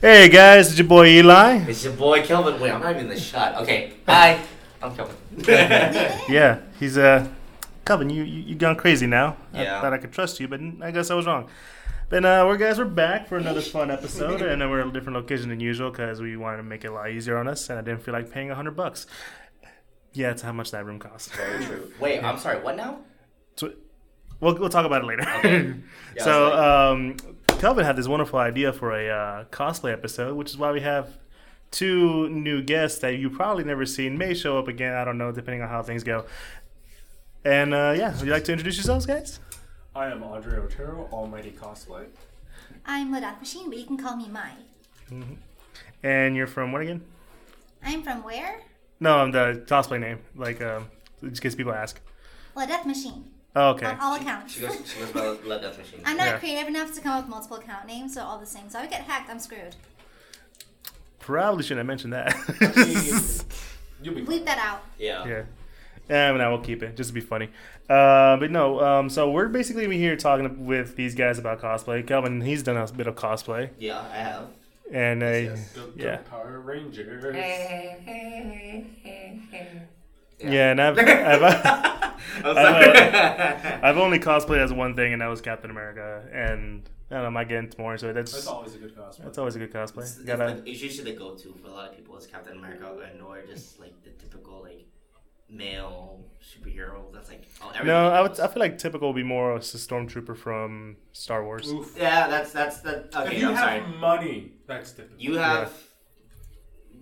Hey guys, it's your boy Eli. It's your boy Kelvin. Wait, I'm not even in the shot. Okay, hi, I'm Kelvin. Yeah, he's uh, Calvin. You you, you gone crazy now. Yeah. I thought I could trust you, but I guess I was wrong. But uh, we're guys, we're back for another fun episode, and we're at a different location than usual because we wanted to make it a lot easier on us, and I didn't feel like paying a hundred bucks. Yeah, it's how much that room costs. Very true. Wait, I'm sorry. What now? So, we'll we'll talk about it later. Okay. Yeah, so, I um, Kelvin had this wonderful idea for a uh, cosplay episode, which is why we have two new guests that you probably never seen, may show up again. I don't know, depending on how things go. And uh, yeah, would you like to introduce yourselves, guys? I am Andre Otero, Almighty Cosplay. I'm LaDeath Machine, but you can call me Mai. And you're from what again? I'm from where? No, I'm the cosplay name, like um, just in case people ask. LaDeath Machine. Oh, okay. On all accounts. She goes. She goes by LaDeath Machine. I'm not Yeah. creative enough to come up with multiple account names, so all the same. So if I get hacked, I'm screwed. Probably shouldn't have mentioned that. You'll be Bleep that out. Yeah. Yeah. Yeah, but no, we'll keep it just to be funny. Uh, but no, um, so we're basically here talking with these guys about cosplay. Kelvin, he's done a bit of cosplay, Yeah, I have. and uh, Yes, Go, go yeah, Power Rangers. Yeah, and I've I've, uh, I'm I've, uh, I've only cosplayed as one thing, and that was Captain America. And I don't know, I might get into more into it. That's That's always a good cosplay. that's always a good cosplay. It's, it's, Gotta, the- it's usually the go-to for a lot of people is Captain America and or just like the typical like male superhero. That's like oh, no, I would. I feel like typical would be more a stormtrooper from Star Wars. Oof. Yeah, that's that's the if okay. you I'm have sorry. money, that's typical You have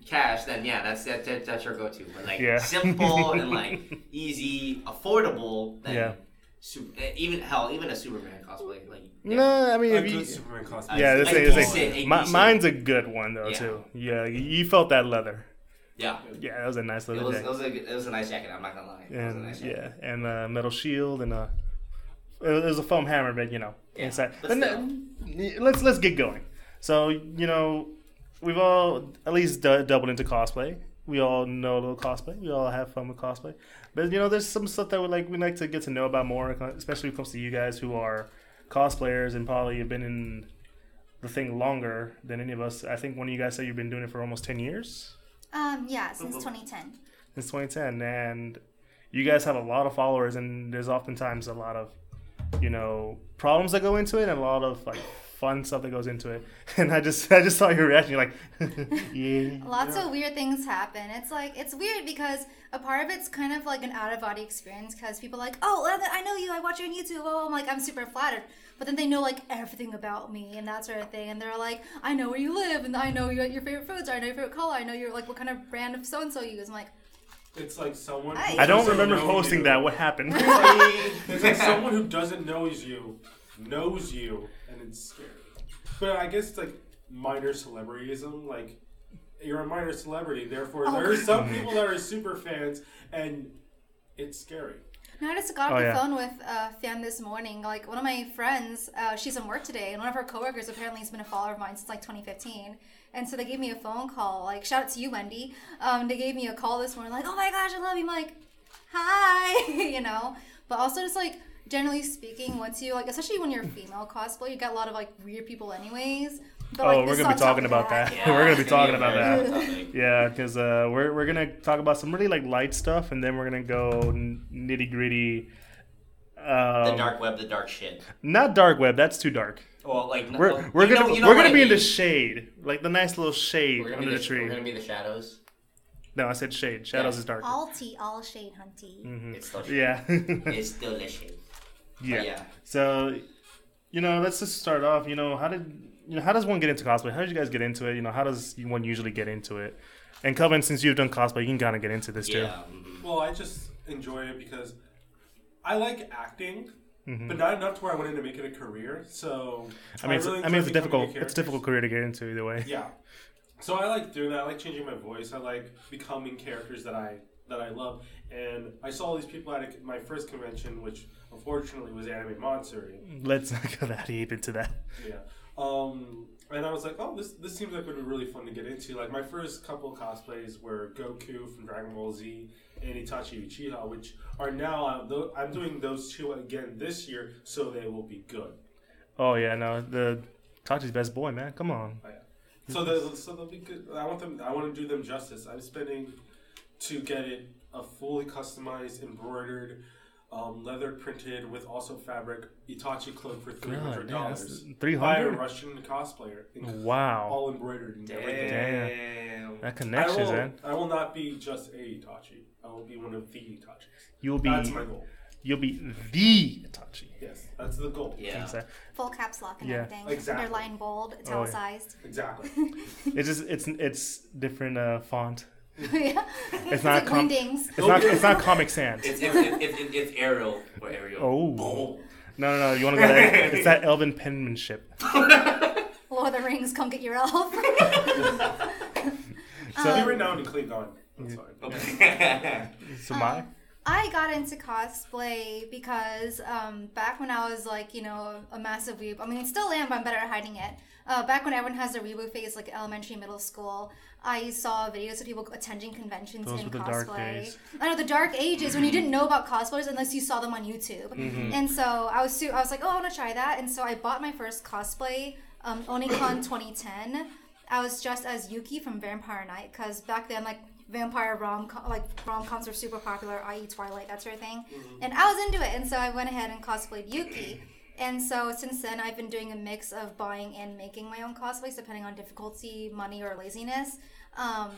cash, then yeah, that's that, that, that's your go-to. But like Yeah. simple and like easy, affordable. Then Yeah. su- eh, even hell, even a Superman cosplay. Like yeah. No, I mean, a if good you, Superman cosplay. yeah, A this is decent- a my, mine's a good one though Yeah. too. Yeah, you- you felt that leather. yeah. Yeah, that was a nice It leather was, jacket. it was a it was a nice jacket. I'm not gonna lie. It was a and nice jacket. yeah, and a metal shield and a it was- it was a foam hammer, but you know Yeah, inside. but But no- let's let's get going. So you know, we've all at least d- doubled into cosplay. We all know a little cosplay. We all have fun with cosplay. But you know, there's some stuff that we like we like to get to know about more, especially when it comes to you guys who are cosplayers and probably have been in the thing longer than any of us. I think one of you guys said you've been doing it for almost ten years Um, yeah, since 2010. since 2010 and you guys have a lot of followers and there's oftentimes a lot of you know problems that go into it and a lot of like fun stuff that goes into it and i just i just saw your reaction you're like yeah Lots of weird things happen. It's like it's weird because a part of it's kind of like an out of body experience because people are like, oh, I know you. I watch you on YouTube. Oh, I'm like, I'm super flattered. But then they know like everything about me and that sort of thing, and they're like, I know where you live, and I know your your favorite foods, or I know your favorite color, I know your like what kind of brand of so and so you use. I'm like, It's like someone. Hi. who i don't remember posting you. that what happened It's like someone who doesn't knows you knows you, and it's scary. But I guess it's like minor celebrityism. Like you're a minor celebrity, therefore Oh. there are some people that are super fans, and it's scary. No, I just got off Oh, the yeah. phone with a fan this morning. Like one of my friends, uh, she's in work today, and one of her coworkers apparently has been a follower of mine since like 2015. And so they gave me a phone call. Like shout out to you, Wendy. Um, they gave me a call this morning. Like, oh my gosh, I love you. I'm like, hi, you know. But also just like generally speaking, once you like, especially when you're a female cosplay, you got a lot of like weird people, anyways. But, oh like, we're gonna be talking about that, Yeah, we're gonna be talking about that yeah because uh, we're, we're gonna talk about some really like light stuff and then we're gonna go nitty gritty um, The dark web, the dark shit. not dark web that's too dark Well, like We're, well, we're gonna you know we're gonna I be in the shade, like the nice little shade under the, the, tree. We're gonna be the shadows. No, I said shade. Shadows Yeah. is dark. all tea, all shade, hunty. Mm-hmm. It's still shade. Yeah, It's still the shade. Yeah. yeah. So, you know, let's just start off. You know, how did you know how does one get into cosplay? How did you guys get into it? You know, how does one usually get into it? And Kelvin, since you've done cosplay, you can kind of get into this too. Yeah. mhm. Well, I just enjoy it because I like acting, Mm-hmm. but not enough to where I wanted to make it a career. So I mean, it's, really I mean, it's a difficult, it's a difficult career to get into either way. Yeah. So I like doing that. I like changing my voice. I like becoming characters that I that I love. And I saw all these people at a, my first convention, which unfortunately was Anime Matsuri. Let's not go that deep into that. Yeah. Um, and I was like, oh, this this seems like it would be really fun to get into. Like my first couple of cosplays were Goku from Dragon Ball Z and Itachi Uchiha, which are now uh, I'm doing those two again this year, so they will be good. Oh yeah, no, the Tachi's best boy, man. Come on. Yeah, So so they'll be good. I want them. I want to do them justice. I'm spending to get it a fully customized, embroidered, um, leather printed with also fabric Itachi cloak for three hundred dollars Three by a. Russian cosplayer. Wow, All embroidered and everything. Damn. that I will, man. I will not be just a Itachi. I will be one of the Itachis. You'll be That's my goal. you'll be the Itachi. Yes, that's the goal. Yeah. Exactly. Full caps lock and Yeah. everything. Exactly. Underline bold, Oh, yeah. italicized. Exactly. It's just it's it's different uh, font. Yeah. It's not like com- Wingdings. It's not it's not Comic Sans. It's it's, it's, it's, it's Ariel or Ariel. Oh. Boom. No, no, no. You want to go there? It's that Elven penmanship. Lord of the Rings, come get your elf. So, Be renowned and clean gone. That's fine. Okay. so my I got into cosplay because um, back when I was like, you know, a massive weeb. I mean, I still am, but I'm better at hiding it. Uh, back when everyone has their weeaboo phase, like elementary, middle school, I saw videos of people attending conventions Those in were the cosplay. dark days. I know the dark ages when you didn't know about cosplayers unless you saw them on YouTube. Mm-hmm. And so I was, su- I was like, oh, I want to try that. And so I bought my first cosplay, um, Onicon 2010. I was dressed as Yuki from Vampire Knight because back then, like vampire rom like rom coms were super popular, i.e. Twilight, that sort of thing. And I was into it, and so I went ahead and cosplayed Yuki. And so since then, I've been doing a mix of buying and making my own cosplays, depending on difficulty, money, or laziness. Um,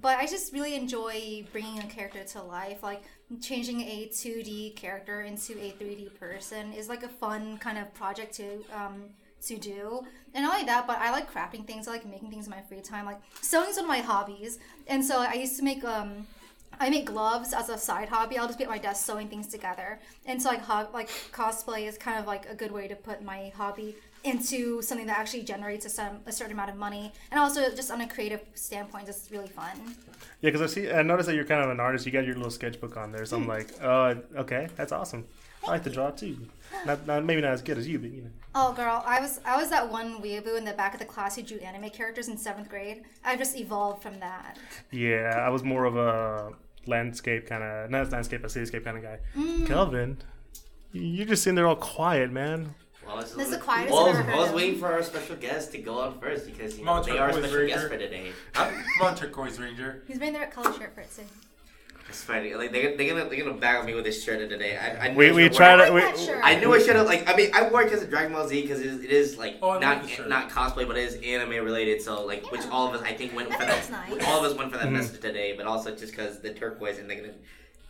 but I just really enjoy bringing a character to life. Like changing a 2D character into a 3D person is like a fun kind of project to um, to do. And not only that, but I like crafting things. I like making things in my free time. Like sewing's one of my hobbies. And so I used to make um, I make gloves as a side hobby. I'll just be at my desk sewing things together. And so like ho- like cosplay is kind of like a good way to put my hobby into something that actually generates a, some, a certain amount of money. And also just on a creative standpoint, just really fun. yeah, because I see I noticed that you're kind of an artist. You got your little sketchbook on there, so I'm like, uh, okay, that's awesome. I like to draw too. Not, not maybe not as good as you, but you know. Oh girl, I was I was that one weeaboo in the back of the class who drew anime characters in seventh grade. I just evolved from that. Yeah, I was more of a landscape kind of, not landscape, a cityscape kind of guy. Mm. Kelvin, you're just sitting there all quiet, man. Well, this This is the I quietest was, I've ever heard. I was heard waiting for our special guest to go on first because you know on, they are a Turquoise special guest for today. Come on, Turquoise Ranger. He's wearing the red color shirt for it too. It's funny. Like they're, they're gonna they're gonna bag on me with this shirt of today. I, I knew We I we should've try to. I We, like that shirt. I knew I should have like. I mean, I wore it because of Dragon Ball Z because it is, it is like Oh, I love not the shirt. not cosplay, but it is anime related. So like, which Yeah. all of us I think went I for think that. that's nice. All of us went for that Mhm. message today, but also just because the turquoise and they're gonna.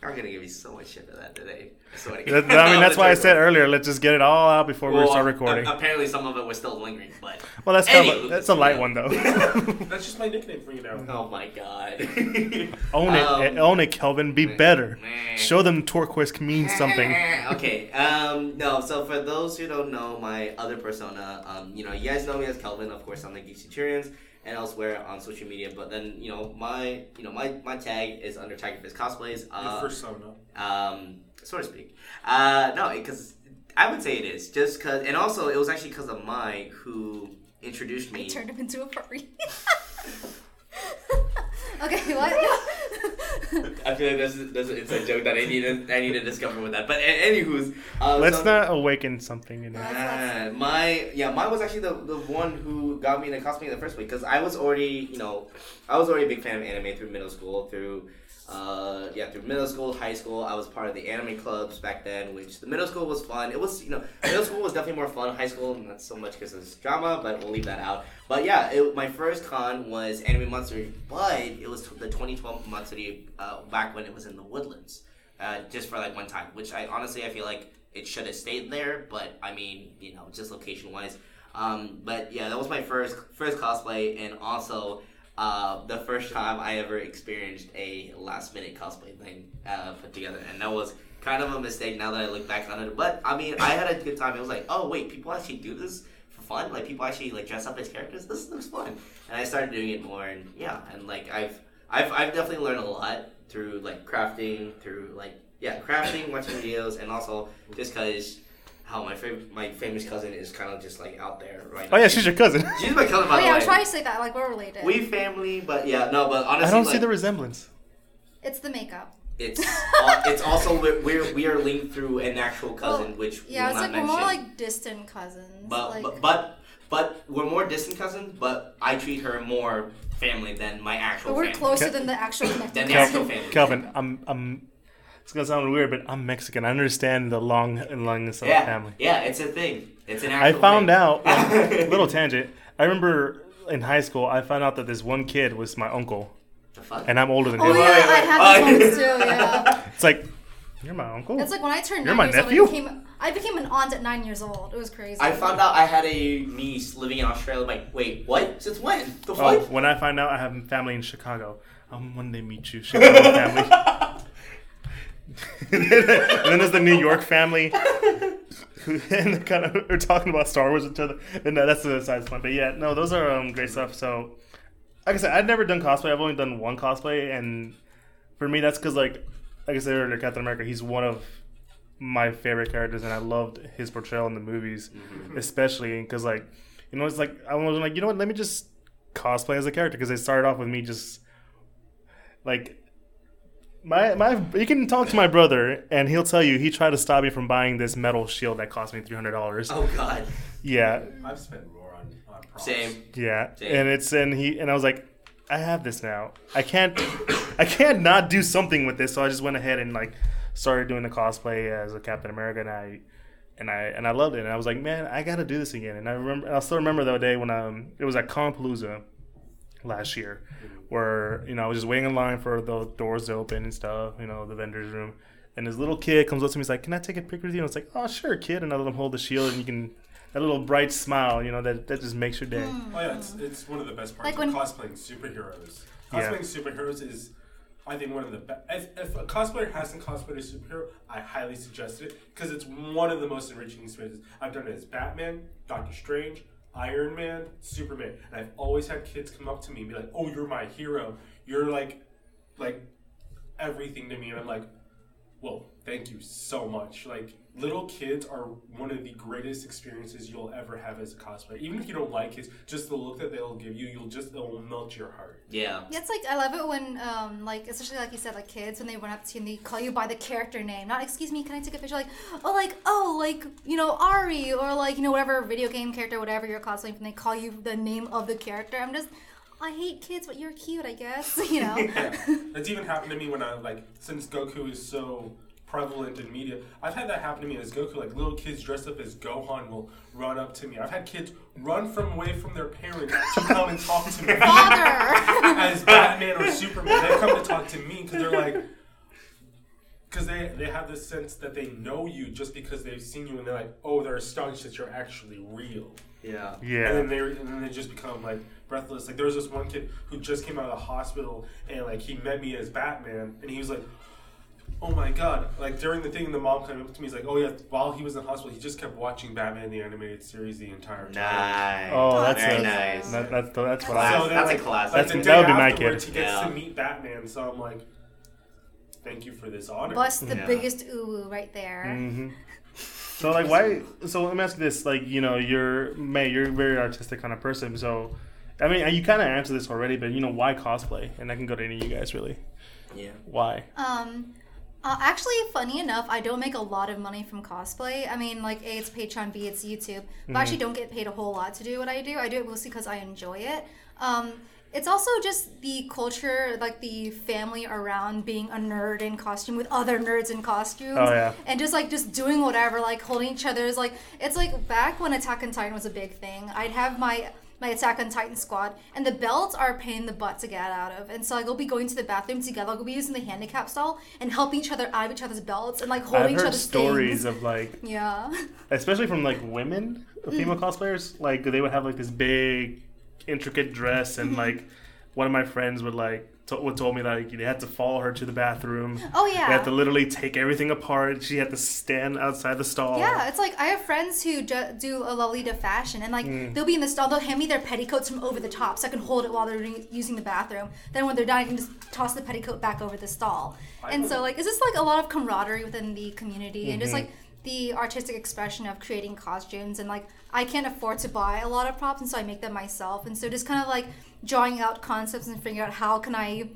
I'm gonna give you so much shit for that today. I swear to that, I mean, that's why I said earlier. Let's just get it all out before we start a- recording. apparently, some of it was still lingering, but well, that's kind of that's a light yeah. one though. That's just my nickname for you now. oh my god. own it, Um, own it, Kelvin. Be better. meh. Show them turquoise means something. okay. Um. No. So for those who don't know my other persona, um, you know, you guys know me as Kelvin, of course, on the Geek Centurions and elsewhere on social media. But then, you know, my, you know, my my tag is under Tiger Fist Cosplays. Your Uh, first sona. um, so to speak. Uh, no, because I would say it is just because, and also it was actually because of Mai who introduced I me. turned him into a furry. okay, what? I feel like that's that's it's a joke that I need to I need to discover with that. But a- anywho's, uh, Let's so- not awaken something in it. Ah, my yeah, mine was actually the, the one who got me into cosplay in the first place because I was already you know I was already a big fan of anime through middle school through uh yeah through middle school high school I was part of the anime clubs back then which the middle school was fun. It was you know middle school was definitely more fun. High school not so much because it's drama but we'll leave that out. But yeah it, my first con was Anime Matsuri but it was the 2012 Matsuri uh, back when it was in the Woodlands uh, just for like one time which I honestly I feel like it should have stayed there, but I mean, you know, just location wise. Um, but yeah, that was my first first cosplay, and also uh, the first time I ever experienced a last minute cosplay thing uh, put together, and that was kind of a mistake now that I look back on it. But I mean, I had a good time. It was like, oh wait, people actually do this for fun. Like people actually like dress up as characters. This looks fun, and I started doing it more, and yeah, and like I've I've I've definitely learned a lot through like crafting, through like yeah, crafting, watching videos, and also just because how my fav- my famous cousin is kind of just like out there right Oh now. yeah, she's your cousin. she's my cousin by oh the yeah, I way. was trying to say that like we're related. We family, but yeah, no, but honestly, I don't like, see the resemblance. it's the makeup. it's al- it's also we're, we're we are linked through an actual cousin, Well, which Yeah, we it's not like we're mention. more like distant cousins. but, like, but but but we're more distant cousins. But I treat her more family than my actual. But we're family. closer Ca- than the actual connected Than the cousin. actual family. Calvin, I'm I'm. It's gonna sound weird, but I'm Mexican. I understand the long and longness of Yeah, the family. yeah, it's a thing. It's an I found thing. out. little tangent. I remember in high school, I found out that this one kid was my uncle, The fuck? and I'm older than Oh him. yeah, Wait, wait, I have Oh, those moments too. Yeah, It's like, you're my uncle. it's like when I turned You're nine my years nephew? old, I became I became an aunt at nine years old. It was crazy. I found out I had a niece living in Australia. Like, wait, what? Since when? The Oh, fuck? when I find out I have family in Chicago, I'm one day meet you, Chicago family. and then there's the New York family. who- and kind of are talking about Star Wars each other. And no, that's the side point. But yeah, no, those are um, great stuff. So, like I said, I've never done cosplay. I've only done one cosplay, and for me, that's because like, like I said earlier, Captain America. He's one of my favorite characters, and I loved his portrayal in the movies, especially because like, you know, it's like I was like, you know what? Let me just cosplay as a character because they started off with me just like my my. You can talk to my brother, and he'll tell you he tried to stop me from buying this metal shield that cost me three hundred dollars. Oh god. Yeah, I've spent more on, on props. Same. yeah, Same. and it's and he and I was like, I have this now. I can't, I can't not do something with this. So I just went ahead and like started doing the cosplay as a Captain America, and I and I and I loved it. And I was like, man, I got to do this again. And I remember, and I still remember the day when um it was at Comicpalooza last year, where you know I was just waiting in line for the doors to open and stuff, you know, the vendor's room. And this little kid comes up to me, he's like, "Can I take a picture with you?" And it's like, "Oh, sure, kid." And I let him hold the shield, and you can that little bright smile, you know, that that just makes your day. Hmm. Oh yeah, it's, it's one of the best parts Like of when- cosplaying superheroes. Yeah. Cosplaying superheroes is, I think, one of the best. If, if a cosplayer hasn't cosplayed a superhero, I highly suggest it because it's one of the most enriching experiences. I've done it as Batman, Doctor Strange, Iron Man, Superman, and I've always had kids come up to me and be like, "Oh, you're my hero. You're like, like, everything to me," and I'm like. Well, thank you so much. Like little kids are one of the greatest experiences you'll ever have as a cosplayer. Even if you don't like kids, just the look that they'll give you, you'll just it'll melt your heart. Yeah. Yeah, it's like I love it when, um, like especially like you said, like kids when they run up to you and they call you by the character name. Not excuse me, can I take a picture? Like oh, like oh, like you know Ari or like you know whatever video game character, whatever you're cosplaying, and they call you the name of the character. I'm just, I hate kids, but you're cute, I guess. You know. Yeah. That's even happened to me when I like since Goku is so prevalent in media. I've had that happen to me as Goku. Like little kids dressed up as Gohan will run up to me. I've had kids run from away from their parents to come and talk to me. As Batman or Superman, they come to talk to me because they're like, because they they have this sense that they know you just because they've seen you, and they're like, oh, they're astonished that you're actually real. Yeah. Yeah. And then they and then they just become like breathless. Like there was this one kid who just came out of the hospital and like he met me as Batman and he was like, "Oh my god!" Like during the thing, the mom came up to me. He's like, "Oh yeah." While he was in the hospital, he just kept watching Batman the animated series the entire time. Nice. Oh, that's very a- nice. That, that's that's what Class- I. So then, that's a like, classic. Like That's- that would be my afterwards, kid. He gets Yeah. to meet Batman, so I'm like, "Thank you for this honor." Bust the Yeah. biggest ooh right there. hmm So like, why? So let me ask you this: like, you know, you're Mai, you're a very artistic kind of person. So, I mean, you kind of answered this already, but you know, why cosplay? And I can go to any of you guys really. Yeah. Why? Um, uh, actually, funny enough, I don't make a lot of money from cosplay. I mean, like, A, it's Patreon, B, it's YouTube. But I actually don't get paid a whole lot to do what I do. I do it mostly because I enjoy it. Um, it's also just the culture, like the family around being a nerd in costume with other nerds in costumes. Oh, yeah. And just like just doing whatever, like holding each other's like it's like back when Attack on Titan was a big thing. I'd have my my Attack on Titan squad, and the belts are a pain in the butt to get out of. And so like, we'll be going to the bathroom together. We'll be using the handicap stall and helping each other out of each other's belts and like holding I've each heard other's stories things. of like, yeah. especially from like women, female Mm. cosplayers, like they would have like this big, intricate dress, and Mm-hmm. like one of my friends would like would told me that like, they had to follow her to the bathroom. Oh yeah, They had to literally take everything apart. She had to stand outside the stall. Yeah, it's like I have friends who ju- do a Lolita fashion, and like Mm. they'll be in the stall. They'll hand me their petticoats from over the top, so I can hold it while they're doing- using the bathroom. Then when they're done, I can just toss the petticoat back over the stall. And so like, is this like a lot of camaraderie within the community, and just Mm-hmm. like the artistic expression of creating costumes. And like, I can't afford to buy a lot of props, and so I make them myself. And so just kind of like drawing out concepts and figuring out how can I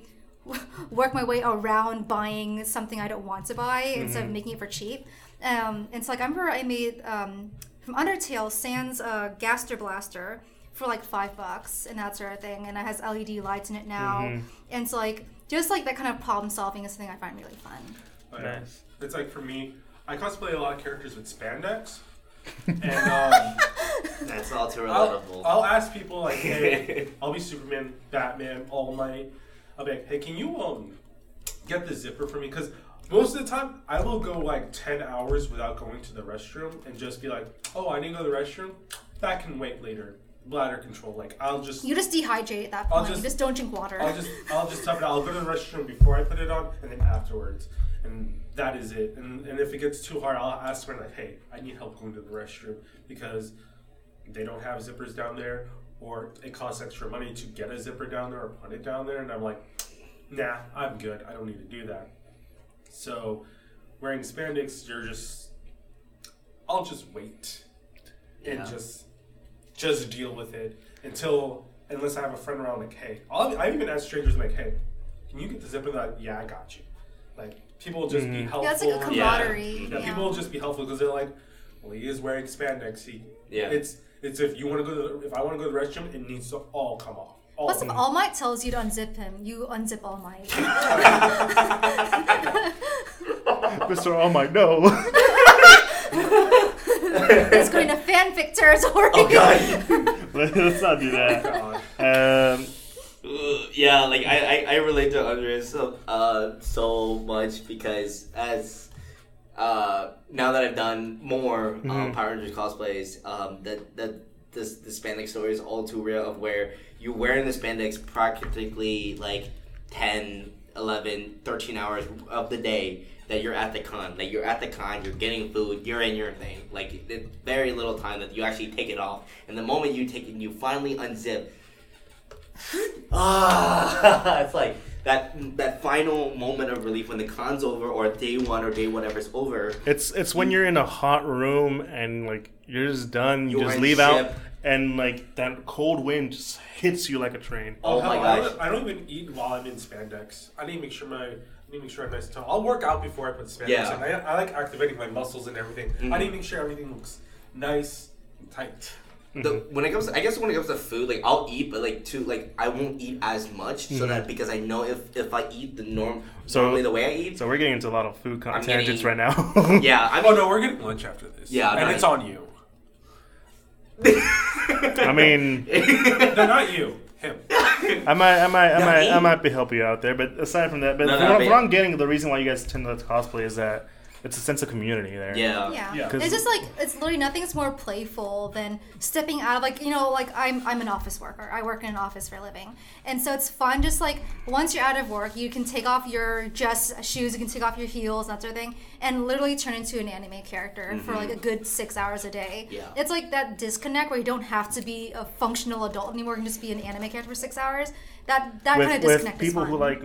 work my way around buying something I don't want to buy instead of making it for cheap. Um, and so like I remember I made um, from Undertale sans uh, Gaster Blaster for like five bucks and that sort of thing, and it has LED lights in it now, Mm-hmm. and so like just like that kind of problem solving is something I find really fun. Nice. It's like for me, I cosplay a lot of characters with spandex, and um, That's all too I'll, relatable. I'll ask people like, hey, I'll be Superman, Batman, All Might. I'll be like, hey, can you um get the zipper for me? Because most of the time, I will go like ten hours without going to the restroom and just be like, oh, I need to go to the restroom. That can wait later. Bladder control. Like I'll just. You just dehydrate at that I'll point. just- you just don't drink water. I'll just I'll just tough it out. I'll go to the restroom before I put it on and then afterwards. And that is it. And, and if it gets too hard, I'll ask her like, hey, I need help going to the restroom because they don't have zippers down there or it costs extra money to get a zipper down there or put it down there. And I'm like, nah, I'm good. I don't need to do that. So wearing spandex, you're just I'll just wait and Yeah. just just deal with it until unless I have a friend around like, hey, I'll, I even ask strangers like, hey, can you get the zipper? Like, yeah, I got you. Like people will just be helpful. yeah, it's like a camaraderie. Yeah, yeah. people will just be helpful because they're like, well, he is wearing spandex. He, Yeah. It's it's if you want to go to the, if I want to go to the restroom, it needs to all come off. All Plus, if of it. All Might tells you to unzip him, you unzip All Might. Mr. All Might, no. it's going to fanfic territory. oh god. Let's not do that. God. Um, Ugh, yeah, like I, I, I relate to Andres so uh so much because as uh now that I've done more um, Mhm. Power Rangers cosplays, um that that this the spandex story is all too real of where you're wearing the spandex practically like 10, 11, 13 hours of the day that you're at the con. Like you're at the con, you're getting food, you're in your thing. Like very little time that you actually take it off. And the moment you take it, you finally unzip. Ah, it's like that that final moment of relief when the con's over or day one or day whatever's over. it's it's when you're in a hot room and like you're just done. You You're just leave ship. out, and like that cold wind just hits you like a train. Oh hell, my gosh. I don't even eat while I'm in spandex. I need to make sure my I need to make sure I'm nice and tall. I'll work out before I put spandex Yeah. in. I, I like activating my muscles and everything. I Mhm. need to make sure everything looks nice and tight. The, mm-hmm. when it comes, to, I guess when it comes to food, like I'll eat, but like to like I won't eat as much, so that mm-hmm. because I know if if I eat the norm So- normally the way I eat, So we're getting into a lot of food con- tangents getting- right now. yeah, I Oh mean, no, we're getting lunch after this. Yeah, and no, it's I- on you. I mean, No, not you. Him. I might, I might, I No, might, me. I might be help you out there. But aside from that, but No, no, what, but- from what I'm getting, the reason why you guys tend to cosplay is that it's a sense of community there. yeah, Yeah. Yeah. 'Cause- It's just like it's literally nothing's more playful than stepping out of like you know like I'm I'm an office worker. I work in an office for a living, and so it's fun. Just like once you're out of work, you can take off your just shoes, you can take off your heels, that sort of thing, and literally turn into an anime character for mm-hmm. like a good six hours a day. Yeah. It's like that disconnect where you don't have to be a functional adult anymore. You can just be an anime character for six hours. That that kind With, of with disconnect is people fun. who like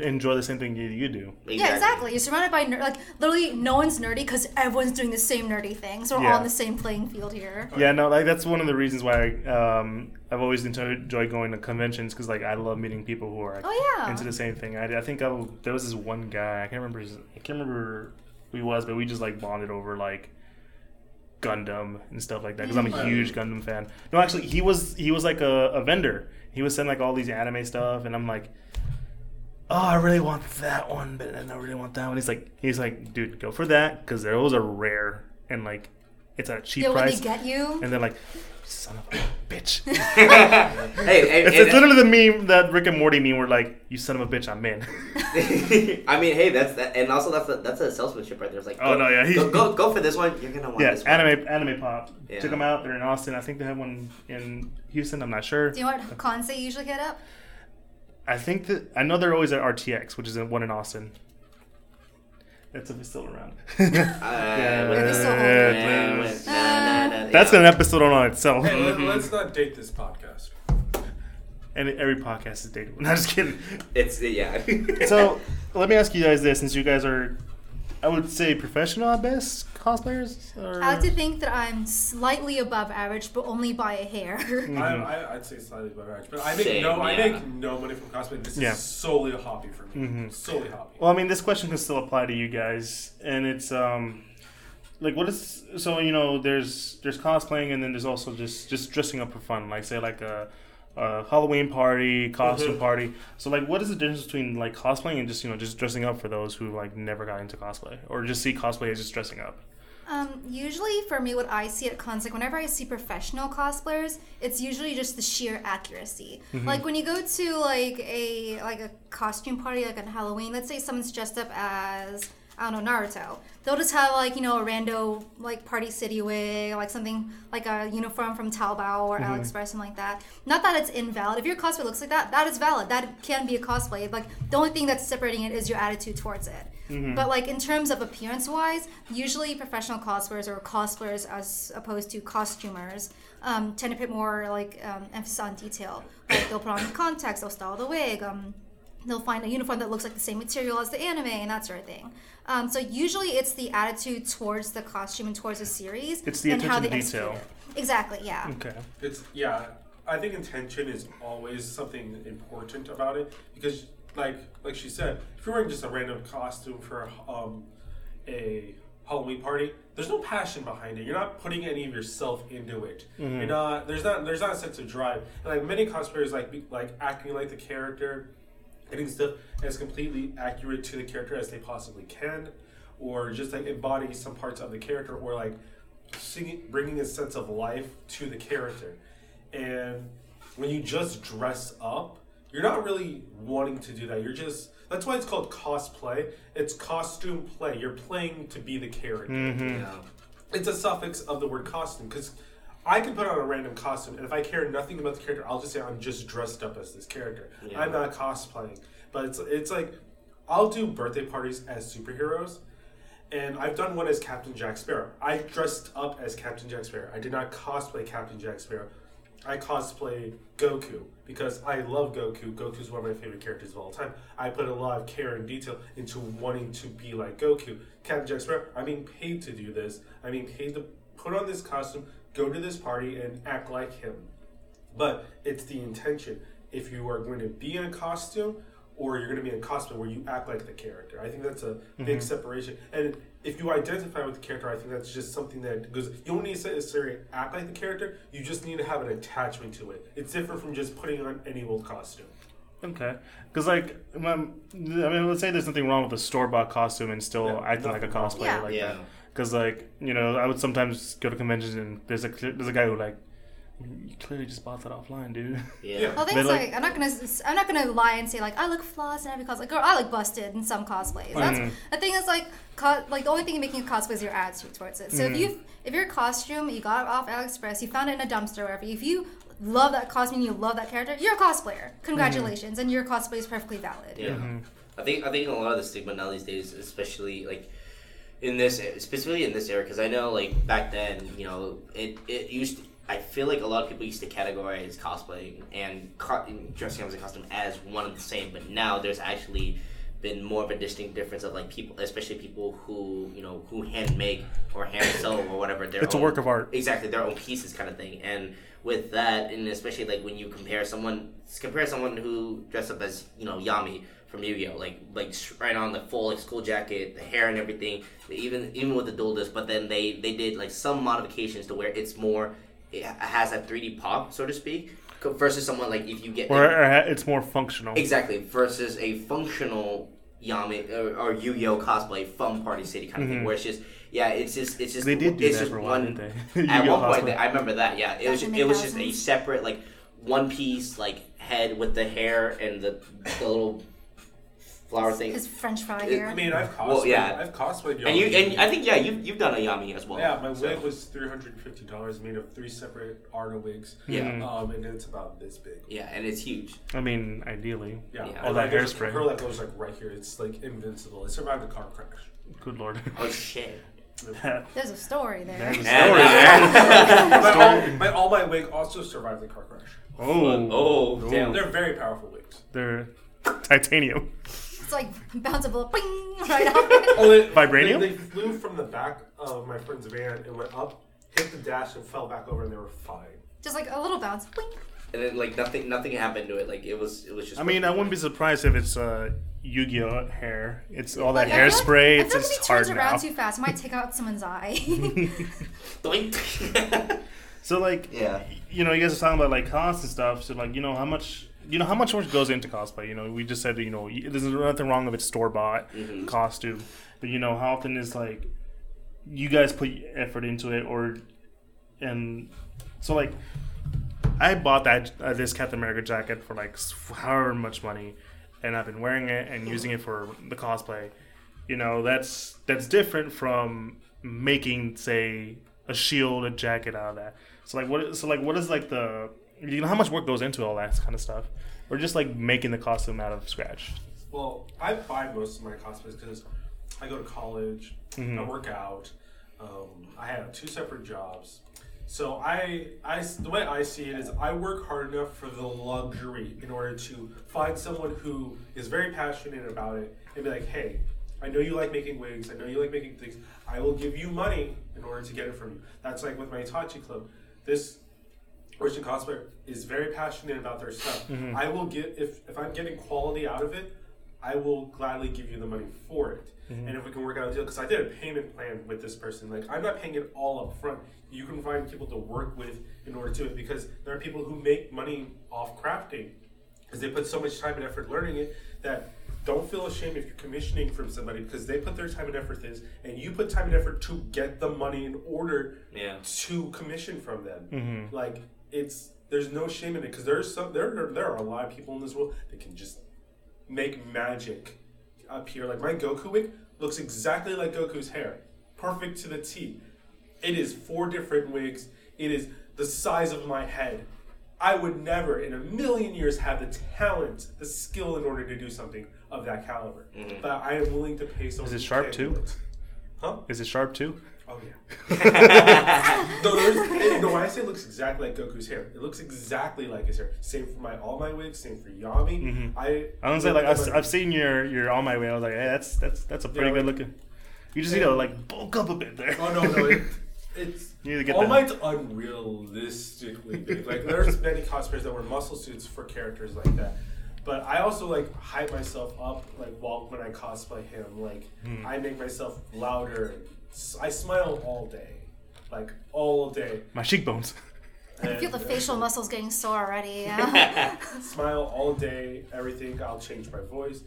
enjoy the same thing you, you do. Yeah, exactly. You're surrounded by ner- like literally no one's nerdy because everyone's doing the same nerdy thing. So we're all on the same playing field here. Yeah, no, like that's one of the reasons why um, I've always enjoyed enjoyed going to conventions because like I love meeting people who are Oh, yeah. into the same thing. I, I think I, there was this one guy I can't remember his, I can't remember who he was, but we just like bonded over like Gundam and stuff like that because I'm a Mm. huge Gundam fan. No, actually, he was he was like a, a vendor. He was selling like all these anime stuff, and I'm like. Oh, I really want that one, but then I really want that one. He's like, he's like, dude, go for that because those are rare and like, it's at a cheap Yeah, when they price. get you. And they're like, son of a bitch. hey, hey, it's, hey, it's literally the meme, that Rick and Morty meme, where like, you son of a bitch, I'm in. I mean, hey, that's that, and also that's a, that's a salesmanship right there. It's like, Oh, go, no, yeah, he- go, go go for this one. You're gonna want yeah, this one. anime, anime pop. Yeah. Check them out. They're in Austin. I think they have one in Houston. I'm not sure. Do you know what cons they usually hit up? I think that I know they're always at RTX, which is in, one in Austin. That's if it's still around. Uh, Yeah, still yeah, nah, nah, nah, That's yeah. an episode on itself. Hey, Mm-hmm. let, us not date this podcast. And every podcast is dated. No, I'm just kidding. It's yeah. So let me ask you guys this: since you guys are, I would say professional at best cosplayers. Or... I like to think that I'm slightly above average, but only by a hair. Mm-hmm. I, I, I'd say slightly above average, but I make Same, no, I yeah. make no money from cosplay. This Yeah. is solely a hobby for me. Mhm. Solely a hobby. Well, I mean, this question can still apply to you guys, and it's um, like what is so you know there's there's cosplaying and then there's also just just dressing up for fun like say like a, a Halloween party costume Mhm. party so like what is the difference between like cosplaying and just you know just dressing up for those who like never got into cosplay or just see cosplay as just dressing up Um, usually for me, what I see at cons, like whenever I see professional cosplayers, it's usually just the sheer accuracy. Like when you go to like a like a costume party, like on Halloween, let's say someone's dressed up as I don't know Naruto. They'll just have like you know a rando like Party City wig, like something like a uniform from Taobao or AliExpress, something like that. Not that it's invalid. If your cosplay looks like that, that is valid. That can be a cosplay. Like the only thing that's separating it is your attitude towards it. But like in terms of appearance wise, usually professional cosplayers or cosplayers as opposed to costumers um, tend to put more like um, emphasis on detail. Like they'll put on the contacts, they'll style the wig, um, they'll find a uniform that looks like the same material as the anime and that sort of thing. Um, so usually it's the attitude towards the costume and towards the series It's the and how attention they to detail. it. Exactly, yeah. okay It's yeah. I think intention is always something important about it because, like like she said, if you're wearing just a random costume for um, a Halloween party, there's no passion behind it. You're not putting any of yourself into it. You're not. There's not. There's not a sense of drive. And like many cosplayers, like be, like acting like the character, getting stuff as completely accurate to the character as they possibly can, or just like embodying some parts of the character, or like singing, bringing a sense of life to the character. And when you just dress up, you're not really wanting to do that. You're just that's why it's called cosplay. It's costume play. You're playing to be the character mm-hmm. Yeah. it's a suffix of the word costume because I can put on a random costume, and if I care nothing about the character, I'll just say I'm just dressed up as this character. Yeah. I'm not cosplaying, but it's it's like I'll do birthday parties as superheroes, and I've done one as Captain Jack Sparrow. I dressed up as Captain Jack Sparrow. I did not cosplay Captain Jack Sparrow. I cosplay Goku because I love Goku. Goku's one of my favorite characters of all time. I put a lot of care and detail into wanting to be like Goku. Captain Jack Sparrow, I'm being paid to do this. I'm being paid to put on this costume, go to this party, and act like him. But it's the intention. If you are going to be in a costume or you're going to be in a costume where you act like the character. I think that's a big mm-hmm. separation. And if you identify with the character, I think that's just something that goes. You don't need to necessarily act like the character. You just need to have an attachment to it. It's different from just putting on any old costume. Okay, because like, I mean, let's say there's nothing wrong with a store bought costume and still Yeah, acting like a nothing cosplayer Yeah. like Yeah. that. Because like, you know, I would sometimes go to conventions and there's a there's a guy who like, you clearly just bought that offline, dude. Yeah. Yeah. Well, They things like- like, I'm not gonna I'm not gonna lie and say like I look flawless in every cosplay. Girl, I look busted in some cosplays. That's Mhm. the thing is like co- like the only thing making a cosplay is your attitude towards it. So Mm-hmm. if you if your costume you got it off AliExpress, you found it in a dumpster, wherever. If you love that costume, you love that character, you're a cosplayer. Congratulations, and your cosplay is perfectly valid. Yeah, Mm-hmm. I think I think a lot of the stigma now these days, especially like in this specifically in this era, because I know like back then, you know, it it used. To, I feel like a lot of people used to categorize cosplaying and co- dressing up as a costume as one and the same, but now there's actually been more of a distinct difference of like people, especially people who you know who hand make or hand sew or whatever. Their It's a work of art. exactly their own pieces kind of thing and with that and especially like when you compare someone compare someone who dressed up as you know yami from yu-gi-oh like like right on the full like school jacket the hair and everything even even with the duel disk but then they they did like some modifications to where it's more it has that 3d pop so to speak versus someone like if you get Or uh, it's more functional. Exactly, versus a functional Yami or, or Yu-Gi-Oh cosplay from Party City kind of thing, where it's just yeah, it's just it's just Mm-hmm. They did do it's that just for a while, one. didn't they? At Yu-Gi-Oh one point, they, I remember that. Yeah, it was just, it was just a separate like one piece like head with the hair and the, the little flower thing. His French fry It- here. I mean, I've cosplayed. Well, yeah. I've cosplayed. And you and I think yeah, you've you've done a Yami as well. yeah, my so- wig was three hundred and fifty dollars, made of three separate Arda wigs. Yeah. Mhm. Um, and it's about this big. Yeah, and it's huge. I mean, ideally. Yeah, Yeah. And All that like, there's a hairspray. curl that goes like right here. It's like invincible. It survived a car crash. Good lord. Oh shit. There's a story there. There's a story there. my, all, my, all my wig also survived the car crash. Oh. Oh, damn. They're very powerful wigs. They're titanium. It's like bounce a bounceable, ping, right off. Oh, it, Vibranium? They, they flew from the back of my friend's van and went up, hit the dash, and fell back over, and they were fine. Just like a little bounce, ping. and then like nothing nothing happened to it. Like it was it was just. I mean, I wouldn't be surprised if it's uh, Yu-Gi-Oh hair. It's all that Like, I feel like- hairspray. It's just if he turns hard around now. too fast, it might take out someone's eye. Doink. So like, Yeah. you know, you guys are talking about like costs and stuff. So like, you know, how much, you know, how much work goes into cosplay? You know, we just said, you know, there's nothing wrong if it's store bought Mhm. costume, but you know, how often is like, you guys put effort into it, or, and so like, I bought that uh, this Captain America jacket for like however much money, and I've been wearing it and using it for the cosplay. You know, that's that's different from making say a shield, a jacket out of that. So like what? So like what is like the you know how much work goes into all that kind of stuff, or just like making the costume out of scratch? Well, I buy most of my cosplays because I go to college, I work out, um, I have two separate jobs. So I, I, the way I see it is, I work hard enough for the luxury in order to find someone who is very passionate about it and be like, hey, I know you like making wigs, I know you like making things. I will give you money in order to get it from you. That's like with my Itachi cloak. This Russian cosplayer is very passionate about their stuff. I will get if if I'm getting quality out of it, I will gladly give you the money for it. And if we can work out a deal, because I did a payment plan with this person, like I'm not paying it all up front. You can find people to work with in order to it because there are people who make money off crafting because they put so much time and effort learning it that don't feel ashamed if you're commissioning from somebody because they put their time and effort in and you put time and effort to get the money in order Yeah. to commission from them. Mm-hmm. Like it's there's no shame in it because there's some there are- there are a lot of people in this world that can just make magic appear. Like my Goku wig looks exactly like Goku's hair, perfect to the T. It is four different wigs. It is the size of my head. I would never in a million years have the talent, the skill in order to do something of that caliber. Mm-hmm. But I am willing to pay someone. Is it sharp too? it. Huh? Is it sharp too? Oh yeah. no, there's, it, no, when I say it looks exactly like Goku's hair, it looks exactly like his hair. Same for my all my wigs. Same for Yami. I Mm-hmm. I don't say like I've, I've seen your your on my way. I was like, hey, that's that's that's a pretty Yeah, good like- looking. You just need to like bulk up a bit there. Oh no, no, it, it's You need to get all that. mine's unrealistically big. Like there's many cosplayers that wear muscle suits for characters like that. But I also like hype myself up like while when I cosplay him. Like Hmm. I make myself louder. S- I smile all day, like all day. My cheekbones. I feel the facial muscles getting sore already. Yeah. smile all day, everything. I'll change my voice,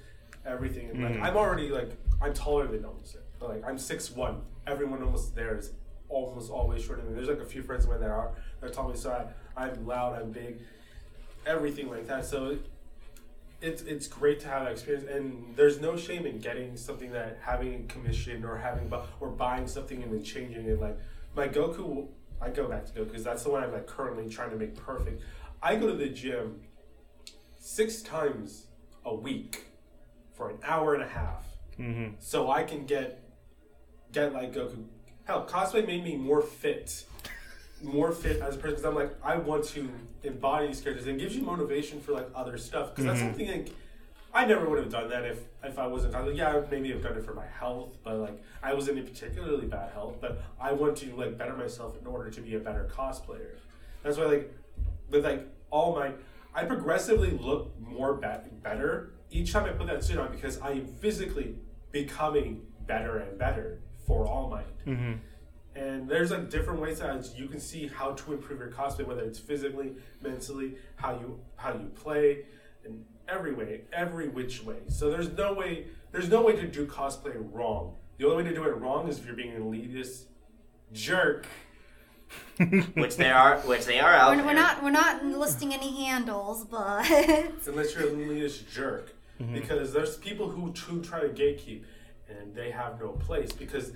everything. And, like Mm. I'm already like I'm taller than almost. Like I'm six one. Everyone almost there is almost always shorter than me. There's like a few friends of mine that are that tell me so. I, I'm loud. I'm big. Everything like that. So. It, it's, it's great to have that experience, and there's no shame in getting something that having commissioned or having bu- or buying something and then changing it. Like my Goku, I go back to Goku because that's the one I'm like currently trying to make perfect. I go to the gym six times a week for an hour and a half, Mm-hmm. so I can get get like Goku. Hell, cosplay made me more fit, more fit as a person. Because I'm like, I want to embody these characters, and it gives you motivation for like other stuff. Because that's something like I never would have done that if if I wasn't cosplay. Yeah, I maybe have done it for my health, but like I wasn't in particularly bad health. But I want to like better myself in order to be a better cosplayer. That's why like with like all my I progressively look more be- better each time I put that suit on because I am physically becoming better and better for All Might. Mm-hmm. And there's like different ways that you can see how to improve your cosplay, whether it's physically, mentally, how you how you play, in every way, every which way. So there's no way there's no way to do cosplay wrong. The only way to do it wrong is if you're being an elitist jerk. which they are, which they are out we're, there. we're not we're not listing any handles, but unless you're an elitist jerk. Mm-hmm. Because there's people who, who try to gatekeep and they have no place. Because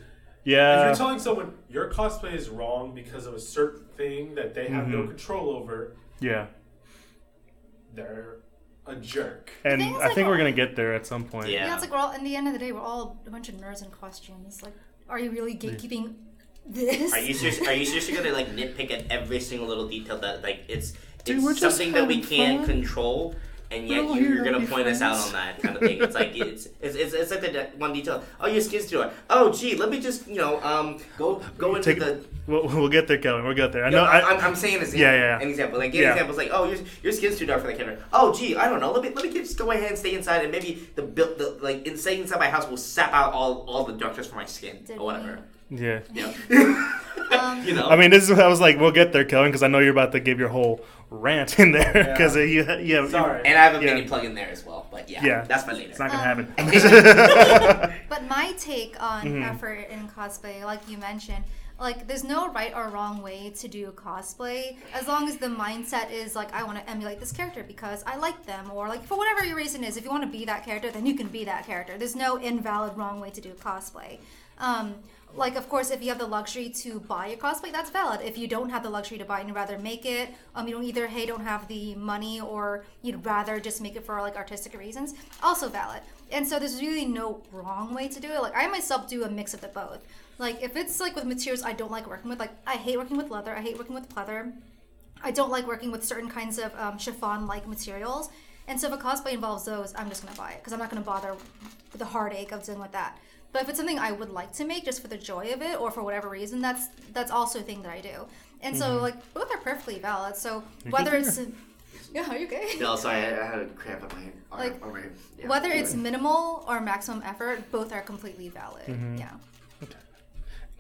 if you're telling someone your cosplay is wrong because of a certain thing that they have no Mhm. control over, yeah. they're a jerk. And I like, think we're gonna get there at some point. Yeah. yeah, it's like we're all. In the end of the day, we're all a bunch of nerds in costumes. Like, are you really gatekeeping this? Are you seriously, are you seriously gonna like nitpick at every single little detail that like it's Dude, it's we're something that we having can't fun. control and yet We're you, you're gonna be point us out on that kind of thing. It's like it's it's, it's, it's like the de- one detail. Oh, your skin's too dark. Oh, gee, let me just you know um go go into Take- the. We'll, we'll get there, Kevin. We'll get there. I No, know. I, I, am I'm saying an example. Yeah, yeah, yeah. An example. Like, get Yeah. examples like, oh, your, your skin's too dark for the camera. Oh, gee, I don't know. Let me let me just go ahead and stay inside, and maybe the build the like in staying inside my house will sap out all all the darkness from my skin Did or whatever. yeah. Yeah. Um, you know. I mean, this is. What I was like, we'll get there, Kevin, because I know you're about to give your whole rant in there. Yeah. Because you, you, Sorry. and I have a Yeah. mini plug in there as well. But yeah, Yeah. that's my later. it's not gonna Um, happen. But my take on Mm-hmm. effort in cosplay, like you mentioned, like there's no right or wrong way to do cosplay as long as the mindset is like I want to emulate this character because I like them or like for whatever your reason is if you want to be that character then you can be that character. There's no invalid wrong way to do cosplay. Um, like of course if you have the luxury to buy your cosplay that's valid if you don't have the luxury to buy and you'd rather make it um, you don't either hey don't have the money or you'd rather just make it for like artistic reasons also valid and so there's really no wrong way to do it like i myself do a mix of the both like if it's like with materials i don't like working with like i hate working with leather i hate working with pleather I don't like working with certain kinds of um, chiffon-like materials, and so if a cosplay involves those, I'm just gonna buy it because I'm not gonna bother with the heartache of dealing with that. But if it's something I would like to make just for the joy of it or for whatever reason, that's that's also a thing that I do. And so like both are perfectly valid. So whether it's yeah, are you okay? no, sorry, I, I had a cramp on my arm. Like, on my, yeah. Whether it's minimal or maximum effort, both are completely valid. Mm-hmm. Yeah.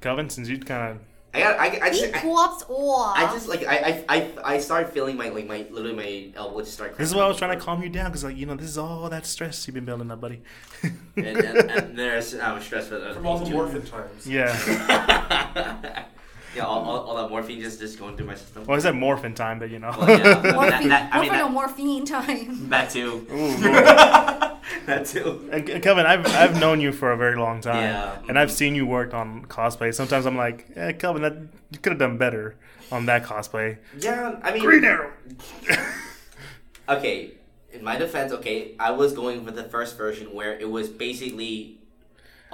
Kelvin, since you kind of I got I, I just I, Equals or I just like I, I I I started feeling my like my literally my elbow just started. this is why I was trying to calm you down because like you know this is all that stress you've been building up, buddy. And, and, and there's I'm stressed for the From all the morphin times. yeah. yeah, all, all, all that morphine just just going through my system. Well, it's that morphine time, but you know. Well, yeah, morphine, that, that, I mean, morphine or that, morphine time. that too. Ooh, that too. And and Kelvin, I've I've known you for a very long time, Yeah. and I've seen you work on cosplay. Sometimes I'm like, eh, Kelvin, that you could have done better on that cosplay. Yeah, I mean, Green Arrow. okay. In my defense, okay, I was going with the first version where it was basically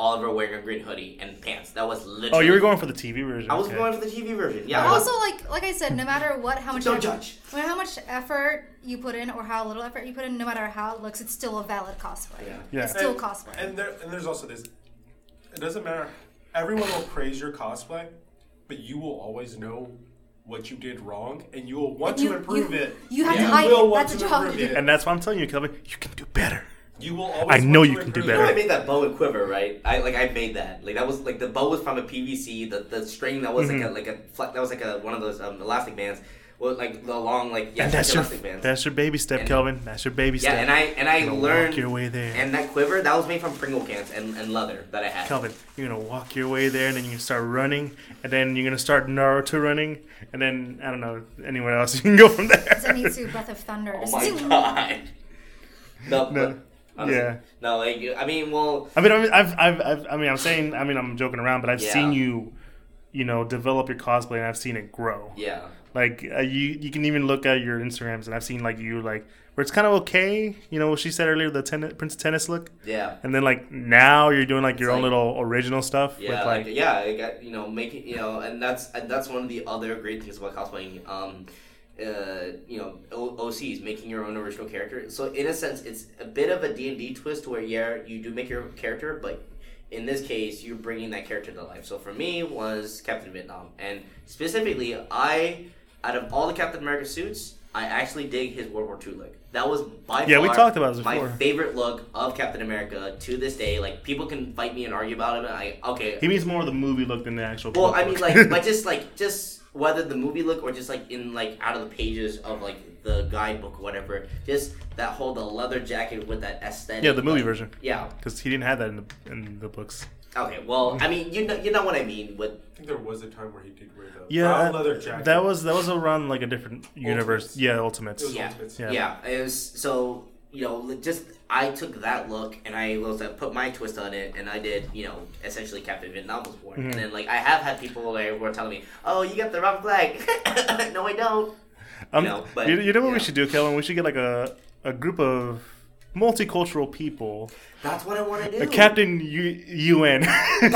Oliver wearing a green hoodie and pants. That was literally. oh, you were going for the TV version. I was okay. going for the TV version. Yeah. But also, like like I said, no matter what, how much Don't effort, judge. no matter how much effort you put in or how little effort you put in, no matter how it looks, it's still a valid cosplay. Yeah. Yeah. It's still and, cosplay. And there and there's also this. It doesn't matter. Everyone will praise your cosplay, but you will always know what you did wrong, and you will want You- to improve you- it. you have You to hide will it. want That's to a job improve it. And that's why I'm telling you, Kelvin, you can do better. You will always. I know want you to can do improve You know, better. I made that bow and quiver, right? I like I made that. Like that was like the bow was from a PVC. The the string that was Mm-hmm. like a like a that was like a one of those um, elastic bands. Well, like the long like yeah, and that's your elastic bands. that's your baby step, And- Kelvin. That's your baby yeah, step. and I and I You're learned walk your way there. And that quiver that was made from Pringle cans and, and leather that I had. Kelvin, you're gonna walk your way there, and then you're gonna start running, and then you're gonna start Naruto running, and then I don't know anywhere else you can go from there. Zenitsu Breath of Thunder. Oh my god. No, No. Honestly, Yeah. No, like I mean, well, I mean, I've, I've, I've, I mean, I'm saying, I mean, I'm joking around, but I've Yeah. seen you, you know, develop your cosplay, and I've seen it grow. yeah. Like uh, you, you can even look at your Instagrams, and I've seen like you, like where it's kind of okay, you know, what she said earlier, the tennis, Prince Tennis look, Yeah. and then like now you're doing like your It's own little original stuff Yeah, with like, like, yeah, I got you know making you know, and that's and that's one of the other great things about cosplaying. Um, uh, you know, o- OCs making your own original character. So in a sense, it's a bit of a D and D twist where yeah, you do make your own character, but in this case, you're bringing that character to life. So for me, was Captain Vietnam, and specifically, I out of all the Captain America suits, I actually dig his World War II look. That was by Yeah, we talked about this my favorite look of Captain America to this day. Like people can fight me and argue about it. But I okay. he means more of the movie look than the actual. Well, I mean, look. like, but just like just whether the movie look or just like in like out of the pages of like the guidebook or whatever. Just that whole the leather jacket with that aesthetic. yeah, the movie like- version, Yeah. because he didn't have that in the in the books. Okay. Well, I mean, you know, you know what I mean. With I think there was a time where he did wear the Yeah, brown leather jacket. that was that was around like a different universe. Ultimates. Yeah, Ultimates. It was yeah, Ultimates. Yeah. yeah, It was so you know just I took that look and I was uh, put my twist on it and I did you know essentially Captain Vietnam was born Mhm. and then like I have had people like who are telling me oh you got the wrong flag no I don't Um, know, but, you, you know what we should do, Kellen? We should get like a a group of multicultural people. that's what I want to do A Captain U- UN.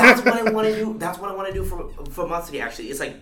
that's what I want to do. That's what I want to do for for City. Actually, it's like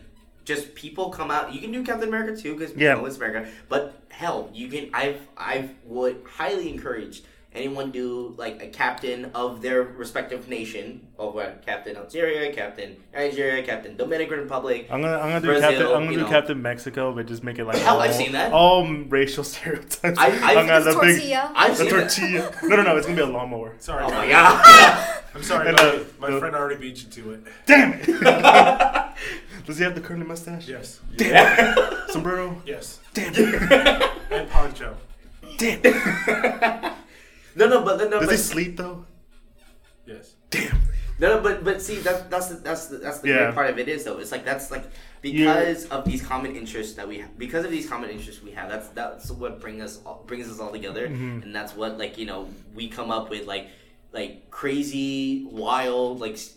just people come out. You can do Captain America too because Yeah. you know it's America. But hell, you can. I've I've would highly encourage anyone do like a captain of their respective nation. Of what Captain Algeria, Captain Nigeria, Captain Dominican Republic. I'm gonna I'm gonna do Brazil, Captain I'm gonna do know. Captain Mexico, but just make it like Hell, all, I've seen that. all racial stereotypes. I- I've- I'm gonna- It's the big tortilla. I've the seen that. tortilla. No, no, no. It's gonna be a lawnmower. Sorry. Oh my god. I'm sorry. And, my uh, my the- friend already beat you to it. Damn it! Does he have the curly mustache? Yes. Damn. Sombrero. Yes. Damn it! And poncho. Damn. no, no, but no, Does but, he sleep though? Yes. Damn. No, no, but but see, that's that's the, that's the, that's the Yeah. great part of it is though. It's like that's like because of these common interests that we have, because of these common interests we have. That's that's what brings us all, brings us all together, Mm-hmm. and that's what like you know we come up with like like crazy, wild, like s- s-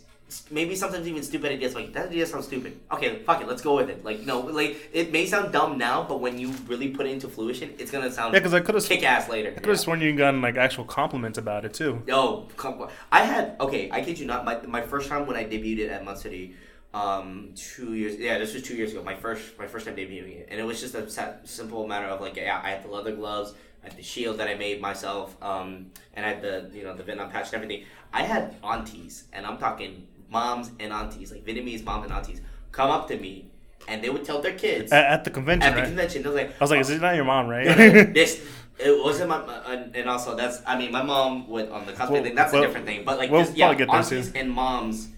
maybe sometimes even stupid ideas. Like that idea sounds stupid. Okay, fuck it, let's go with it. Like no, like it may sound dumb now, but when you really put it into fruition, it's gonna sound Yeah, because I could have kick ass later. I could have sworn you gotten like actual compliments about it too. No, on. I had okay. I kid you not. My, my first time when I debuted it at Mud City, um, two years. Yeah, this was two years ago. My first my first time debuting it, and it was just a simple matter of like, yeah, I had the leather gloves, I had the shield that I made myself, um, and I had the you know the Vietnam patch and everything. I had aunties, and I'm talking moms and aunties, like Vietnamese moms and aunties, come up to me, and they would tell their kids At, at the convention, at the right? convention. They was like, I was like, "Is it not your mom, right?" this it wasn't my, and- also that's I mean my mom would on the cosplay Well, thing that's well, a different thing but like we'll just, yeah aunties and moms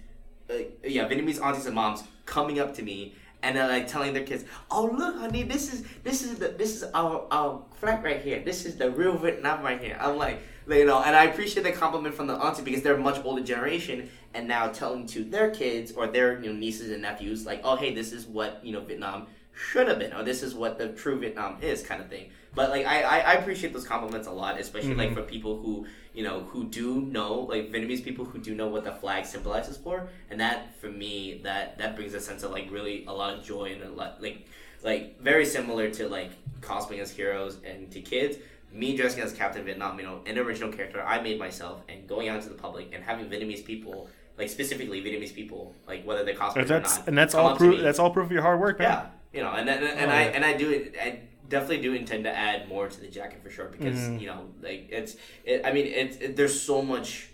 uh, yeah Vietnamese aunties and moms coming up to me and then like telling their kids oh look honey this is this is the this is our our flag right here this is the real Vietnam right here I'm like you know and I appreciate the compliment from the auntie because they're a much older generation and now telling to their kids or their you know nieces and nephews like oh hey this is what you know Vietnam should have been, or this is what the true Vietnam is, kind of thing. But like I, I, I appreciate those compliments a lot, especially like mm-hmm. for people who you know who do know like Vietnamese people who do know what the flag symbolizes for, and that for me that that brings a sense of like really a lot of joy and a lot like like very similar to like cosplaying as heroes and to kids. Me dressing as Captain Vietnam, you know, an original character I made myself, and going out to the public and having Vietnamese people, like specifically Vietnamese people, like whether they're cosplaying or not, and that's all proof. That's all proof of your hard work, man. Yeah, you know, and and, and Oh, I yeah. and I do it. I definitely do intend to add more to the jacket for sure because Mhm. you know, like it's. It, I mean, it's it, there's so much.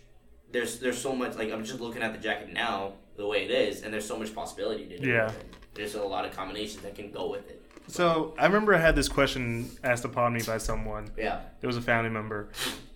There's there's so much like I'm just looking at the jacket now the way it is, and there's so much possibility to do. Yeah. There's a lot of combinations that can go with it. So I remember I had this question asked upon me by someone. Yeah. It was a family member,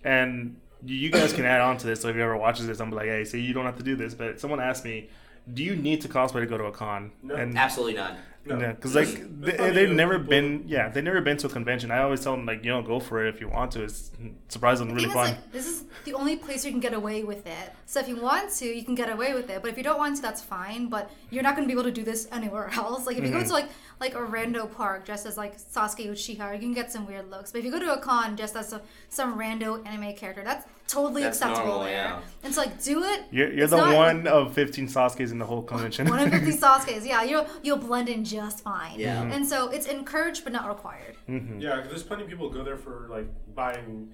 and you- you guys can add on to this. So if you ever watches this, I'm like, hey, see, you don't have to do this. But someone asked me, do you need to cosplay to go to a con? No. And Absolutely not. No. Yeah, because There's- like they, they've never people- been. Yeah, they've never been to a convention. I always tell them like, you know, go for it if you want to. It's surprisingly really fun. like, this is the only place you can get away with it. So if you want to, you can get away with it. But if you don't want to, that's fine. But you're not going to be able to do this anywhere else. Like if you Mm-hmm. go to like like a rando park dressed as like Sasuke Uchiha, you can get some weird looks. But if you go to a con dressed as a, some rando anime character, that's totally That's acceptable normal, there. yeah. And so like do it. You're, you're the not- one of 15 Sasuke's in the whole convention. One of fifty Sasuke's, yeah, you'll you'll blend in just fine. Yeah. Mm-hmm. And so it's encouraged but not required. Yeah, 'cause there's plenty of people who go there for like buying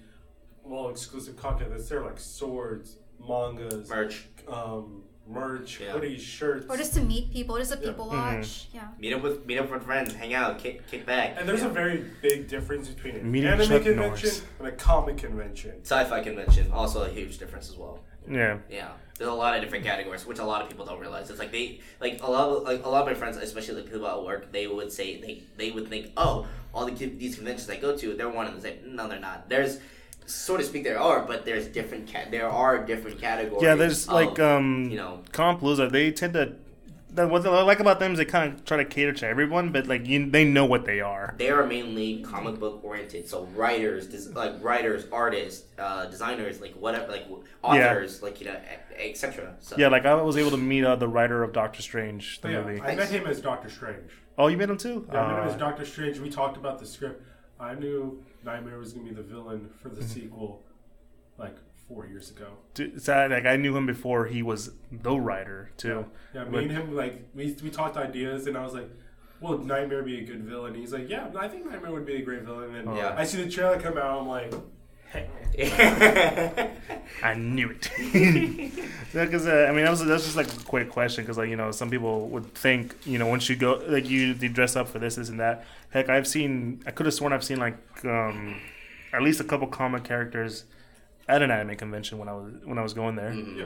well exclusive content that's there, like swords, mangas, Merch. um, merch, Yeah. hoodies, shirts. Or just to meet people, just a Yeah. people Mm-hmm. watch. Yeah. Meet up with meet up with friends, hang out, kick kick back. and there's Yeah. a very big difference between an Meeting anime Chuck convention Norris. and a comic convention. sci-fi convention also a huge difference as well. yeah. Yeah, there's a lot of different categories, which a lot of people don't realize. It's like they like a lot of like a lot of my friends, especially the people at work, they would say they they would think, oh, all the these conventions I go to, they're one and the same. No, they're not. There's so to speak, there are, but there's different cat. There are different categories. Yeah, there's of, like um, you know, Comicpalooza. They tend to. That what I like about them is they kind of try to cater to everyone, but like you, they know what they are. they are mainly comic book oriented. So writers, des- like writers, artists, uh, designers, like whatever, like authors, like you know, etc. So Yeah, like I was able to meet uh, the writer of Doctor Strange, the yeah, movie. I met him as Doctor Strange. Oh, you met him too? Yeah, I met him Uh, as Doctor Strange. We talked about the script. I knew Nightmare was gonna be the villain for Mm-hmm. the sequel, like four years ago. dude, so, like I knew him before he was the writer too. Yeah, me But- and him like we we talked ideas, and I was like, "Will Nightmare be a good villain?" He's like, "Yeah, I think Nightmare would be a great villain." And Yeah. I see the trailer come out, I'm like, "Hey." I knew it. Because uh, I mean, that was that's just like a quick question. Because like you know, some people would think you know once you go like you, you dress up for this, this, and that. Heck, I've seen. I could have sworn I've seen like um, at least a couple comic characters at an anime convention when I was when I was going there. Mhm. Yeah.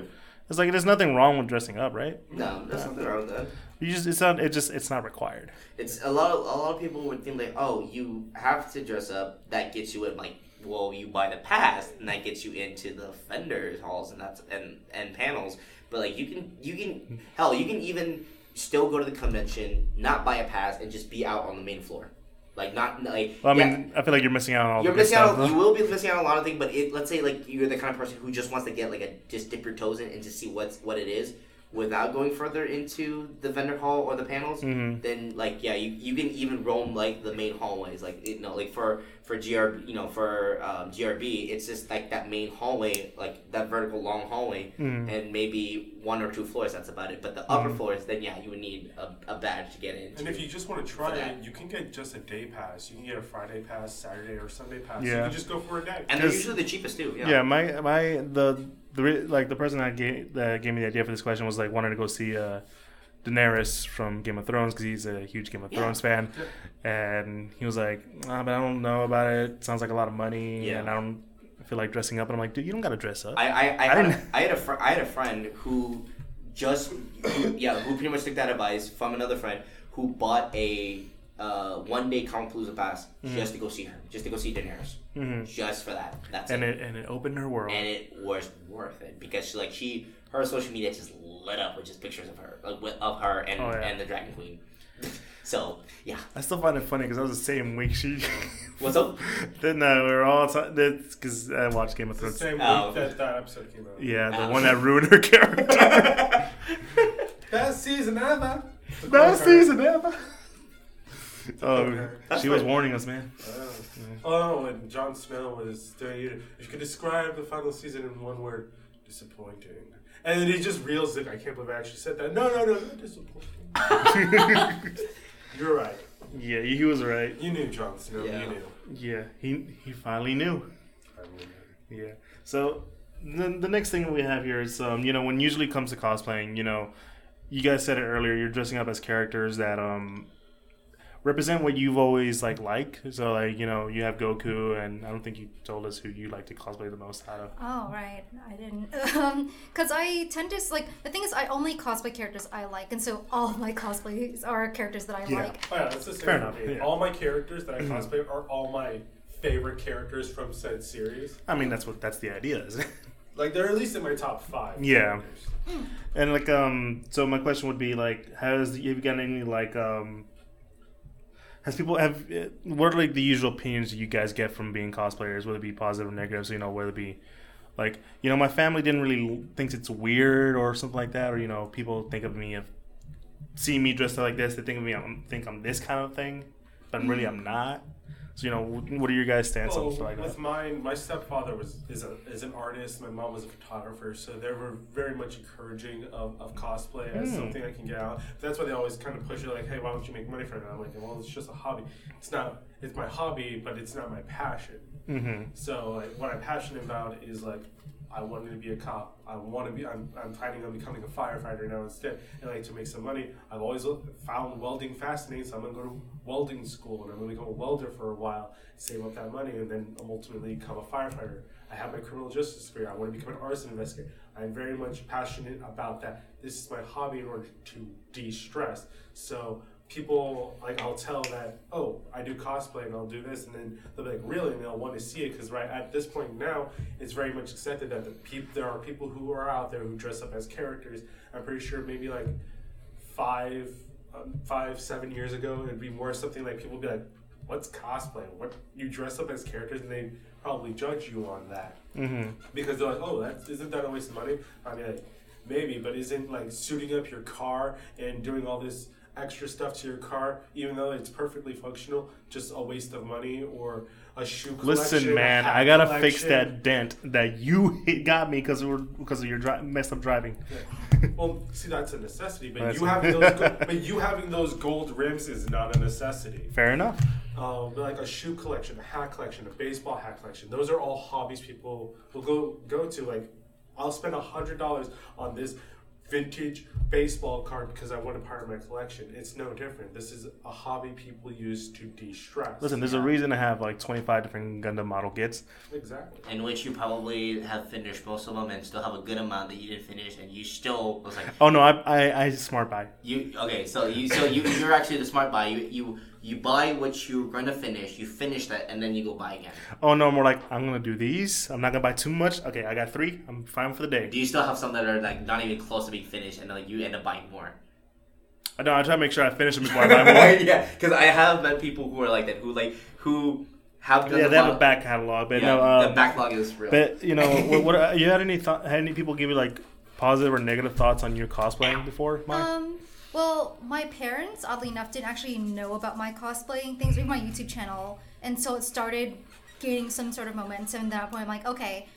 It's like there's nothing wrong with dressing up, right? No, there's nothing wrong with that. You just it's not it just it's not required. It's a lot. Of, a lot of people would think like, oh, you have to dress up. That gets you in like, well, you buy the pass, and that gets you into the vendors halls and that's and and panels. But like, you can you can hell, you can even still go to the convention, not buy a pass, and just be out on the main floor. Like not like. Well, I yeah, mean, I feel like you're missing out on all You're the missing stuff. out. though. You will be missing out on a lot of things, but it, let's say like you're the kind of person who just wants to get like a just dip your toes in and just see what's what it is without going further into the vendor hall or the panels. Mhm. Then like yeah, you, you can even roam like the main hallways. Like you know like for for GR you know for um, GRB, it's just like that main hallway, like that vertical long hallway, Mhm. and maybe one or two floors. That's about it. But the upper floors, then yeah, you would need a, a badge to get in. And if you just want to try it, that. you can get just a day pass. You can get a Friday pass, Saturday or Sunday pass. Yeah. You can just go for a day. and they're usually the cheapest too. Yeah. Yeah, my my the the re- like the person that gave that gave me the idea for this question was like wanting to go see uh, Daenerys from Game of Thrones because he's a huge Game of Yeah. Thrones fan, and he was like, ah, but I don't know about it. Sounds like a lot of money, Yeah. and I don't feel like dressing up. And I'm like, dude, you don't gotta dress up. I I, I, I had, didn't- a, I had a fr- I had a friend who just who, yeah who pretty much took that advice from another friend who bought a uh, one day Palooza pass Mm-hmm. just to go see her just to go see Daenerys Mhm. just for that that's and it. it and it opened her world. and it was worth it because she like she her social media just lit up with just pictures of her like with, of her and Oh, yeah. and the Dragon Queen so yeah I still find it funny because that was the same week she. what's up then uh, we were all because I watched Game of It's the Thrones. same week Oh. that that episode came out. Yeah, the Oh. one that ruined her character. Best season ever. Best season ever. Oh, she was warning us, man. Oh, oh, when Jon Snow was doing it, if you could describe the final season in one word, disappointing. And then he just reels it. I can't believe I actually said that. No, no, no, not disappointing. You're right. Yeah, he was right. You knew Jon Snow. Yeah. You knew. Yeah, he he finally knew. I mean, Yeah. So the the next thing we have here is um you know when usually comes to cosplaying you know you guys said it earlier you're dressing up as characters that um represent what you've always like like so like you know you have Goku and I don't think you told us who you like to cosplay the most out of. Oh right, I didn't. Um, cause I tend to like the thing is I only cosplay characters I like, and so all of my cosplays are characters that I Yeah. like. Oh, yeah, that's the same Fair enough, yeah. All my characters that I cosplay are all my favorite characters from said series. I mean that's what that's the idea, isn't? Like they're at least in my top five. Yeah. characters. And like um so my question would be like has have you gotten any like um has people have uh, what are like the usual opinions that you guys get from being cosplayers whether it be positive or negative so you know whether it be like you know my family didn't really thinks it's weird or something like that or you know people think of me of seeing me dressed up like this they think of me I'm think I'm this kind of thing but really I'm not so you know what are your guys stance on Well, stuff like with mine, my stepfather was is a is an artist. My mom was a photographer, so they were very much encouraging of, of cosplay as Hmm. something I can get out. That's why they always kind of push it like, "Hey, why don't you make money from it?" I'm like, "Well, it's just a hobby. It's not. It's my hobby, but it's not my passion." mm-hmm. So like, what I'm passionate about is like, I wanted to be a cop. I want to be. I'm, I'm planning on becoming a firefighter now instead, and like to make some money. I've always found welding fascinating, so I'm gonna go to welding school and I'm gonna become a welder for a while, save up that money, and then ultimately become a firefighter. I have my criminal justice degree. I want to become an arson investigator. I'm very much passionate about that. This is my hobby in order to de-stress. So people like I'll tell that oh I do cosplay and I'll do this and then they'll be like really? And they'll want to see it because right at this point now it's very much accepted that the peop- there are people who are out there who dress up as characters. I'm pretty sure maybe like five um, five seven years ago it'd be more something like people would be like what's cosplay? What you dress up as characters? And they probably judge you on that. Mm-hmm. because they're like, oh, that's isn't that a waste of money? I mean, like, maybe, but isn't like suiting up your car and doing all this extra stuff to your car, even though it's perfectly functional, just a waste of money or a shoe collection? Listen, man, I gotta fix that dent that you hit, got me because because of your dri- messed up driving. Well, see, that's a necessity, but That's- you having those, go- but you having those gold rims is not a necessity. Fair enough. Um, but like a shoe collection, a hat collection, a baseball hat collection. Those are all hobbies people will go go to. Like I'll spend a hundred dollars on this vintage baseball card because I want to part of my collection. It's no different. This is a hobby people use to de-stress. Listen, there's a reason to have like 25 different Gundam model kits. exactly. in which you probably have finished most of them and still have a good amount that you didn't finish, and you still was like, Oh no, I I, I smart buy. you okay? So you so you you're actually the smart buy. You you you buy what you're going to finish. You finish that, and then you go buy again. Oh no, more like I'm gonna do these. I'm not gonna buy too much. Okay, I got three. I'm fine for the day. Do you still have some that are like not even close to being finished, and like you end up buying more? I know. I try to make sure I finish them before I buy more. yeah, because I have met people who are like that, who like who have done yeah, the they have a back catalog, but Yeah, no. Um, the backlog is real. But you know, what, what uh, you had any thought? Had any people give you like positive or negative thoughts on your cosplaying before? Mike? Um, well, my parents, oddly enough, didn't actually know about my cosplaying things or my YouTube channel, and so it started gaining some sort of momentum. At that point, I'm like, okay,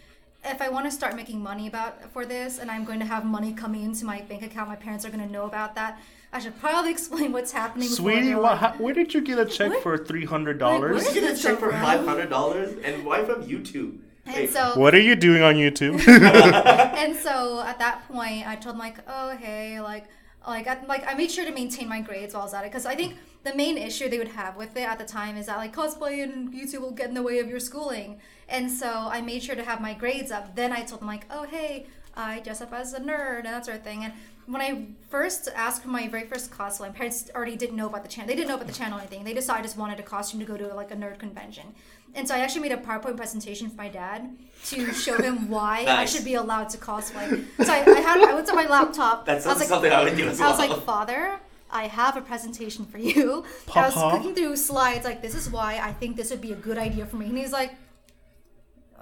if I want to start making money about for this, and I'm going to have money coming into my bank account, my parents are going to know about that. I should probably explain what's happening. before Sweetie, they're how, where did you get a check What? for three hundred Like, dollars? where- you get a check for five hundred dollars, and why from YouTube? and Wait, so What are you doing on YouTube? and so at that point, I told them like, oh hey, like, like, I, like I made sure to maintain my grades while I was at it because I think the main issue they would have with it at the time is that like cosplay and YouTube will get in the way of your schooling, and so I made sure to have my grades up. Then I told them like, oh hey, I dress up as a nerd and that sort of thing. And when I first asked for my very first cosplay, my parents already didn't know about the channel. They didn't know about the channel or anything. They just I just wanted a costume to go to like a nerd convention. And so I actually made a PowerPoint presentation for my dad to show him why I should be allowed to cosplay. So I, I had I went to my laptop. That's I was like, something I would do as I was like, Father, I have a presentation for you. I was Papa? clicking through slides like, this is why I think this would be a good idea for me. And he's like,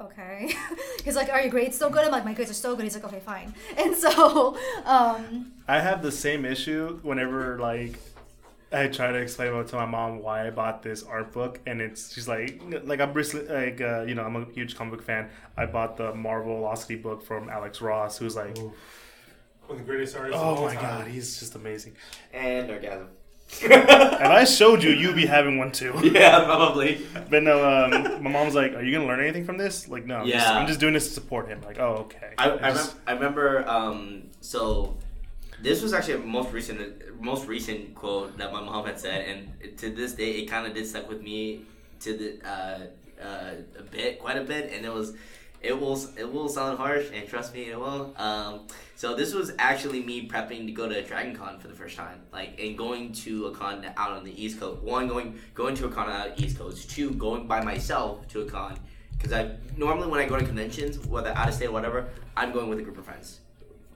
okay. he's like, are your grades still good? I'm like, my grades are still good. He's like, okay, fine. And so, um, I have the same issue whenever like I try to explain to my mom why I bought this art book, and it's she's like, like I'm recently like uh, you know I'm a huge comic book fan. I bought the Marvelocity book from Alex Ross, who's like, One of the greatest artists. oh all my time. god, he's just amazing. and orgasm. and I showed you, you'd be having one too. yeah, probably. But no, um, my mom's like, "Are you gonna learn anything from this?" Like, no, I'm, just, Yeah. I'm just doing this to support him. Like, oh, okay. I, I, just- remember, I remember. Um, so this was actually most recent, most recent quote that my mom had said, and to this day, it kind of did stuck with me to the uh, uh, a bit, quite a bit, and it was. It will it will sound harsh, and trust me, it will. Um, so this was actually me prepping to go to Dragon Con for the first time, like and going to a con out on the East Coast. One, going going to a con out East Coast. Two, going by myself to a con because I normally when I go to conventions, whether out of state or whatever, I'm going with a group of friends.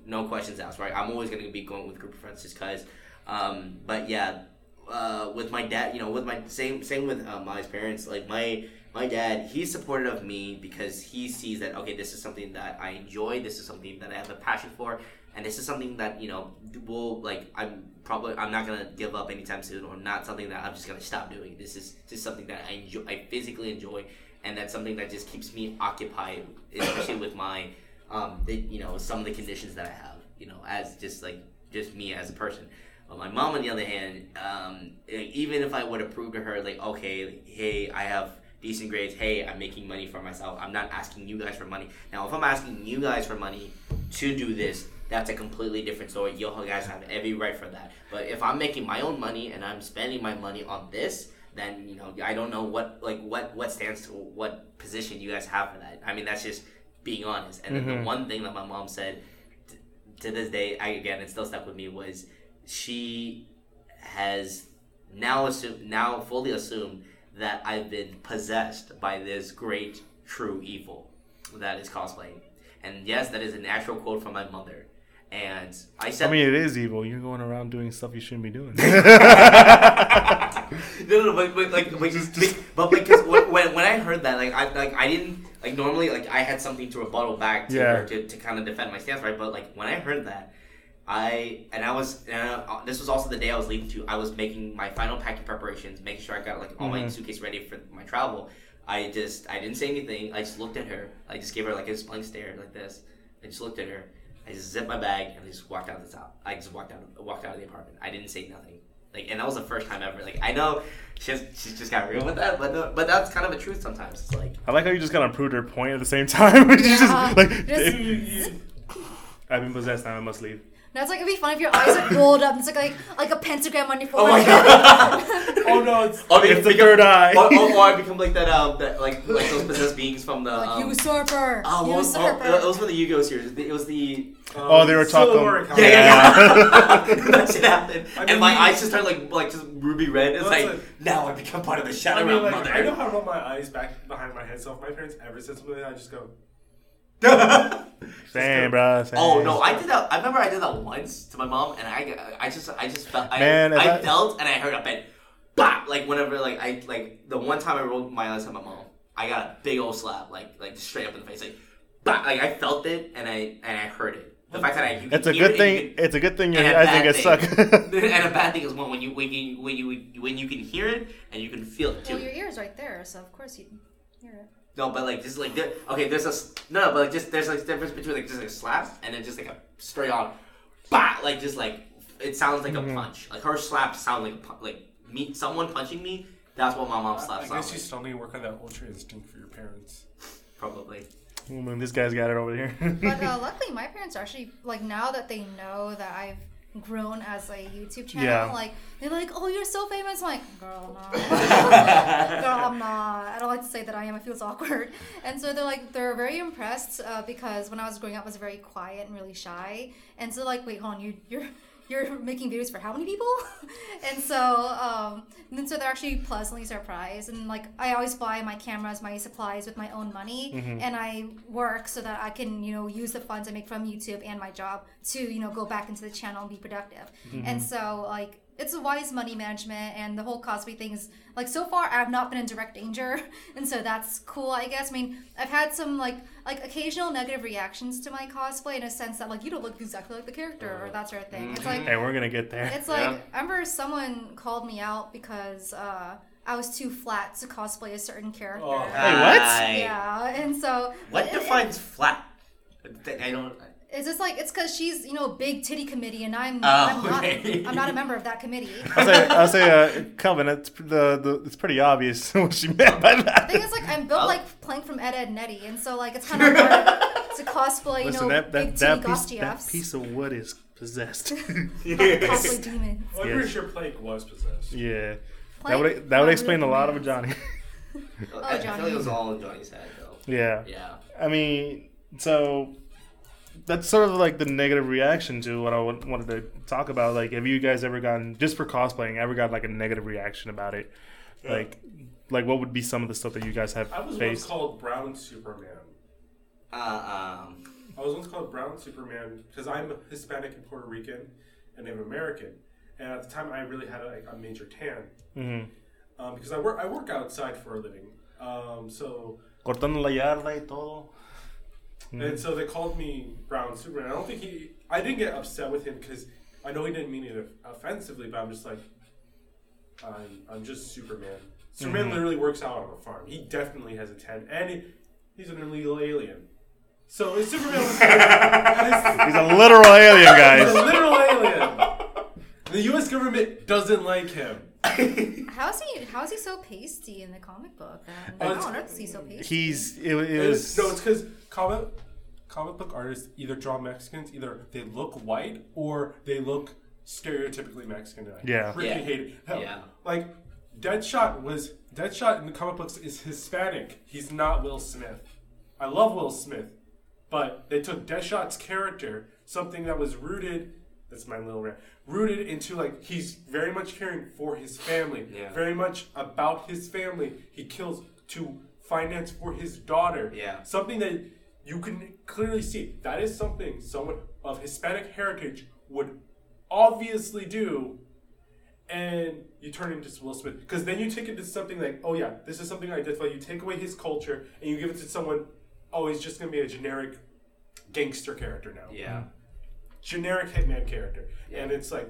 No questions asked, right? I'm always gonna be going with a group of friends just cause. Um, but yeah, uh, with my dad, you know, with my same same with uh, my parents, like my my dad, he's supportive of me because he sees that okay, this is something that I enjoy, this is something that I have a passion for, and this is something that you know will like I'm probably I'm not gonna give up anytime soon, or not something that I'm just gonna stop doing. This is just something that I enjoy, I physically enjoy, and that's something that just keeps me occupied, especially with my um, you know, some of the conditions that I have, you know, as just like just me as a person. But my mom, on the other hand, um, even if I would have proved to her, like, okay, hey, I have decent grades, hey, I'm making money for myself, I'm not asking you guys for money. Now, if I'm asking you guys for money to do this, that's a completely different story. You guys have every right for that. But if I'm making my own money and I'm spending my money on this, then you know I don't know what like what what stands to what position you guys have for that. I mean that's just being honest. And then the Mhm. one thing that my mom said t- to this day, I again it still stuck with me was she has now assumed now fully assumed that I've been possessed by this great true evil that is cosplaying. And yes, that is an actual quote from my mother. And I said I mean, it is evil. You're going around doing stuff you shouldn't be doing. no, no, but, but like, but, but because when, when when I heard that, like, I like I didn't like normally like I had something to rebuttal back to Yeah. her to, to kind of defend my stance, right? But like when I heard that, I and I was uh, this was also the day I was leaving to. I was making my final packing preparations, making sure I got like all my Mhm. suitcase ready for my travel. I just I didn't say anything. I just looked at her. I just gave her like a blank stare like this. I just looked at her. I just zipped my bag and I just walked out the top. I just walked out walked out of the apartment. I didn't say nothing. Like, and that was the first time ever. Like, I know she's she's just got real with that, but no, but that's kind of a truth sometimes. It's like, I like how you just got to prove her point at the same time. You Yeah. just, like, Just- You, you, I've been possessed now. I must leave. Now it's like it'd be fun if your eyes are rolled up. It's like like, like a pentagram on your forehead. Oh my forehead. god! Oh no, it's Oh, It's the third eye. Or, or, or I become like that, um, that like like those possessed beings from the. like um, usurper, Oh, what was, oh, usurper. it was from the Yu-Gi-Oh series. It was the um, Oh, they were talking- Silver yeah, yeah, Yeah. yeah. that shit happened, I and my we- eyes just started like like just ruby red. It's like, like- now I become part of the shadow I mean, realm like, mother. I know how to roll my eyes back behind my head. So if my parents ever said something I just go. Same, bro. Same. Oh no, I did that. I remember I did that once to my mom, and I, I just, I just felt, I, Man, I I- felt, and I heard a bit, bop. Like whenever, like I, like the one time I rolled my eyes at my mom, I got a big old slap, like, like straight up in the face, like, bop. Like I felt it, and I, and I heard it. The fact that I, you It's a good it, and you thing. It's a good thing your and a eyes didn't get thing. stuck. and a bad thing is when when you when you when you when you can hear it and you can feel it too. well, your ear's right there, so of course you can hear it. No, but like just like there, okay, there's a no, no, but like just there's like difference between like just like slaps and then just like a straight on, bah, like just like it sounds like Mm-hmm. a punch. Like her slaps sound like a like me someone punching me. That's what my mom slaps. I guess you like. still need to work on that ultra instinct for your parents. Probably. Oh, man, this guy's got it over here. But uh, luckily, my parents are actually like now that they know that I've grown as a YouTube channel, Yeah. like they're like, "Oh, you're so famous!" I'm like, "Girl, no, girl, I'm not." I don't like to say that I am. It feels awkward, and so they're like, they're very impressed uh, because when I was growing up, I was very quiet and really shy, and so like, wait, hold on, you you're. You're making videos for how many people? and so, um, and then so they're actually pleasantly surprised. And like, I always buy my cameras, my supplies with my own money, and I work so that I can, you know, use the funds I make from YouTube and my job to, you know, go back into the channel and be productive. And so, like, it's a wise money management, and the whole cosplay thing is like so far I've not been in direct danger, and so that's cool, I guess. I mean, I've had some like like occasional negative reactions to my cosplay in a sense that like you don't look exactly like the character or that sort of thing. It's like hey, we're gonna get there. it's like Yeah. I remember someone called me out because uh, I was too flat to cosplay a certain character. Oh. Hey, what? Yeah, and so What it- defines flat? I don't. It's just like it's because she's you know a big titty committee and I'm Oh, I'm not okay. I'm not a member of that committee. I'll say, I'll say, uh, Calvin, it's the, the it's pretty obvious what she meant by The that. thing is like I'm built Oh. like Plank from Ed Edd and Eddy, and so like it's kind of hard to cosplay you Listen, know that big that, titty piece, that piece of wood is possessed. cosplay demons. Well, I'm Yes. pretty sure Plank was possessed. yeah, that would that would explain a lot of demons. Johnny. I, I feel like it was all in Johnny's head though. yeah, Yeah. I mean, so that's sort of like the negative reaction to what I wanted to talk about. Like, have you guys ever gotten just for cosplaying? Ever got like a negative reaction about it? Yeah. Like, like what would be some of the stuff that you guys have I was once faced? called Brown Superman. Uh, um. I was once called Brown Superman because I'm Hispanic and Puerto Rican and Native American, and at the time I really had a, a major tan Mm-hmm. um, because I work I work outside for a living. Um, so Cortando la yarda y todo. Mm-hmm. and so they called me Brown Superman. I don't think he I didn't get upset with him because I know he didn't mean it offensively, but I'm just like I'm I'm just Superman. Superman mm-hmm. literally works out on a farm. He definitely has a tent, and he, he's an illegal alien. So is Superman. He's a literal alien, guys. He's a literal alien. The U.S. government doesn't like him. How's he? How's he so pasty in the comic book? Then? Oh, How it's- on earth is he so pasty? He's it, it It's, was no, it's because comic comic book artists either draw Mexicans, either they look white or they look stereotypically Mexican. And I Yeah. freaking Yeah. hate it. Hell, Yeah. Like Deadshot was Deadshot in the comic books is Hispanic. He's not Will Smith. I love Will Smith, but they took Deadshot's character, something that was rooted. That's my little rant. Rooted into like he's very much caring for his family, Yeah. very much about his family. He kills to finance for his daughter. Yeah. something that you can clearly see. That is something someone of Hispanic heritage would obviously do and you turn into Will Smith. Because then you take it to something like, oh yeah, this is something I identify. You take away his culture and you give it to someone, oh, he's just gonna be a generic gangster character now. Yeah. Generic hitman character. And it's like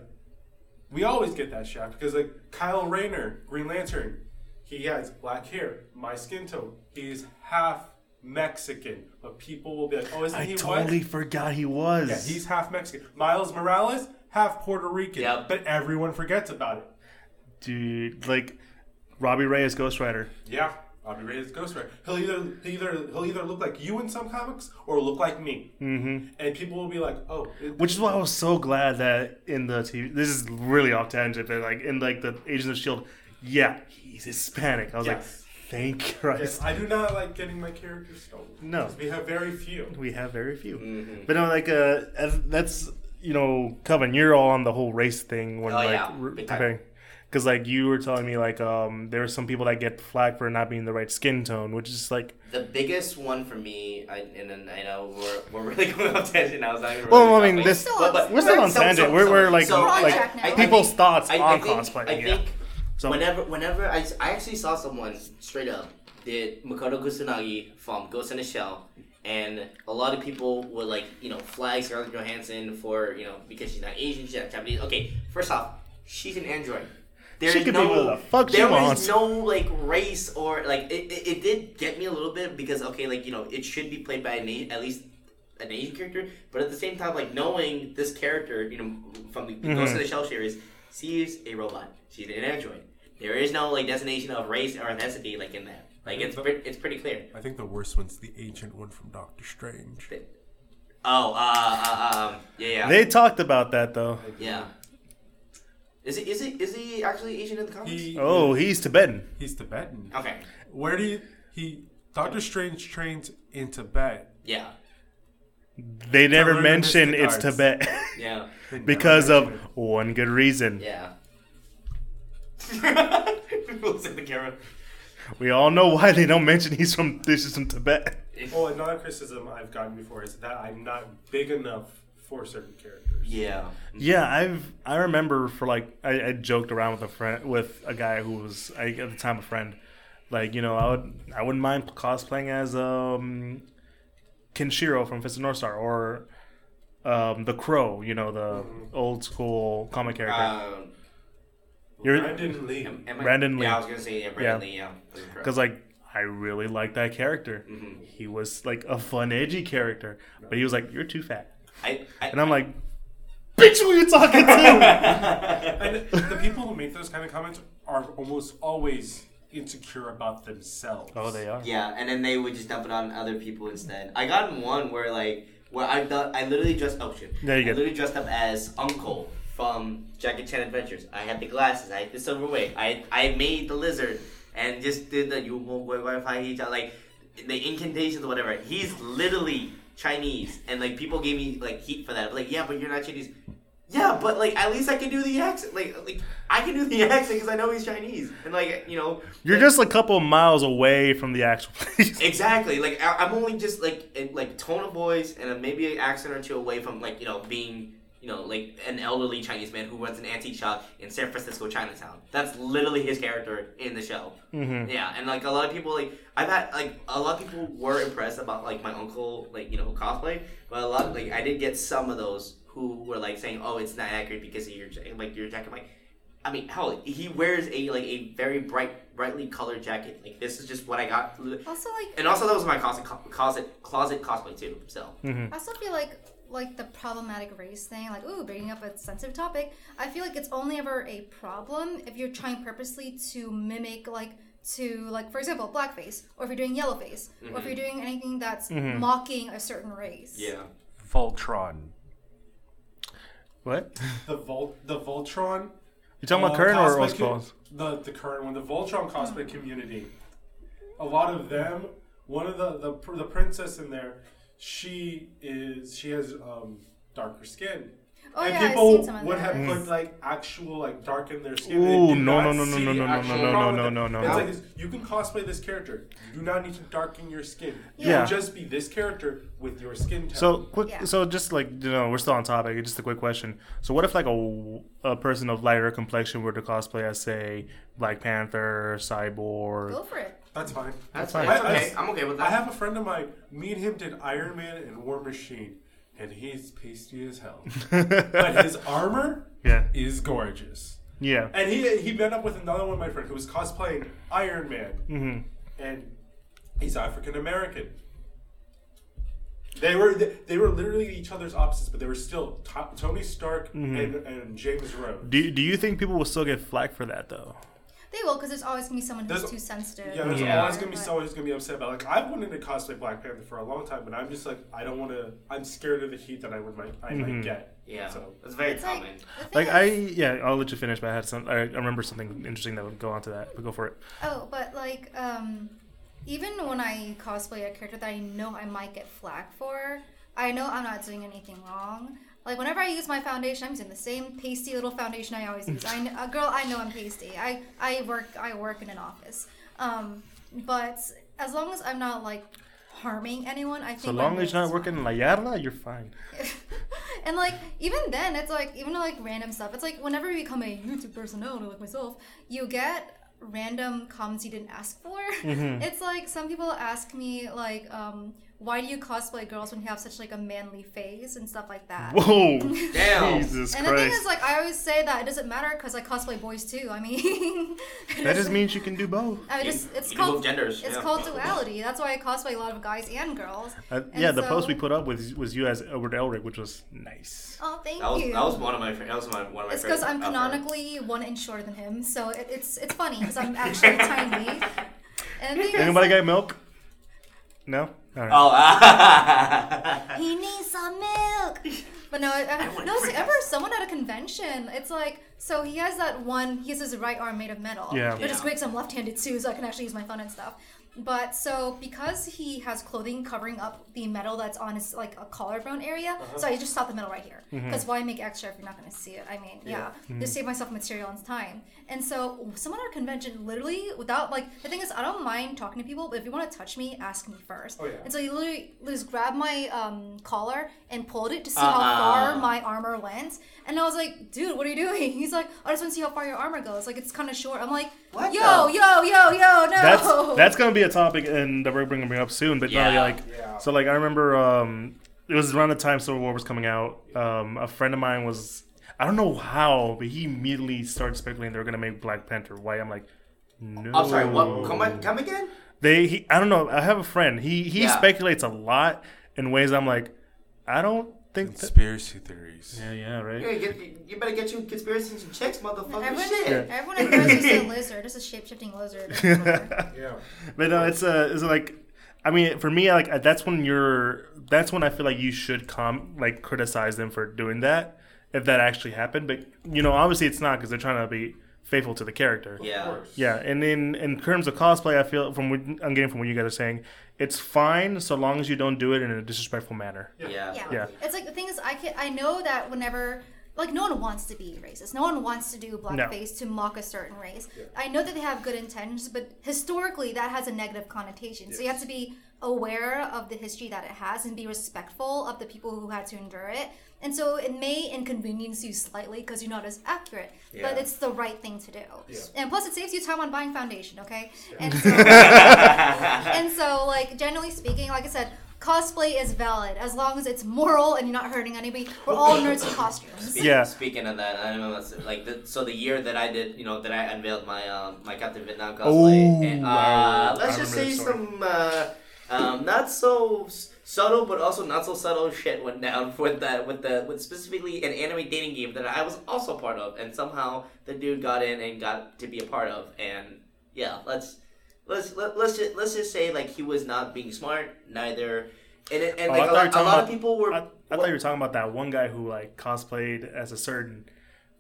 we always get that shot because like Kyle Rayner, Green Lantern, he has black hair, my skin tone. He's half Mexican. But people will be like, Oh, isn't I he totally white? forgot he was. Yeah, he's half Mexican. Miles Morales, half Puerto Rican. Yep. But everyone forgets about it. dude. Like Robbie Reyes as Ghost Rider. Yeah. I'll be great as Ghost Rider. He'll either he'll either he'll either look like you in some comics or look like me, mm-hmm. and people will be like, "Oh, it, Which is why I was so glad that in the TV, this is really off tangent, but like in like the Agents of Shield, yeah, he's Hispanic. I was like, Yes. thank yes, Christ. I do not like getting my characters stolen. No. 'Cause we have very few. We have very few, Mm-hmm. but no, like uh, as- that's you know, Coven, you're all on the whole race thing when Oh, like yeah, re- big time. comparing. Because like you were telling me, like um, there are some people that get flack for not being the right skin tone, which is like, The biggest one for me, I, and then I know we're, we're really going off tangent now. So I'm gonna Well, really I mean, this- about- We're still- we're still on so- tangent. so- We're- so- we're, like- so, like, track now. I- I people's think- thoughts I, on I think, cosplay. I yeah. think So whenever, whenever I, I actually saw someone straight up did Makoto Kusanagi from Ghost in the Shell, and a lot of people would like you know flag Scarlett Johansson for you know because she's not Asian, she's not Japanese. Okay, first off, she's an android. There She is can be no, whatever the fuck she there was no like race or like it, it, it did get me a little bit because okay like you know it should be played by an A- at least an Asian character, but at the same time like knowing this character you know from the Mm-hmm. Ghost in the Shell series, she's a robot, she's an android. There is no like designation of race or ethnicity like in that. Like it's pre- it's pretty clear. I think the worst one's the ancient one from Doctor Strange. Oh, uh, uh um, yeah, yeah, they talked about that though. yeah. Is it is it is he is he actually Asian in the comics? He, Oh, he's Tibetan. he's Tibetan. okay, Where do you he? Doctor Strange trains in Tibet. yeah, They never mention it's arts. Tibet yeah, because of it. one good reason. yeah. Looks at the camera. We all know why they don't mention he's from this is from Tibet. Well, another criticism I've gotten before is that I'm not big enough for certain characters. Yeah. Yeah, I've I remember for like I, I joked around with a friend with a guy who was I, at the time a friend. Like you know I would I wouldn't mind cosplaying as um Kenshiro from Fist of North Star or um the Crow. You know the old school comic character. Um, You're Brandon Lee. am I- Brandon Lee. Yeah, I was gonna say yeah, Brandon Yeah. Lee. Yeah, because like I really liked that character. Mm-hmm. He was like a fun, edgy character, but he was like, "You're too fat," I, I, and I'm like, "Bitch, who you talking to?" And the people who make those kind of comments are almost always insecure about themselves. oh, they are. Yeah, and then they would just dump it on other people instead. I got in one where like where I done, I literally dressed oh shit. There you I get- literally dressed up as Uncle from Jackie Chan Adventures. I had the glasses, I had the silver wig, I I made the lizard and just did the you like the incantations or whatever. He's literally Chinese and like people gave me like heat for that. Like, yeah, but you're not Chinese. Yeah, but like at least I can do the accent. Like, like I can do the accent because I know he's Chinese, and like you know, You're like- just a couple miles away from the actual place. Exactly. Like I- I'm only just like in, like tone of voice and maybe an accent or two away from like you know being you know like an elderly Chinese man who runs an antique shop in San Francisco Chinatown. That's literally his character in the show. Mhm. Yeah, and like a lot of people like I've had like a lot of people were impressed about like my uncle like you know cosplay, but a lot like I did get some of those who were like saying oh it's not accurate because of your like your jacket. I'm like I mean, hell, he wears a like a very bright, brightly colored jacket. Like this is just what I got. Also, like, And also, that was my closet, closet, closet cosplay too. So I also feel like like the problematic race thing, like ooh, bringing up a sensitive topic. I feel like it's only ever a problem if you're trying purposely to mimic like to like for example blackface, or if you're doing yellowface, or if you're doing anything that's mocking a certain race. yeah, Voltron. What? The Vol the Voltron. You talking about uh, current or old co- The the current one, the Voltron cosplay community. A lot of them. One of the the the princess in there, she is she has um darker skin. Oh and yeah, I've seen some of would have put like actual like darken their skin. Ooh, They do no, not no, no, no, see no, no, no, actual no, no, problem no, no, it. no, It's no. like this, you can cosplay this character. You do not need to darken your skin. You Yeah. can just be this character with your skin tone. So quick. Yeah. So just like you know, we're still on topic. Just a quick question. So what if like a, a person of lighter complexion were to cosplay as say Black Panther, Cyborg? Go for it. That's fine. that's fine. fine. I- I- okay. I'm okay with that. I have a friend of mine. Me and him did Iron Man and War Machine, and he's pasty as hell. but his armor Yeah. is gorgeous. Yeah. And he he met up with another one of my friends who was cosplaying Iron Man, hmm and he's African American. They were they were literally each other's opposites, but they were still To- Tony Stark and, and James Rhodes. Do Do you think people will still get flack for that though? They will, because there's always gonna be someone who's There's- too sensitive. Yeah, there's Yeah. always gonna be But- someone who's gonna be upset about. Like I've wanted to cosplay Black Panther for a long time, but I'm just like I don't want to. I'm scared of the heat that I would might I Mhm. might get. Yeah, So it's very It's common. the thing Like I, yeah, I'll let you finish. But I had some. I I remember something interesting that would go on to that. But go for it. Oh, but like, um, even when I cosplay a character that I know I might get flack for, I know I'm not doing anything wrong. Like whenever I use my foundation, I'm using the same pasty little foundation I always use. I, girl, I know I'm pasty. I, I work I work in an office. Um, but as long as I'm not like harming anyone, I think. So long as you're not working in La Yarda, you're fine. and like even then it's like even like random stuff it's like whenever you become a youtube personality like myself you get random comments you didn't ask for Mm-hmm. it's like some people ask me like um why do you cosplay girls when you have such like a manly face and stuff like that Whoa, Damn. Jesus Christ. and the thing is like i always say that it doesn't matter because i cosplay boys too i mean that just means you can do both. I mean, You- it's, it's you called genders, It's yeah. called duality. That's why I cosplay a lot of guys and girls. Uh, And yeah, the post we put up was was you as Edward Elric, which was nice. Oh, thank That was you. that was one of my that was my one of my. It's because I'm ever. canonically one inch shorter than him, so it, it's it's funny because I'm actually tiny. And the thing is, Anybody got milk? No. All right. Oh, ah. he needs some milk. But no, I, I, want no. free Ever someone at a convention, it's like so he has that one. He has his right arm made of metal. Yeah. Which is Yeah. great. 'cause I'm left-handed too, so I can actually use my phone and stuff. But so because he has clothing covering up the metal that's on his like a collarbone area, Uh-huh. so I just stop the metal right here. Mm-hmm. Because why make extra if you're not going to see it? I mean, yeah, just save myself material and time. And so someone at a convention, literally without like the thing is, I don't mind talking to people, but if you want to touch me, ask me first. Oh, yeah. And so he literally just grabbed my um, collar and pulled it to see Uh-uh. how far my armor went. And I was like, dude, what are you doing? He's like, I just want to see how far your armor goes. Like it's kind of short. I'm like, What yo, the- yo, yo, yo, no. That's that's gonna be a topic, and that we're bringing up soon. But Yeah. no, like, Yeah. so like I remember um, it was around the time Civil War was coming out. Um, a friend of mine was I don't know how, but he immediately started speculating they're gonna make Black Panther. Why? I'm like, no. I'm sorry. What? Come back, come again? They, he, I don't know. I have a friend. He he Yeah. speculates a lot in ways I'm like, I don't think. That, Conspiracy theories. yeah, yeah, right. You, get, you better get you conspiracies and checks, motherfucker. Everyone, Shit. everyone in Paris is a lizard. Just a shape shifting lizard. Yeah. But no, it's uh, it's like, I mean, for me, like that's when you're, that's when I feel like you should come, like criticize them for doing that, if that actually happened. But you know, obviously it's not because they're trying to be faithful to the character. Yeah. Of course. Yeah, and in in terms of cosplay, I feel from what I'm getting from what you guys are saying, it's fine so long as you don't do it in a disrespectful manner. Yeah. Yeah. Yeah. It's like the thing is, I can I know that whenever like no one wants to be racist. No one wants to do blackface to mock a certain race. I know that they have good intentions, but historically that has a negative connotation. So you have to be aware of the history that it has and be respectful of the people who had to endure it. And so it may inconvenience you slightly because you're not as accurate, but it's the right thing to do. Yeah. And plus, it saves you time on buying foundation. Okay, and so, and so like generally speaking, like I said, cosplay is valid as long as it's moral and you're not hurting anybody. We're all nerds in costumes. Speak- Yeah. Speaking of that, I remember like the, so the year that I did, you know, that I unveiled my um my Captain Vietnam cosplay. Oh, and, uh, wow. let's I just remember say this some uh, um not so s- subtle, but also not so subtle shit went down uh, with that with the with specifically an anime dating game that I was also part of, and somehow the dude got in and got to be a part of, and yeah, let's. Let's let, let's just let's just say like he was not being smart neither, and it, and Oh, like I a thought you lot, a lot of people were. I, I thought you were talking about that one guy who like cosplayed as a certain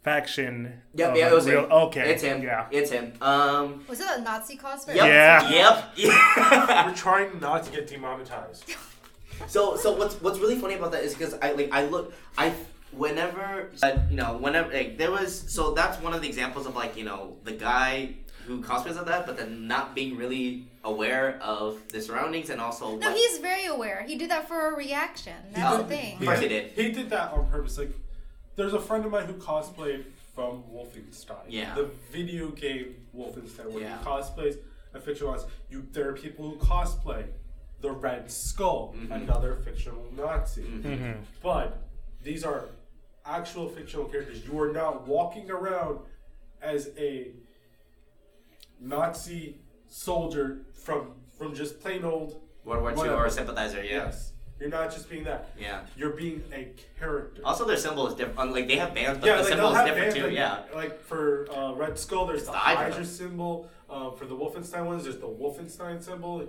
faction. Yep, of, yeah, it was real- him. Okay, It's him. Yeah, It's him. Um. Was it a Nazi cosplay? Yep. Yeah. Yep. We're trying not to get demonetized. so so what's what's really funny about that is because I like I look I whenever you know whenever like there was so that's one of the examples of like you know the guy who cosplays of that but then not being really aware of the surroundings and also No, what, he's very aware. He did that for a reaction. That's Oh, the thing. Of course he did. He did that on purpose. Like, there's a friend of mine who cosplayed from Wolfenstein. Yeah. The video game Wolfenstein, where Yeah. he cosplays a fictionalized. You, there are people who cosplay the Red Skull, Mm-hmm. another fictional Nazi. Mm-hmm. But these are actual fictional characters. You are not walking around as a Nazi soldier from from just plain old World War II Whatever. or a sympathizer yeah Yes. You're not just being that. Yeah. You're being a character. Also, their symbol is different. Like they have bands, but yeah, the like symbol is different too. like, Yeah. Like for uh, Red Skull, there's the, the Hydra. Hydra, symbol. Uh, for the Wolfenstein ones, there's the Wolfenstein symbol.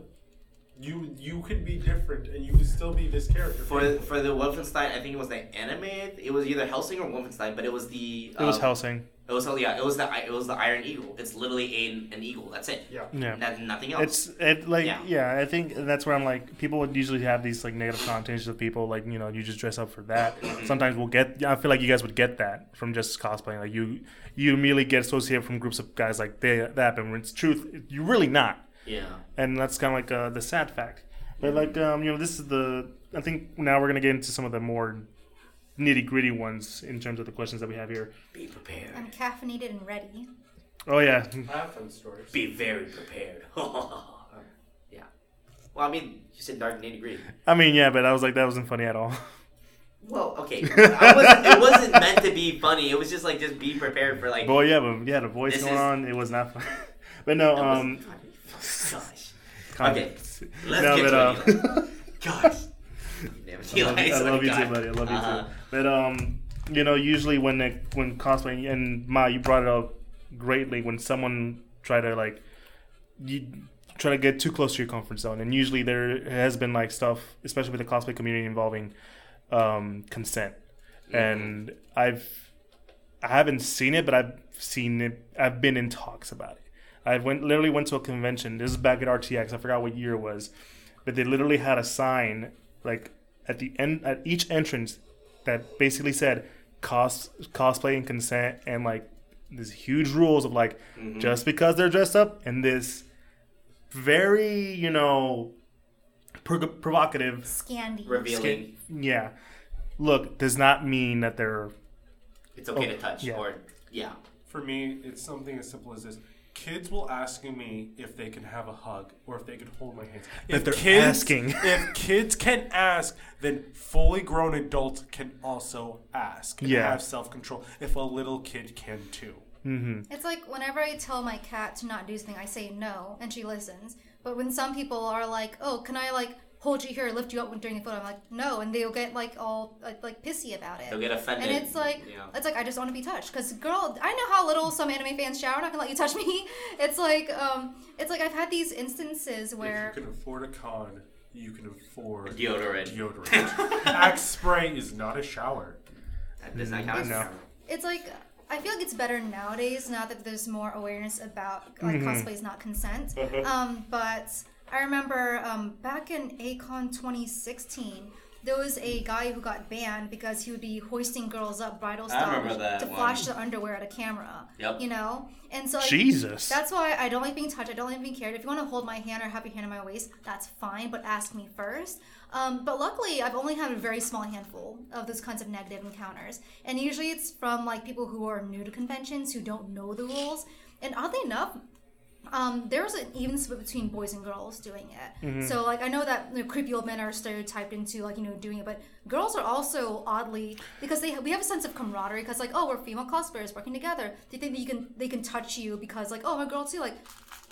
You you can be different, and you can still be this character. For for the Wolfenstein, I think it was the anime. It was either Hellsing or Wolfenstein, but it was the. It was um, Hellsing. It was yeah. It was the it was the Iron Eagle. It's literally an, an eagle. That's it. yeah. Yeah. That, nothing else. It's it like Yeah. yeah. I think that's where I'm like people would usually have these like negative connotations of people like you know you just dress up for that. Sometimes we'll get I feel like you guys would get that from just cosplaying like you you immediately get associated from groups of guys like they that but when it's truth you're really not yeah. and that's kind of like uh, the sad fact. But like um you know this is the I think now we're gonna get into some of the more nitty gritty ones in terms of the questions that we have here. Be prepared. I'm caffeinated and ready. Oh yeah, I have fun stories. Be very prepared. yeah. Well, I mean, you said dark nitty gritty. I mean yeah, but I was like that wasn't funny at all. Well, okay. I wasn't, it wasn't meant to be funny. It was just like just be prepared for like. Boy, yeah, but you had a voice going is- on, it was not fun. but no, um, funny. Gosh. Okay, Let's no, get but, to uh, Gosh. I love, I love you God. too, buddy. I love you Uh-huh. too. But um, you know, usually when it, when cosplaying and Ma, you brought it up greatly when someone try to like you try to get too close to your comfort zone, and usually there has been like stuff, especially with the cosplay community involving um, consent, and I've I haven't seen it, but I've seen it. I've been in talks about it. I went literally went to a convention. This is back at RTX. I forgot what year it was, but they literally had a sign like at the end at each entrance that basically said cos cosplay and consent and like these huge rules of like mm-hmm. just because they're dressed up in this very you know pro- provocative Scandy. Revealing. yeah look does not mean that they're It's okay Oh, to touch. yeah. Or yeah. For me, it's something as simple as this. Kids will ask me if they can have a hug or if they can hold my hands. If they're kids, asking. if kids can ask, then fully grown adults can also ask and Yeah. have self control. If a little kid can too. Mm-hmm. It's like whenever I tell my cat to not do something, I say no, and she listens. But when some people are like, "Oh, can I like hold you here, lift you up during the photo?" I'm like, "No," and they'll get like all like, like pissy about it. They'll get offended. And it's like, Yeah. it's like I just want to be touched. Cause girl, I know how little some anime fans shower. I'm not gonna let you touch me. It's like, um, it's like I've had these instances where If you can afford a con, you can afford Deodorant. deodorant. Axe spray is not a shower. That does not count as No. it's like I feel like it's better nowadays now that there's more awareness about like cosplay is not consent. um, but I remember um, back in A-Kon 2016, there was a guy who got banned because he would be hoisting girls up bridal style to one. flash their underwear at a camera. Yep. You know, and so like, Jesus. That's why I don't like being touched. I don't like being carried. If you want to hold my hand or have your hand on my waist, that's fine, but ask me first. Um, but luckily, I've only had a very small handful of those kinds of negative encounters, and usually it's from like people who are new to conventions who don't know the rules. And oddly enough, um, there's an even split between boys and girls doing it. So like I know that you know, creepy old men are stereotyped into like you know doing it, but girls are also oddly because they we have a sense of camaraderie because like oh we're female cosplayers working together. They think that you can they can touch you because like oh I'm a girl too like.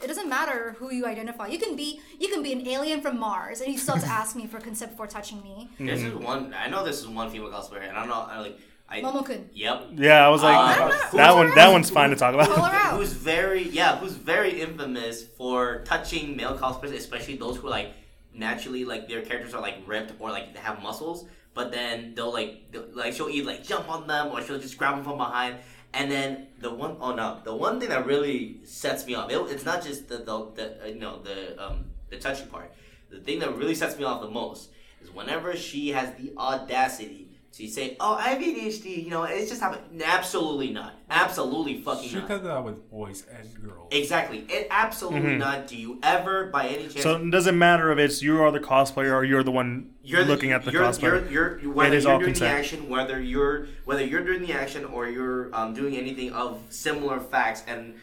It doesn't matter who you identify. You can be you can be an alien from Mars, and you still have to ask me for consent before touching me. This is one. I know this is one female cosplayer, and I don't know. I like. I, Momokun. Yep. yeah I was like Uh, that one that one's fine to talk Call about her out. Who's very yeah, who's very infamous for touching male cosplayers, especially those who are like naturally like their characters are like ripped or like they have muscles, but then they'll like they'll, like she'll either like jump on them or she'll just grab them from behind. And then the one oh no, the one thing that really sets me off, it, it's not just the the, the uh, you know the um the touching part. The thing that really sets me off the most is whenever she has the audacity to say, "Oh, I have ADHD," you know, it's just happening. Absolutely not. Absolutely fucking She not. does that with boys and girls. Exactly. It absolutely not. Do you ever, by any chance, so it doesn't matter if it's you are the cosplayer or you're the one you're looking at the you're, cosplayer You're, you're, whether is you're all doing consent. the action, whether you're whether you're doing the action or you're um, doing anything of similar facts and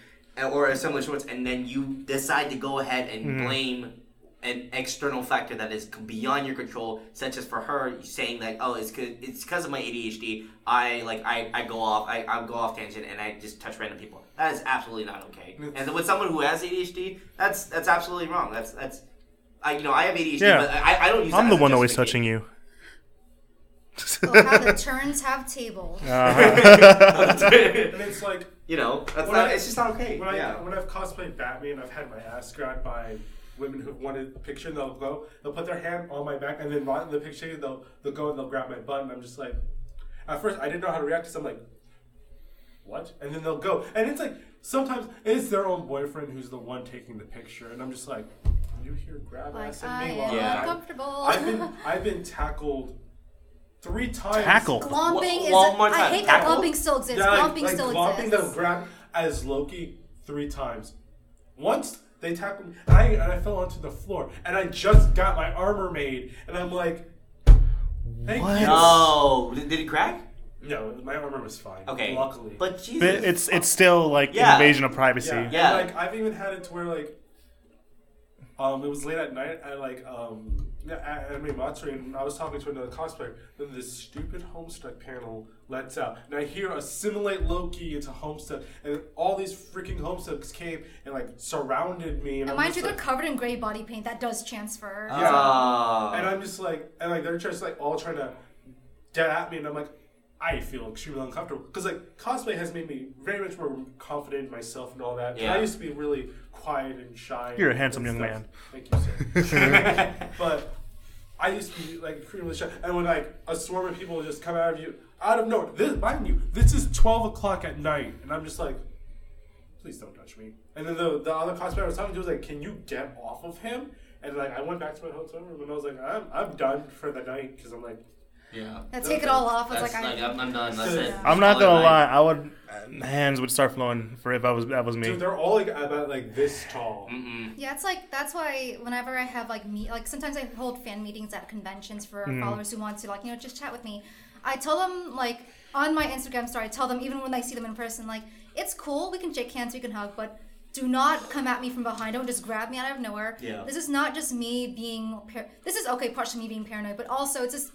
or a similar sorts, and then you decide to go ahead and Mm-hmm. blame an external factor that is beyond your control, such as for her saying that oh it's cause, it's because of my ADHD. I like I, I go off I, I go off tangent and I just touch random people. That is absolutely not okay. And with someone who has ADHD, that's that's absolutely wrong. That's that's I you know I have ADHD, Yeah. but I, I don't use. I'm that the one always justification. touching you. Oh, how the turns have tables. Uh-huh. And it's like you know, that's not. I- it's just not okay. when I yeah. when I've cosplayed Batman, I've had my ass grabbed by women who've wanted a picture. And they'll go, they'll put their hand on my back, and then right in the picture, they'll they'll go and they'll grab my butt, and I'm just like, at first I didn't know how to react because I'm like, what? And then they'll go, and it's like sometimes it's their own boyfriend who's the one taking the picture, and I'm just like, you here grab Like ass I at me am while Yeah. I'm- uncomfortable. I've been I've been tackled three times. Tackle. Glomping One- is. one more I hate that Tackle? glomping still exists. Yeah, like, glomping like still glomping exists. them grab as Loki three times. Once they tackled me, and I, and I fell onto the floor, and I just got my armor made, and I'm like, thank What? you. No, did, did it crack? No, my armor was fine. Okay, luckily. but Jesus, But it's it's still like Yeah. invasion of privacy. yeah, Yeah. like I've even had it to where like, um, it was late at night I like um yeah, at Anime Matsuri, and I was talking to another cosplayer. Then this stupid Homestuck panel lets out, and I hear assimilate Loki into Homestuck, and all these freaking Homestucks came and like surrounded me, and, And I'm mind just you, they're like, covered in gray body paint. That does transfer. Yeah. Ah. and I'm just like, and like they're just like all trying to get at me, and I'm like. I feel extremely uncomfortable because like cosplay has made me very much more confident in myself and all that. Yeah. I used to be really quiet and shy. You're a handsome young man. Thank you, sir. but I used to be like extremely shy, and when like a swarm of people just come out of you out of nowhere, this mind you, this is twelve o'clock at night, and I'm just like, please don't touch me. And then the the other cosplayer I was talking to was like, can you get off of him? And like I went back to my hotel room and I was like, I'm I'm done for the night because I'm like, yeah. I take it all off. It's That's like, like, I. I'm, I'm done. That's it. I'm not gonna lie. I would uh, hands would start flowing for if I was that was me. dude, they're all like about like this tall. Mm-mm. Yeah, it's like that's why whenever I have like meet like sometimes I hold fan meetings at conventions for Mm-hmm. followers who want to like you know just chat with me. I tell them like on my Instagram story, I tell them even when I see them in person, like it's cool, we can shake hands, we can hug, but do not come at me from behind. Don't just grab me out of nowhere. Yeah. This is not just me being. Par- this is okay, partially me being paranoid, but also it's just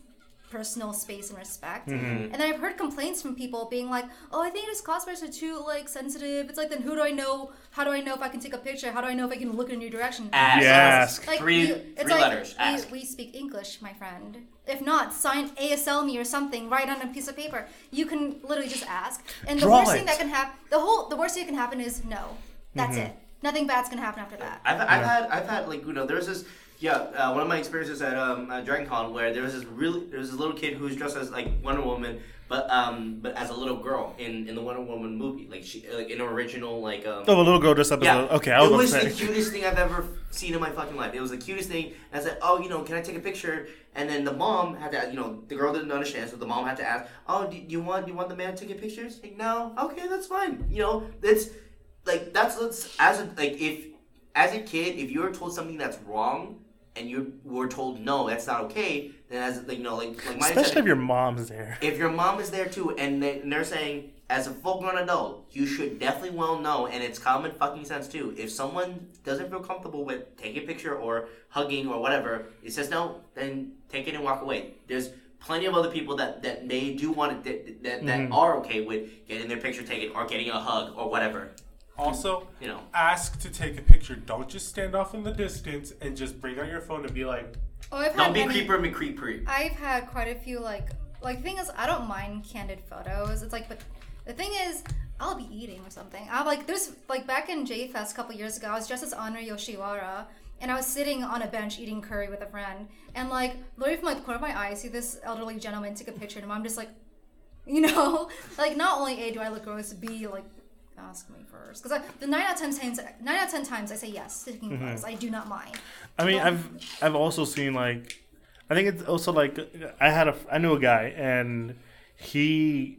personal space and respect. Mm-hmm. And then I've heard complaints from people being like, "Oh, I think his cosplayers are too like sensitive." It's like, then who do I know? How do I know if I can take a picture? How do I know if I can look in your direction? Ask. Yes. Like Three- you- three letters. We, Ask. we speak English, my friend. If not, sign ASL me or something. Write on a piece of paper. You can literally just ask. And the Draw worst thing that can happen, the whole, the worst thing that can happen is no. That's Mm-hmm. it. Nothing bad's gonna happen after that. I've, I've had I've had like you know there's this yeah uh, one of my experiences at um at Dragon Con where there was this really there was this little kid who was dressed as like Wonder Woman but um but as a little girl in in the Wonder Woman movie. Like she like in original like um Oh, a little girl dressed up yeah as a okay. I was it was the cutest thing I've ever seen in my fucking life. It was the cutest thing. And I said oh you know can I take a picture? And then the mom had to you know the girl didn't understand so the mom had to ask oh do you want do you want the man to take pictures like no. Okay that's fine. You know it's like that's that's as a like if as a kid if you were told something that's wrong and you were told no that's not okay then as like you know like like my Especially if your mom's there. if your mom is there too and, they, and they're saying as a full grown adult you should definitely well know and it's common fucking sense too if someone doesn't feel comfortable with taking a picture or hugging or whatever it says no then take it and walk away there's plenty of other people that, that may do want it that, that, that Mm-hmm. are okay with getting their picture taken or getting a hug or whatever Also, you know ask to take a picture. Don't just stand off in the distance and just bring out your phone and be like, Oh, I've don't had be many, creeper me creep creep I've had quite a few like like the thing is I don't mind candid photos. It's like but the thing is I'll be eating or something. I'm like there's like back in J Fest a couple years ago I was dressed as Honor Yoshiwara and I was sitting on a bench eating curry with a friend and like literally from like the corner of my eye I see this elderly gentleman take a picture and I'm just like you know like not only A do I look gross B like ask me first because the nine out of ten times nine out of ten times I say yes to taking photos I do not mind I mean, I've I've also seen like, I think it's also like I had a I knew a guy and he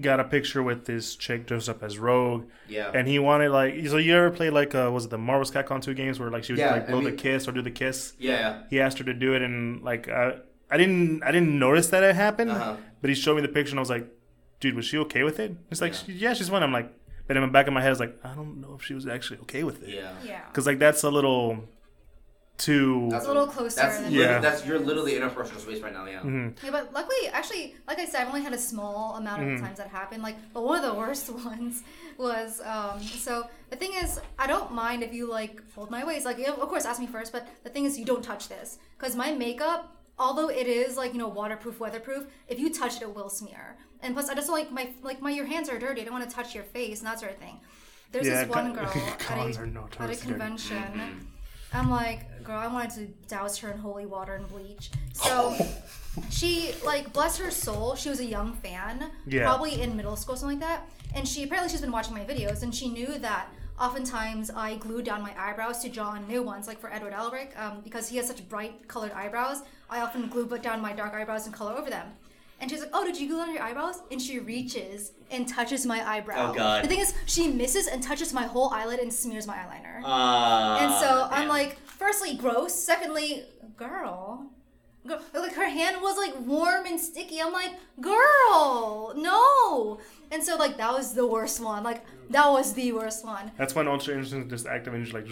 got a picture with this chick dressed up as Rogue. Yeah. And he wanted like so you ever played like uh was it the Marvel's Capcom two games where like she would Yeah, like I blow the kiss or do the kiss? yeah He asked her to do it and like I I didn't I didn't notice that it happened, Uh-huh. but he showed me the picture and I was like, dude, was she okay with it? It's like yeah, she's fine. I'm like, but in the back of my head, I was like, I don't know if she was actually okay with it. yeah yeah Because like that's a little too. That's a little closer That's than- Yeah. That's you're literally in a personal space right now. Yeah. Mhm. Yeah, but luckily, actually, like I said, I've only had a small amount of Mm-hmm. times that happened. Like, but one of the worst ones was um. So the thing is, I don't mind if you like hold my waist. Like, you know, of course, ask me first. But the thing is, you don't touch this because my makeup, although it is like you know waterproof, weatherproof, if you touch it, it will smear. And plus, I just like my like my your hands are dirty. I don't want to touch your face and that sort of thing. There's Yeah, this one con- girl at a, are at a notoriously dirty. convention. Mm-hmm. I'm like, girl, I wanted to douse her in holy water and bleach. So she, like, bless her soul, she was a young fan, Yeah. probably in middle school, something like that. And she apparently she's been watching my videos, and she knew that oftentimes I glue down my eyebrows to draw on new ones, like for Edward Elric, um, because he has such bright colored eyebrows. I often glue but down my dark eyebrows and color over them. And she's like, "Oh, did you glue down your eyebrows?" And she reaches and touches my eyebrow. Oh, God. The thing is, she misses and touches my whole eyelid and smears my eyeliner. Uh, And so I'm like, firstly, gross. Secondly, girl. Girl, Like her hand was like warm and sticky. I'm like, girl, no. And so like that was the worst one. Like that was the worst one. That's when Ultra Instinct just active and just like.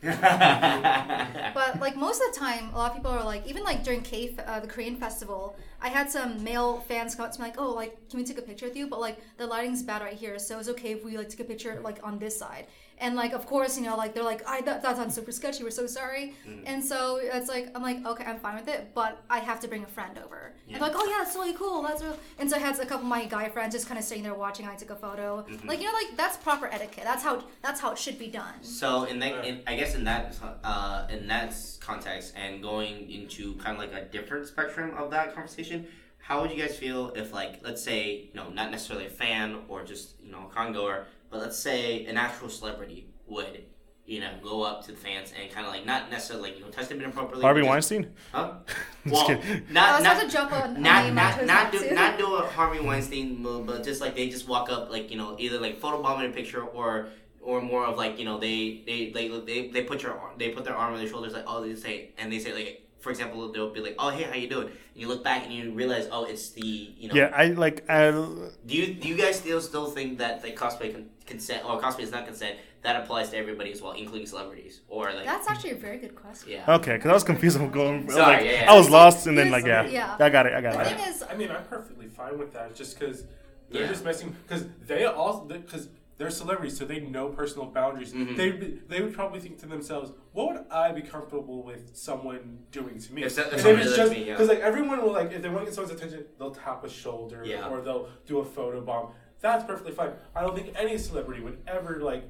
But like most of the time, a lot of people are like, even like during K, uh, the Korean festival, I had some male fans come up to me like, oh, like, can we take a picture with you? But like the lighting's bad right here, so it's okay if we like take a picture like on this side. And like, of course, you know, like they're like, I that, that sounds super sketchy. We're so sorry. And so it's like, I'm like, okay, I'm fine with it, but I have to bring a friend over. And they're like, oh yeah, that's really cool. That's real. And so I had a couple of my guy friends just kind of sitting there watching. I took a photo. Like you know, like that's proper etiquette. That's how that's how it should be done. So in that, in, I guess in that, uh, in that context, and going into kind of like a different spectrum of that conversation, how would you guys feel if, like, let's say, you know, not necessarily a fan or just you know a con goer, but let's say an actual celebrity would, you know, go up to the fans and kind of like not necessarily like you know touch them inappropriately. Harvey just- Weinstein? Huh? Just well, kidding. I not was not about to jump on not not chose not do not do a Harvey Weinstein move, but just like they just walk up like you know either like photobombing a picture or or more of like you know they they they they, they put your they put their arm on their shoulders like oh they say and they say like for example they'll be like oh hey how you doing and you look back and you realize oh it's the you know Yeah, I like. I, do you do you guys still still think that the cosplay con- consent or cosplay is not consent that applies to everybody as well including celebrities or like That's actually a very good question. yeah okay, because I was confused. I'm going. Sorry, like, yeah, yeah. I was lost, and then like, yeah, yeah. I got it. I got The it. thing is, I mean, I'm perfectly fine with that, just because they're Yeah. just messing. Because they also because they're celebrities, so they know personal boundaries. Mhm. They they would probably think to themselves, "What would I be comfortable with someone doing to me?" If so- if it's just to me, yeah. because like everyone will like if they want to get someone's attention, they'll tap a shoulder Yeah. or they'll do a photo bomb. That's perfectly fine. I don't think any celebrity would ever like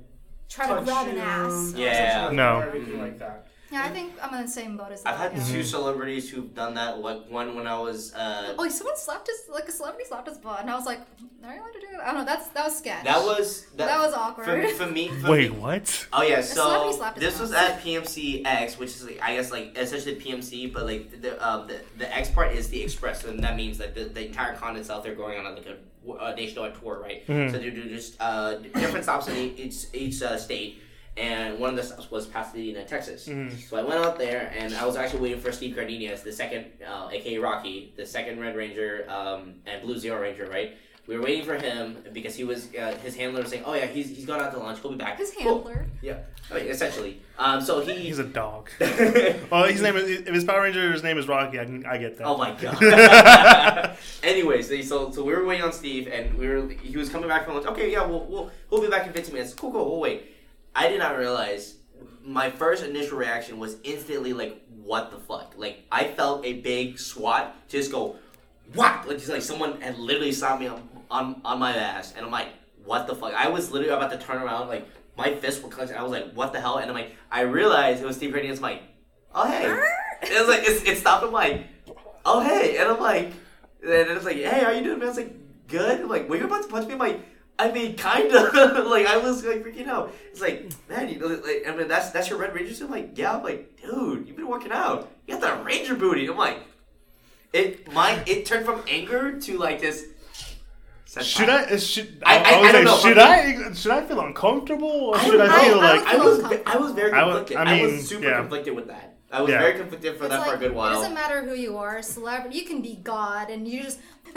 try to touch grab an you ass. or Yeah. touch you No. or anything like that. Yeah, I think I'm in the same boat as that. I've had yeah. two celebrities who've done that like one when I was uh Oh, someone slapped his like a celebrity slapped his butt, and I was like, "Are you allowed to do that?" I don't know. That's that was sketch. That was that, That was awkward. for me. For Wait, me- what? Oh yeah, celebrity so slapped his this was ass. at PMC X, which is like, I guess like essentially PMC, but like the um, the, the X part is the Express, and that means that the, the entire con itself they're going on like a, a nationwide tour, right? Mhm. So they do just uh, different stops in each each uh, state, and one of the stops was Pasadena, Texas. Mhm. So I went out there, and I was actually waiting for Steve Cardenas, the second, uh, aka Rocky, the second Red Ranger um, and Blue Zeo Ranger, right? We were waiting for him because he was uh, his handler was saying, "Oh yeah, he's he's gone out to lunch. He'll be back." his Cool. handler. Yeah, I mean, essentially. Um, so he. He's a dog. Oh, his name is if his Power Ranger's name is Rocky. I can I get that. oh my god. Anyways, they- so so we were waiting on Steve, and we were he was coming back from lunch. Okay, yeah, we'll we'll, we'll be back in fifteen minutes. Cool, cool. We'll wait. I did not realize. My first initial reaction was instantly like, "What the fuck?" Like I felt a big swat just go, "What?" Like just like someone had literally slapped me on, on on my ass, and I'm like, "What the fuck?" I was literally about to turn around, like my fists were clenched. I was like, "What the hell?" And I'm like, I realized it was Steve Cardenas. I'm like, "Oh hey," it was like it's, it stopped. I'm like, "Oh hey," and I'm like, and it's like, "Hey, how you doing?" Man? I was like, "Good." I'm like, "Were you about to punch me?" I'm like. I mean, kind of. like I was like freaking out. It's like, man, you know, like I mean, that's that's your Red Ranger suit. I'm like, yeah. I'm like, dude, you've been working out. You got that Ranger booty. I'm like, it my it turned from anger to like this. Should I? Should I- I? I- I, I don't know, should I? Should I feel uncomfortable or I should I, feel like? I was I was very conflicted. I I, mean, was super yeah. conflicted with that. I was Yeah. very conflicted for It's that for a like, good It while. doesn't matter who you are, celebrity. You can be God, and you just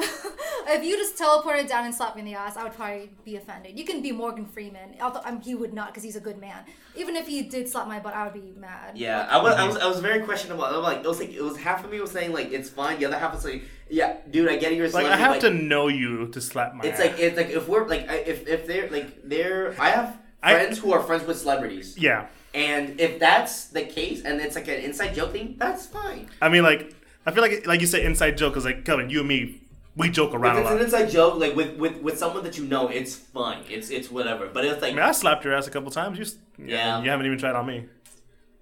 if you just teleported down and slapped me in the ass, I would probably be offended. You can be Morgan Freeman, although um, he would not because he's a good man. Even if he did slap my butt, I would be mad. Yeah, I was, I was, I was very questionable. I was like, it was like, it was half of me was saying like it's fine. The other half was like, yeah, dude, I get you're a Like. I have but to know you to slap my. It's ass. like it's like if we're like if if they're like they're I have I- friends who are friends with celebrities, yeah. and if that's the case and it's like an inside joke thing, that's fine. I mean, like I feel like like you say, inside joke is like Kevin, you and me, we joke around If a it's lot. an inside joke, like with, with with someone that you know, it's fine. It's it's whatever. But it's like I mean, I slapped your ass a couple times. You, s- Yeah. you haven't even tried on me.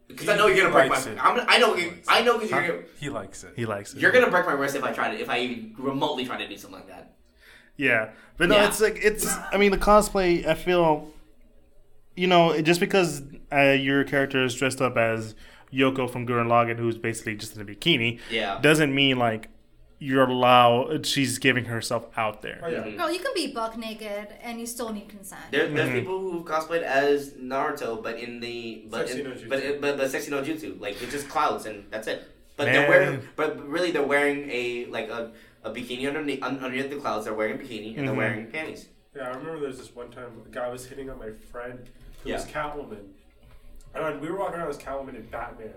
because I know you're gonna break my. it. I'm gonna, I know you. I know because you're gonna, He likes it. He likes it. you're gonna break my wrist if I try to if I even remotely try to do something like that. Yeah, but no, Yeah. it's like it's. I mean, the cosplay. I feel, you know, just because uh, your character is dressed up as Yoko from Gurren Lagann, who's basically just in a bikini, Yeah. doesn't mean like you're allowed. She's giving herself out there. Oh yeah. Mhm. Girl, you can be buck naked and you still need consent. There, there's Mhm. people who cosplayed as Naruto, but in the but Sexy in, no jutsu. but it- but but sexy no jutsu, like it's just clouds and that's it. But they're wearing, but really they're wearing a like a, a bikini underneath un, underneath the clouds. They're wearing a bikini and they're Mhm. wearing panties. Yeah, I remember there was this one time a guy was hitting on my friend who was Yeah. Catwoman. And we were walking around as Catwoman and Batman.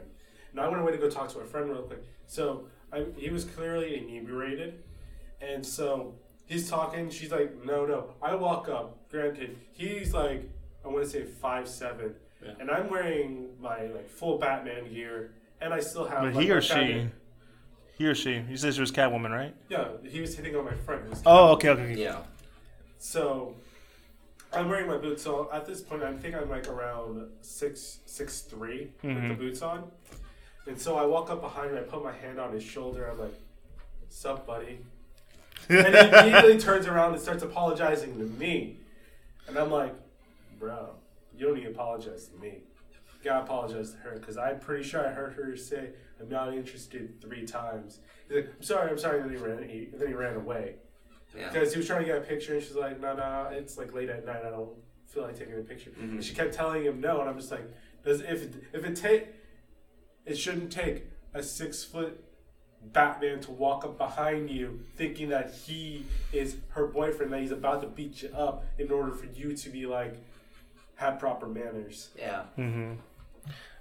And I went away to go talk to a friend real quick. So I, he was clearly inebriated. And so he's talking. She's like, no, no. I walk up. Granted, he's like, I want to say five seven, Yeah. And I'm wearing my like full Batman gear. And I still have. But like, he or she, Batman- he or she. You said she was Catwoman, right? Yeah, he was hitting on my friend. Oh, okay. okay. Yeah. So I'm wearing my boots. So at this point, I think I'm like around six six three with the Mhm. boots on. And so I walk up behind him. I put my hand on his shoulder. I'm like, "Sup, buddy?" And he immediately turns around and starts apologizing to me. And I'm like, "Bro, you don't need to apologize to me. You gotta apologize to her because I'm pretty sure I heard her say I'm not interested three times." He's like, "I'm sorry, I'm sorry." And then he ran. He, and then he ran away. Yeah. Because he was trying to get a picture, and she's like, "No, no, it's like late at night. I don't feel like taking a picture." Mhm. And she kept telling him no, and I'm just like, "Does if it, if it take, it shouldn't take a six foot Batman to walk up behind you, thinking that he is her boyfriend, that he's about to beat you up, in order for you to be like, have proper manners." Yeah. Mm-hmm.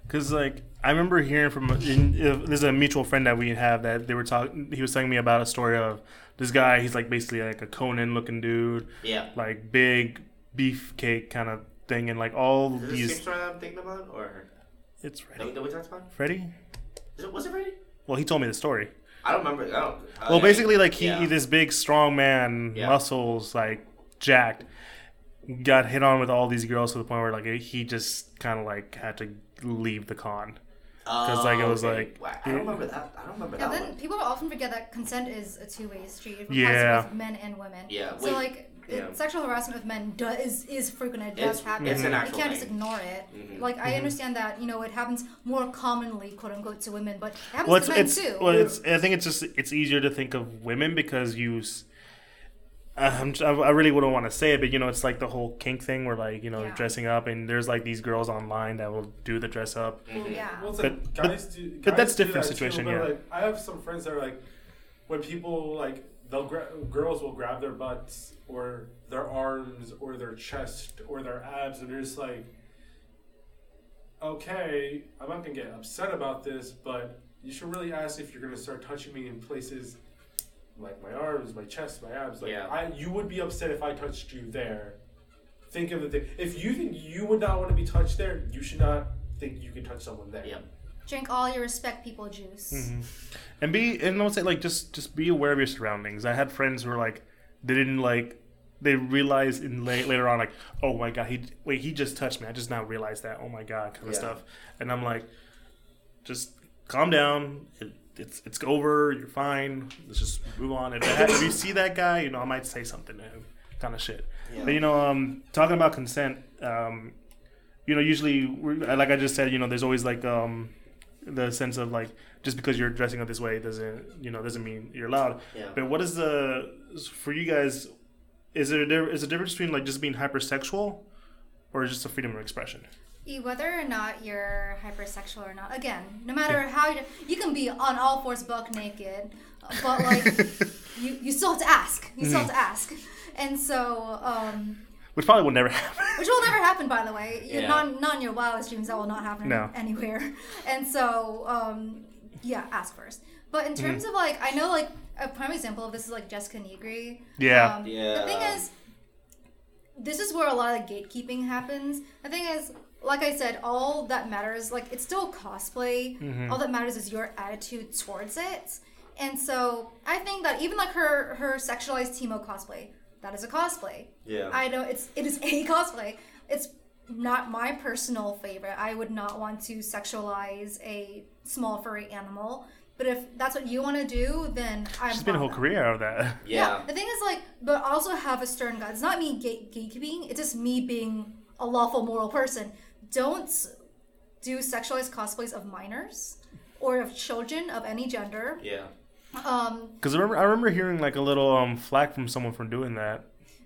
Cause like I remember hearing from in, uh, there's a mutual friend that we have that they were talking. He was telling me about a story of this guy. He's like basically like a Conan looking dude, Yeah. like big beefcake kind of thing, and like all Is this the these. same story that I'm thinking about, or It's that, Freddy. that we talked about? Freddy. Is it, was it Freddy? Well, he told me the story. I don't remember. I don't. Well, basically, like he, yeah. this big, strong man, Yeah. muscles, like jacked, got hit on with all these girls to the point where like he just kind of like had to leave the con. 'Cause, like, it was, okay. like- I don't remember that. I don't remember Yeah, that then one. people often forget that consent is a two-way street. It Yeah. to both men and women. Yeah, So like, yeah. sexual harassment of men do, is is frequent. It It's- does happen. it's an you can't just ignore it. Mhm. Like I understand that you know it happens more commonly, quote unquote, to women, but it happens Well, it's to men it's too. well, it's. I think it's just it's easier to think of women because you. S- I'm, I really wouldn't want to say it, but you know, it's like the whole kink thing where like you know Yeah. dressing up, and there's like these girls online that will do the dress up. Well, Mhm. yeah. Well, it's like But- guys do. but that's do different that situation, but, yeah. Like, I have some friends that are like, when people like, they'll gra- girls will grab their butts or their arms or their chest or their abs, and they're just like, okay, I'm not gonna get upset about this, but you should really ask if you're gonna start touching me in places like my arms, my chest, my abs. Like, Yeah. I, you would be upset if I touched you there. Think of the thing. If you think you would not want to be touched there, you should not think you can touch someone there. Yeah. Drink all your respect people juice. Mm-hmm. and be and don't say like just just be aware of your surroundings. I had friends who were like they didn't like they realized in late, later on like oh my god he wait he just touched me I just now realized that oh my god kind of Yeah. stuff and I'm like just calm down it, it's it's over you're fine let's just move on if, if you see that guy you know I might say something to him kind of shit Yeah. but you know um talking about consent um you know usually we're, like I just said you know there's always like um the sense of like just because you're dressing up this way doesn't you know doesn't mean you're allowed. Yeah. But what is the for you guys? Is there a, a difference between like just being hypersexual or just a freedom of expression? E- Whether or not you're hypersexual or not, again, no matter how you, you can be on all fours buck naked, but like you, you still have to ask. You still have to ask. And so, um, Which probably will never happen. which will never happen, by the way. Yeah. Not, not in your wildest dreams. That will not happen No. anywhere. And so, um, yeah, ask first. But in Mm-hmm. terms of like, I know like a prime example of this is like Jessica Nigri. Yeah. Um, Yeah. The thing is, this is where a lot of gatekeeping happens. The thing is, like I said, all that matters, like it's still cosplay. Mm-hmm. All that matters is your attitude towards it. And so I think that even like her her sexualized Teemo cosplay, that is a cosplay. Yeah. I know it's it is a cosplay. It's not my personal favorite. I would not want to sexualize a small furry animal. But if that's what you want to do, then I'm. She's been a whole fine. career out of that. yeah. The thing is, like, but also have a stern guide. It's not me gate- gatekeeping. It's just me being a lawful moral person. Don't do sexualized cosplays of minors or of children of any gender. Yeah. Um, Because I remember, I remember hearing like a little um flack from someone for doing that.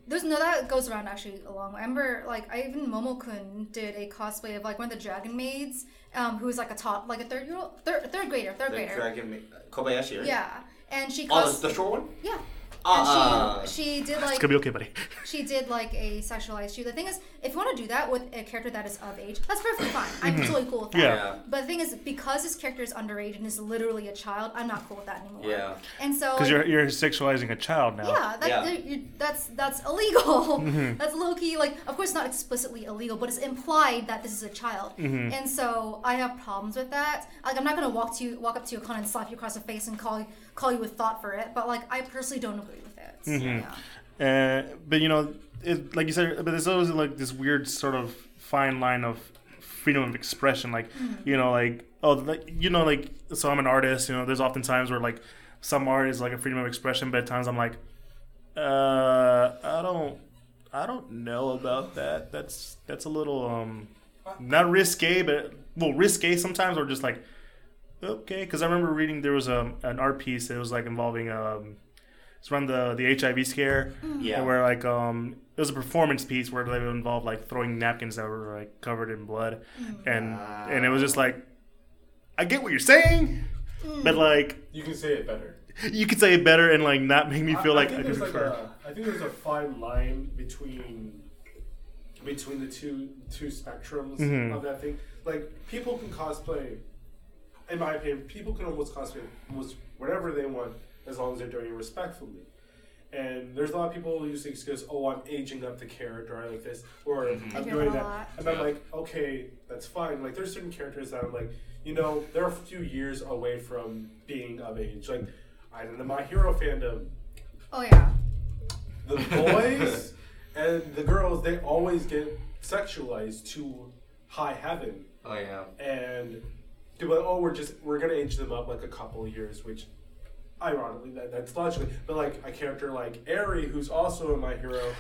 there's no that goes around actually a long. I remember like I even Momokun did a cosplay of like one of the dragon maids, um, who was like a top like a third year old third third grader third The grader. Dragon Ma- Kobayashi, right? Yeah, and she Oh, cos- the, the short one? yeah. Uh, And she she did It's like gonna be okay, buddy. she did like a sexualized shoe. The thing is, if you want to do that with a character that is of age, that's perfectly fine. I'm totally cool with that. Yeah. Yeah. But the thing is, because this character is underage and is literally a child, I'm not cool with that anymore. Yeah. And so, Because you're you're sexualizing a child now. yeah, that, Yeah. you that's that's illegal. Mm-hmm. That's low key. Like, of course, not explicitly illegal, but it's implied that this is a child. Mm-hmm. And so, I have problems with that. Like, I'm not gonna walk to you, walk up to your con and slap you across the face and call you call you a thought for it. But like, I personally don't agree with it. Mm-hmm. Yeah. Uh, but you know, it, like you said, but there's always like this weird sort of fine line of freedom of expression. Like, you know, like oh, like, you know, like so I'm an artist. You know, there's often times where like some art is like a freedom of expression, but at times I'm like, uh, I don't, I don't know about that. That's that's a little um, not risque, but well, risque sometimes, or just like okay. Because I remember reading there was a an art piece that was like involving um. It's around the the HIV scare, Yeah. where like um it was a performance piece where they involved like throwing napkins that were like covered in blood, and and it was just like, I get what you're saying, but like You can say it better. you could say it better and like not make me feel I, like I I, think could there's like prefer. a I think there's a fine line between between the two two spectrums Mhm. of that thing. Like people can cosplay, in my opinion, people can almost cosplay almost whatever they want as long as they're doing it respectfully. And there's a lot of people who use the excuse, "Oh, I'm aging up the character. I like this," or mm-hmm. I "I'm doing that lot. And I'm like, "Okay, that's fine." Like, there's certain characters that I'm like, you know, they're a few years away from being of age. Like, I don't know, my hero fandom Oh yeah. the boys and the girls they always get sexualized to high heaven Oh yeah. and are like, oh we're just we're gonna age them up like a couple of years which ironically that, that's logically but like a character like Eri who's also in my hero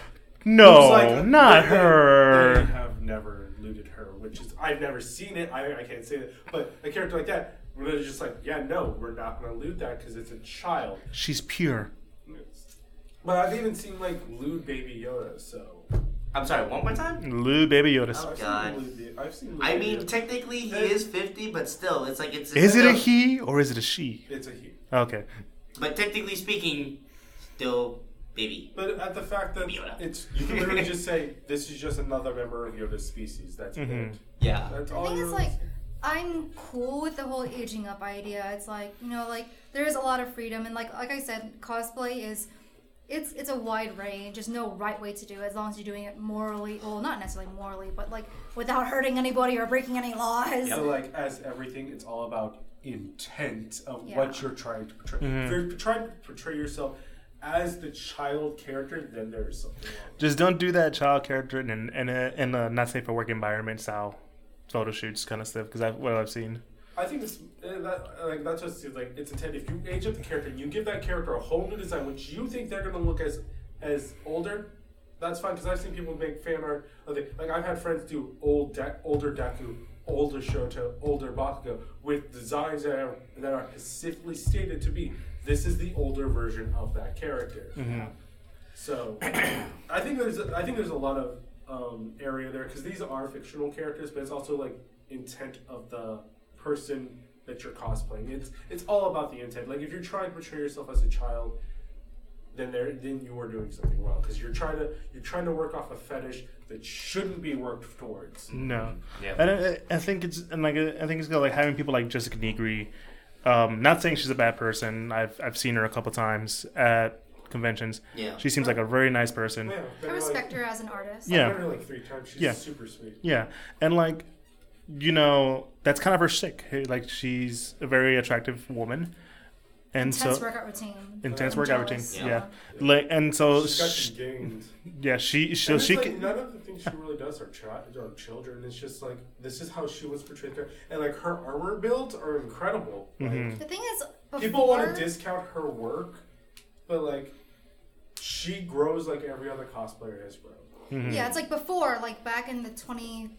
No, like- not they- her. they have never looted her which is I've never seen it I, I can't say that but a character like that we're just like yeah no we're not gonna loot that because it's a child She's pure. but I've even seen like lewd baby Yoda so I'm sorry, one more time? Lou Baby Yoda. Oh, I've God. seen lewd, I've seen lewd I mean, Yoda. technically he is 50, but still, it's like it's. Is it a he or is it a she? It's a he. Okay. But technically speaking, still baby. But at the fact that Yoda. it's you can literally just say this is just another member of Yoda's species. That's Mhm. it. Yeah. That's The all. thing it is, like, I'm cool with the whole aging up idea. It's like, you know, like there is a lot of freedom, and like, like I said, cosplay is, it's it's a wide range. There's no right way to do it as long as you're doing it morally. Well, not necessarily morally, but like without hurting anybody or breaking any laws. So like as everything, it's all about intent of Yeah. what you're trying to portray. If mm-hmm. you're trying to portray yourself as the child character, then there's something wrong. Just don't do that child character in in a, in a not safe for work environment style photo shoots kind of stuff because that's what I've seen. I think it's uh, that like that's just like it's intent. If you age up the character and you give that character a whole new design, which you think they're gonna look as as older, that's fine. Because I've seen people make fan art of it. Like I've had friends do old De- older Deku, older Shoto, older Bakugo with designs that are that are specifically stated to be this is the older version of that character. So I think there's a, I think there's a lot of um, area there because these are fictional characters, but it's also like intent of the person that you're cosplaying. It's it's all about the intent. Like if you're trying to portray yourself as a child, then there then you are doing something wrong because you're trying to you're trying to work off a fetish that shouldn't be worked towards. No, Yeah. and I, I think it's and like I think it's got like having people like Jessica Nigri. Um, not saying she's a bad person. I've I've seen her a couple times at conventions. Yeah. She seems like a very nice person. Yeah, I respect her as an artist. Yeah. I met her like three times. She's Yeah. super sweet. Yeah, and like, you know, that's kind of her shtick. Like she's a very attractive woman. And intense so, workout routine. Intense I'm workout jealous. routine. Yeah. yeah. Like and so she Yeah, she so she like, none of the things she really does are, chi- are children. It's just like this is how she was portrayed. And like her armor builds are incredible. Mm-hmm. Like, the thing is before... people want to discount her work, but like she grows like every other cosplayer has grown. Mm-hmm. Yeah, it's like before, like back in the twenty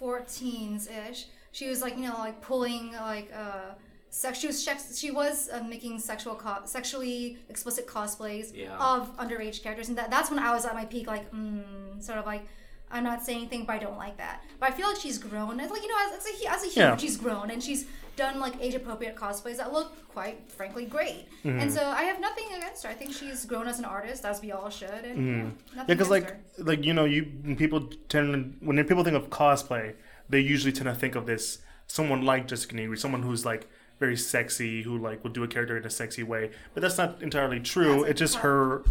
14s-ish, she was like, you know, like pulling like uh sex she was she was uh, making sexual co- sexually explicit cosplays yeah. of underage characters and that, that's when I was at my peak like mm, sort of like I'm not saying anything, but I don't like that. But I feel like she's grown. It's like you know, as, as a, as a human, yeah. she's grown and she's done like age-appropriate cosplays that look quite frankly great. Mm-hmm. And so I have nothing against her. I think she's grown as an artist, as we all should. And yeah, Mm-hmm. Yeah, because like her. like you know you people tend when people think of cosplay, they usually tend to think of this someone like Jessica Nigri, someone who's like very sexy, who like will do a character in a sexy way. But that's not entirely true. It's just her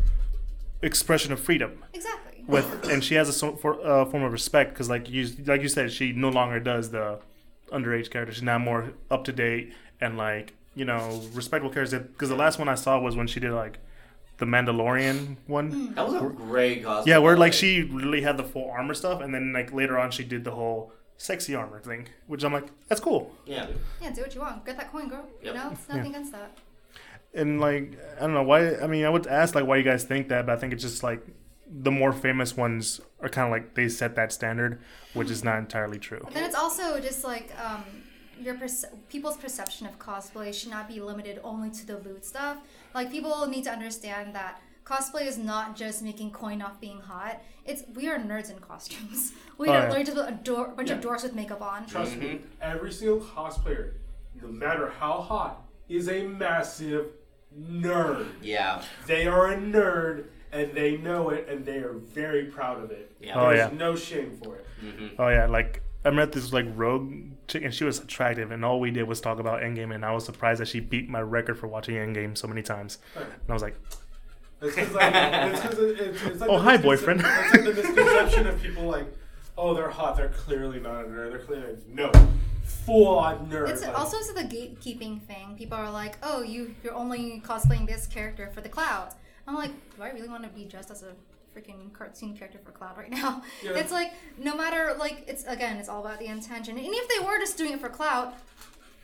expression of freedom Exactly. with, and she has a so, for, uh, form of respect because like you like you said, she no longer does the underage character. She's now more up to date and like you know respectful characters. Because the last one I saw was when she did like the Mandalorian one. Hmm. That was a great cosplay. Yeah, where like by the way. she really had the full armor stuff, and then like later on she did the whole sexy armor thing, which I'm like, that's cool. Yeah. Yeah, do what you want. Get that coin, girl. Yep. You know, it's nothing against that. And like I don't know why. I mean, I would ask like why you guys think that, but I think it's just like the more famous ones are kind of like they set that standard, which is not entirely true. But then it's also just like um, your perce- people's perception of cosplay should not be limited only to the loot stuff. Like people need to understand that cosplay is not just making coin off being hot. It's we are nerds in costumes. We Oh, are yeah. literally just a, door, bunch Yeah. of dorks with makeup on. Trust me, Mhm. every single cosplayer, no matter how hot, is a massive nerd. Yeah. They are a nerd and they know it and they are very proud of it. Yeah. Oh, There's yeah. no shame for it. Mm-hmm. Oh yeah, like I met this like rogue chick, and she was attractive, and all we did was talk about Endgame, and I was surprised that she beat my record for watching Endgame so many times. And I was like, It's 'cause, like, it's 'cause it's- it's like Oh, hi, boyfriend. It's like the misconception of people like, oh, they're hot. They're clearly not a nerd. They're clearly no, full on nerd. It's Like, also to the gatekeeping thing. People are like, "Oh, you you're only cosplaying this character for the clout." I'm like, do I really want to be dressed as a freaking cartoon character for clout right now? Yeah. It's like no matter like it's again, it's all about the intention. And if they were just doing it for clout,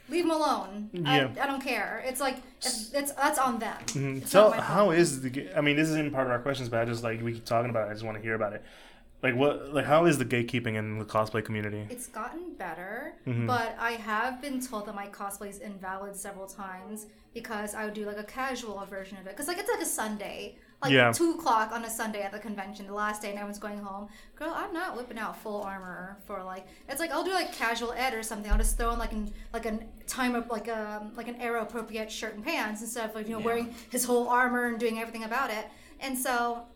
leave them alone. Yeah. I, I don't care. It's like it's, it's that's on them. Mhm. So not my how problem. is the? I mean, this isn't part of our questions, but I just like we keep talking about it. I just want to hear about it. Like what? Like how is the gatekeeping in the cosplay community? It's gotten better, Mhm. but I have been told that my cosplay is invalid several times because I would do like a casual version of it. Because like it's like a Sunday, like Yeah. two o'clock on a Sunday at the convention, the last day, and everyone's going home. Girl, I'm not whipping out full armor for like. It's like I'll do like casual ed or something. I'll just throw in like an like an time up like a like an era appropriate shirt and pants instead of like you know Yeah. wearing his whole armor and doing everything about it. And so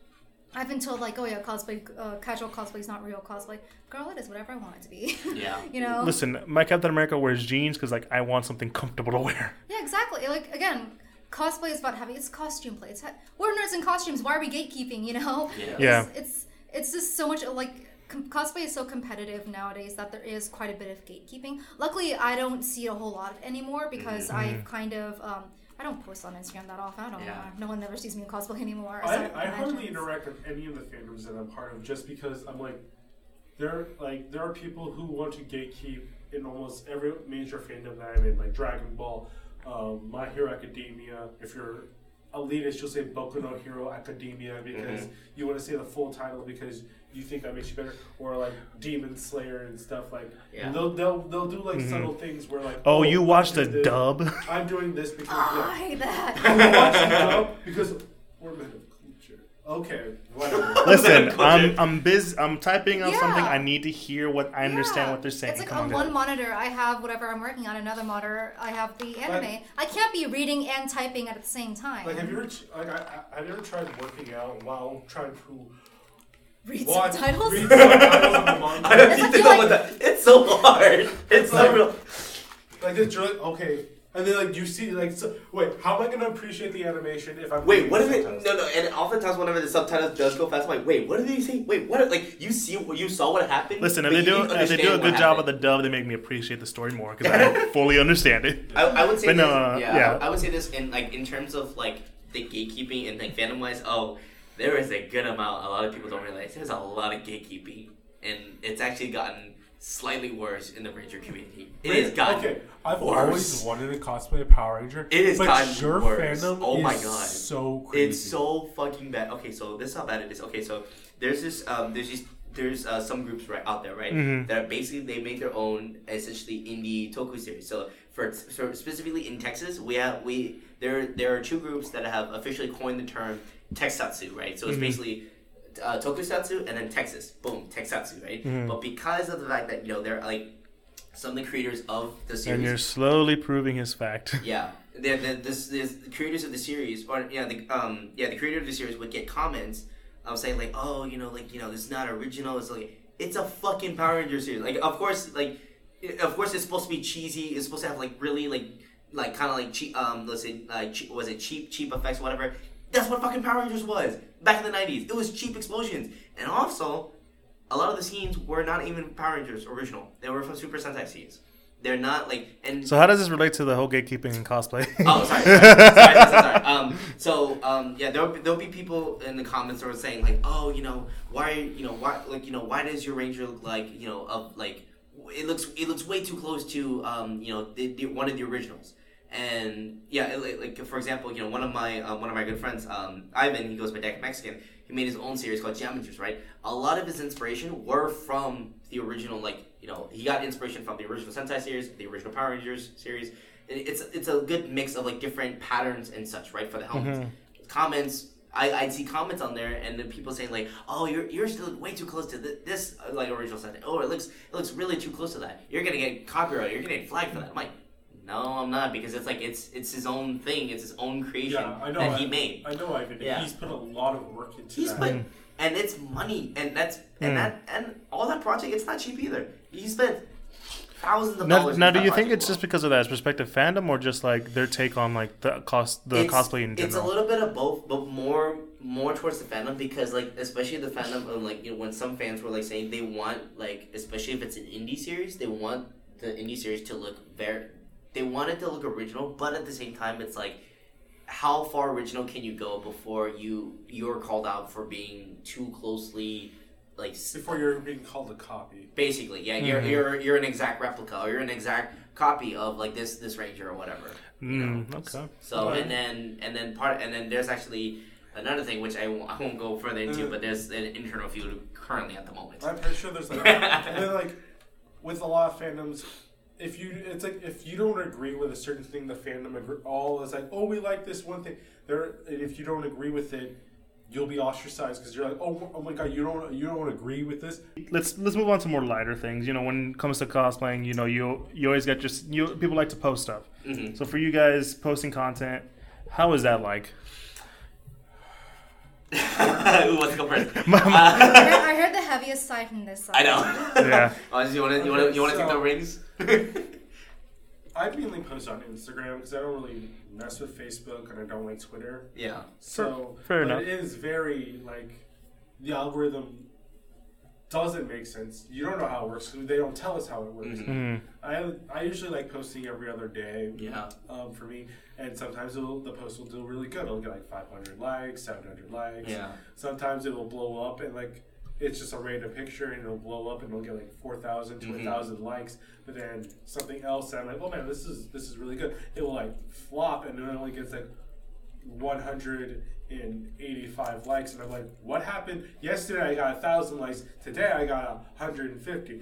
I've been told like, oh yeah, cosplay, uh, casual cosplay is not real cosplay. Girl, it is whatever I want it to be. Yeah. you know. Listen, my Captain America wears jeans because like I want something comfortable to wear. Yeah, exactly. Like again, cosplay is about having it's costume play. It's ha- we're nerds in costumes. Why are we gatekeeping? You know. Yeah. Yeah. It's it's, it's just so much like. Com- cosplay is so competitive nowadays that there is quite a bit of gatekeeping. Luckily, I don't see a whole lot of it anymore because I've kind of um, I don't post on Instagram that often. I don't Yeah. know. No one ever sees me in cosplay anymore. I, aside from I hardly interact with any of the fandoms that I'm part of just because I'm like, there like there are people who want to gatekeep in almost every major fandom that I'm in, like Dragon Ball, um, My Hero Academia. If you're elitist, you'll say Boku no Hero Academia because Mhm. you want to say the full title because you think that makes you better, or like Demon Slayer and stuff like. Yeah. They'll, they'll they'll do like Mhm. subtle things where like. Oh, you watched the doing this- dub? I'm doing this because. Oh, yeah. I hate that. I'm watching dub because we're men of culture. Okay, whatever. Listen, I'm I'm busy. I'm typing on Yeah. something. I need to hear what I understand Yeah. what they're saying. It's like Come on on, one monitor, I have whatever I'm working on. Another monitor, I have the anime. I can't be reading and typing at the same time. like, have you ever like I, I, have you ever tried working out while trying to read watch subtitles? read subtitles on the manga? I don't Does it need to feel know like- what that. It's so hard. It's so like- real. Like it's really okay, and then like you see like so, wait, how am I gonna appreciate the animation if I'm Wait, reading what if it? subtitles? No, no. And oftentimes, whenever the subtitles does go fast, I'm like, wait, what did they say? Wait, what? Like you see, you saw what happened. Listen, if but they you do didn't if they do a understand good what job of happened. the dub, they make me appreciate the story more because I don't fully understand it. I, I would say But this, no, uh, yeah, yeah. I, I would say this in like in terms of like the gatekeeping and like fandom wise. Oh, there is a good amount. A lot of people don't realize there's a lot of gatekeeping, and it's actually gotten slightly worse in the Ranger community. It has gotten okay. I've worse. always wanted to cosplay a Power Ranger. It but gotten your worse. fandom Oh is my God. so crazy. It's so fucking bad. Okay, so this is how bad it is. Okay, so there's this um there's these there's uh, some groups right out there right Mhm. that are basically they make their own essentially indie toku series. So for so specifically in Texas, we have we there there are two groups that have officially coined the term Texatsu, right? So it's Mhm. basically uh, Tokusatsu and then Texas. Boom, Texatsu, right? Mhm. But because of the fact that you know they're like some of the creators of the series And you're slowly proving his fact. yeah, the, the, this, this, the creators of the series, or yeah, the um, yeah, the creator of the series would get comments of saying like, oh, you know, like you know, this is not original. It's like it's a fucking Power Ranger series. Like, of course, like, of course, it's supposed to be cheesy. It's supposed to have like really like like kind of like cheap. Um, let's say like was it cheap cheap effects, whatever. That's what fucking Power Rangers was back in the '90s. It was cheap explosions, and also a lot of the scenes were not even Power Rangers original. They were from Super Sentai scenes. They're not like and So how does this relate to the whole gatekeeping and cosplay? Oh, sorry. Sorry, sorry, sorry, sorry. Um, so, um, yeah, there'll be, there'll be people in the comments that are saying like, oh, you know, why, you know, why, like, you know, why does your ranger look like, you know, of like, it looks, it looks way too close to, um, you know, the, the, one of the originals. And yeah, it, like- like for example, you know, one of my uh, one of my good friends, um, Ivan, he goes by Deck Mexican. He made his own series called Geometers, right? A lot of his inspiration were from the original, like you know, he got inspiration from the original Sentai series, the original Power Rangers series. It- It's it's a good mix of like different patterns and such, right? For the helmets, comments. I I'd see comments on there, and then people saying like, "Oh, you're you're still way too close to th- this uh, like original Sentai. Oh, it looks it looks really too close to that. You're gonna get copyright. You're gonna get flagged for that." I'm like, "No, I'm not," because it's like it's it's his own thing. It's his own creation Yeah, I know. that I, he made. I know, Ivan. Yeah. He's put a lot of work into He's that. put, and it's money, and that's and Hmm. that and all that project. It's not cheap either. He spent thousands of Now, dollars. now do you think project it's just because of that perspective fandom, or just like their take on like the cost, the It's- cosplay in general? It's a little bit of both, but more more towards the fandom because like especially the fandom of like you know when some fans were like saying they want like especially if it's an indie series they want the indie series to look very they want it to look original but at the same time it's like how far original can you go before you you're called out for being too closely like Before you're being called a copy. basically yeah you're Mhm. you're you're an exact replica or you're an exact copy of like this this ranger or whatever you know? Mm, okay. So Okay. and then and then part and then there's actually another thing which I won't, I won't go further into, Uh. but there's an internal feud currently at the moment. I'm pretty sure there's like, like, with a lot of fandoms, if you it's like if you don't agree with a certain thing, the fandom agree, all is like, oh, we like this one thing. There, and if you don't agree with it, you'll be ostracized because you're like, oh, oh my god, you don't you don't agree with this. Let's let's move on to more lighter things. You know, when it comes to cosplaying, you know, you you always get just you people like to post stuff. Mhm. So for you guys posting content, how is that like? Who wants to go first? I, Uh, heard, I heard the heaviest side from this side. I know. Yeah. oh, you want to you want to you want to Okay, take the rings? I mainly post on Instagram because I don't really mess with Facebook and I don't like Twitter. yeah. So Fair but enough. It is very like the algorithm doesn't make sense. You don't know how it works. They don't tell us how it works. Mhm. Mm. I I usually like posting every other day. Yeah. Um, for me, and sometimes it'll, the post will do really good. It'll get like 500 likes, 700 likes. Yeah. Sometimes it'll blow up and like it's just a random picture and it'll blow up and it'll get like 4,000 to Mhm. 1,000 likes. But then something else, and I'm like, oh man, this is this is really good. It will like flop and it only gets like 185 likes, and I'm like, what happened? Yesterday I got a thousand likes. Today I got 150.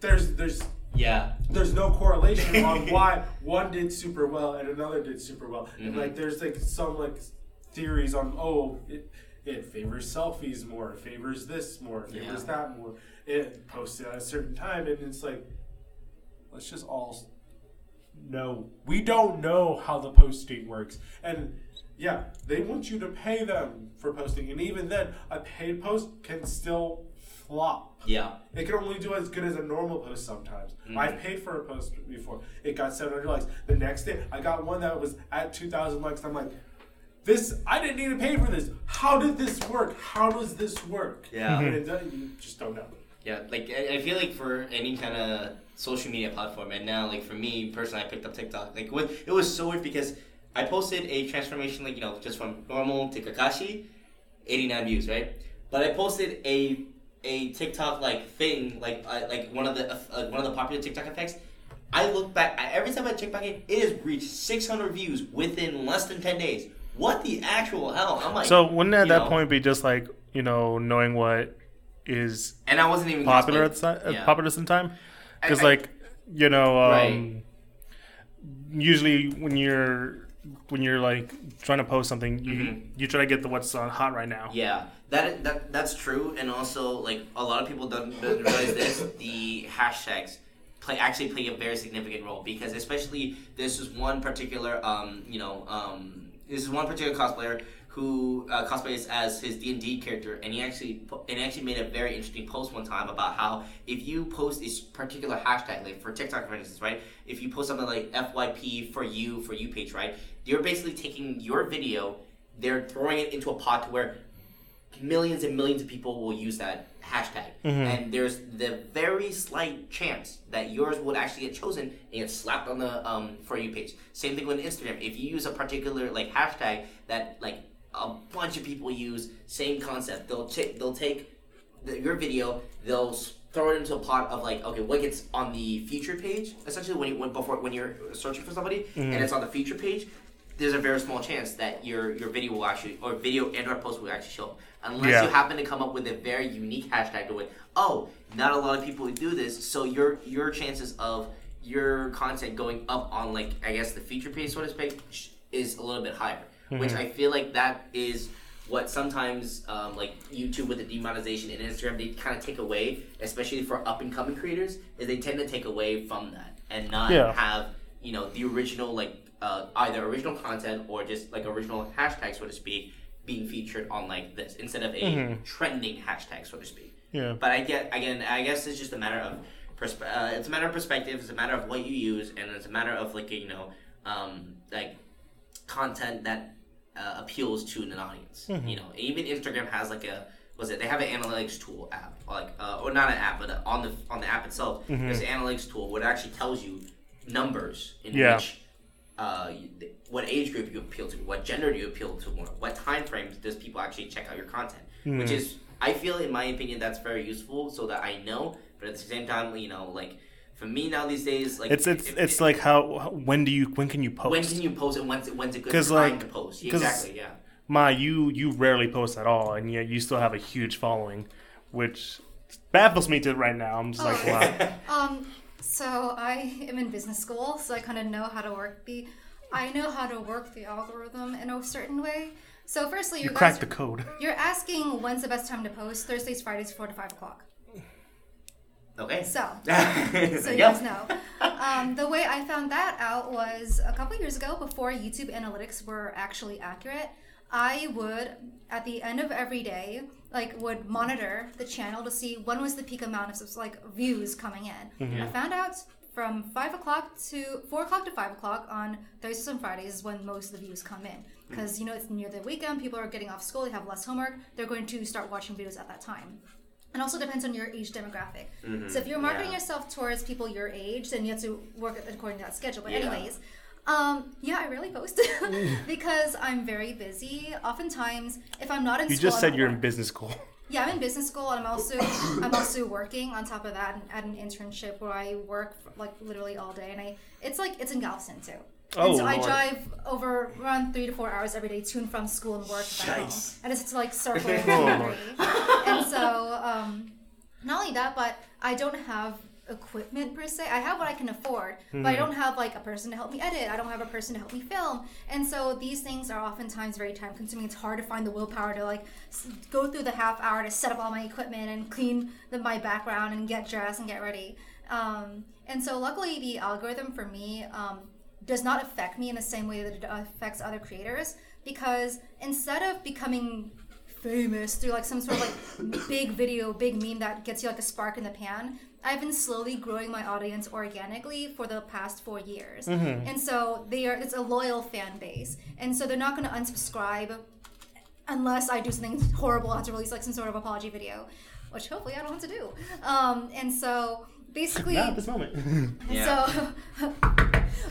There's there's Yeah. there's no correlation on why one did super well and another did super well. And Mhm. like there's like some like theories on oh it, it favors selfies more, it favors this more, it favors Yeah. that more. It posts it at a certain time, and it's like, let's just all know. We don't know how the posting works, and yeah, they want you to pay them for posting, and even then, a paid post can still flop. Yeah. It can only do as good as a normal post sometimes. Mm-hmm. I've paid for a post before. It got 700 likes. The next day, I got one that was at 2,000 likes. I'm like, this, I didn't need to pay for this. How did this work? How does this work? Yeah. And it, you just don't know. Yeah, like I, feel like for any kind of social media platform, and now like for me personally, I picked up TikTok. Like what it was so weird because I posted a transformation, like you know, just from normal to Kakashi, eighty nine views, right? But I posted a a TikTok like thing, like uh, like one of the uh, one of the popular TikTok effects. I look back I- every time I check back in, it has reached six hundred views within less than ten days. What the actual hell? I'm like, So wouldn't at that know, point be just like you know knowing what is And I wasn't even popular at the time, Yeah. popular at the time? Because like you know, um, Right. usually when you're when you're like trying to post something, you Mhm. you try to get the what's on hot right now. Yeah, that that that's true, and also like a lot of people don't, don't realize this. The hashtags play actually play a very significant role because especially this is one particular um you know um this is one particular cosplayer who uh, cosplays as his D and D character, and he actually po- and he actually made a very interesting post one time about how if you post this particular hashtag, like for TikTok for instance, right? If you post something like FYP for you for you page, right? You're basically taking your video, they're throwing it into a pot to where millions and millions of people will use that hashtag. And there's the very slight chance that yours would actually get chosen and get slapped on the um, for you page. Same thing with Instagram. If you use a particular like hashtag that like a bunch of people use, same concept. They'll take they'll take the, your video, they'll throw it into a pot of like, okay, what gets on the feature page? Essentially, when you when before when you're searching for somebody and it's on the feature page, there's a very small chance that your your video will actually or video and or post will actually show up unless Yeah. you happen to come up with a very unique hashtag to it. Oh, not a lot of people would do this, so your your chances of your content going up on like I guess the feature page, so to speak, is a little bit higher. Which I feel like that is what sometimes um, like YouTube with the demonetization and Instagram they kind of take away, especially for up and coming creators, is they tend to take away from that and not Yeah. have you know the original like uh, either original content or just like original hashtag so to speak being featured on like this instead of a trending hashtag so to speak. Yeah. But I get again, I guess it's just a matter of persp- uh, it's a matter of perspective. It's a matter of what you use, and it's a matter of like you know, um, like content that uh, appeals to an audience. You know, even Instagram has like a was it? They have an analytics tool app, like uh, or not an app, but on the on the app itself, there's an analytics tool where it actually tells you numbers in Yeah. which. Uh, what age group you appeal to, what gender do you appeal to more, what time frames does people actually check out your content, which is I feel, in my opinion, that's very useful so that I know. But at the same time, you know, like for me now these days, like It's it's if- it's if- like how when do you when can you post? when can you post and when's it, when's a good 'Cause, time like- to post? 'cause- Exactly, yeah. Ma, you you rarely post at all, and yet you still have a huge following, which baffles me to right now. I'm just like, Oh. wow. Um, so I am in business school, so I kind of know how to work the. I know how to work the algorithm in a certain way. So, firstly, you, You guys, cracked the code. you're asking when's the best time to post. Thursdays, Fridays, four to five o'clock. Okay. So, so so you guys know. Um, the way I found that out was a couple years ago, before YouTube analytics were actually accurate. I would, at the end of every day, like would monitor the channel to see when was the peak amount of like views coming in. Mm-hmm. I found out from five o'clock to four o'clock to five o'clock on Thursdays and Fridays is when most of the views come in mm-hmm. because you know it's near the weekend. People are getting off school, they have less homework. They're going to start watching videos at that time. And also depends on your age demographic. Mm-hmm. So if you're marketing Yeah. yourself towards people your age, then you have to work according to that schedule. But Yeah. anyways, um, yeah, I rarely post because I'm very busy. Oftentimes, if I'm not in school You school, just I'm said you're in business school. Yeah, I'm in business school, and I'm also I'm also working on top of that at an internship where I work like literally all day, and I it's like it's in Galveston too. Oh, and so I drive over around three to four hours every day to and from school and work Yikes. and it's like circling Oh, and so um, not only that, but I don't have equipment per se. I have what I can afford, but I don't have like a person to help me edit. I don't have a person to help me film, and so these things are oftentimes very time consuming. It's hard to find the willpower to like s- go through the half hour to set up all my equipment and clean the, my background and get dressed and get ready. Um, and so luckily the algorithm for me um, does not affect me in the same way that it affects other creators because instead of becoming famous through like some sort of like big video, big meme that gets you like a spark in the pan. I've been slowly growing my audience organically for the past four years, and so they are. It's a loyal fan base, and so they're not going to unsubscribe unless I do something horrible. I have to release like some sort of apology video, which hopefully I don't have to do. Um, and so basically, Not at this moment. Yeah. so,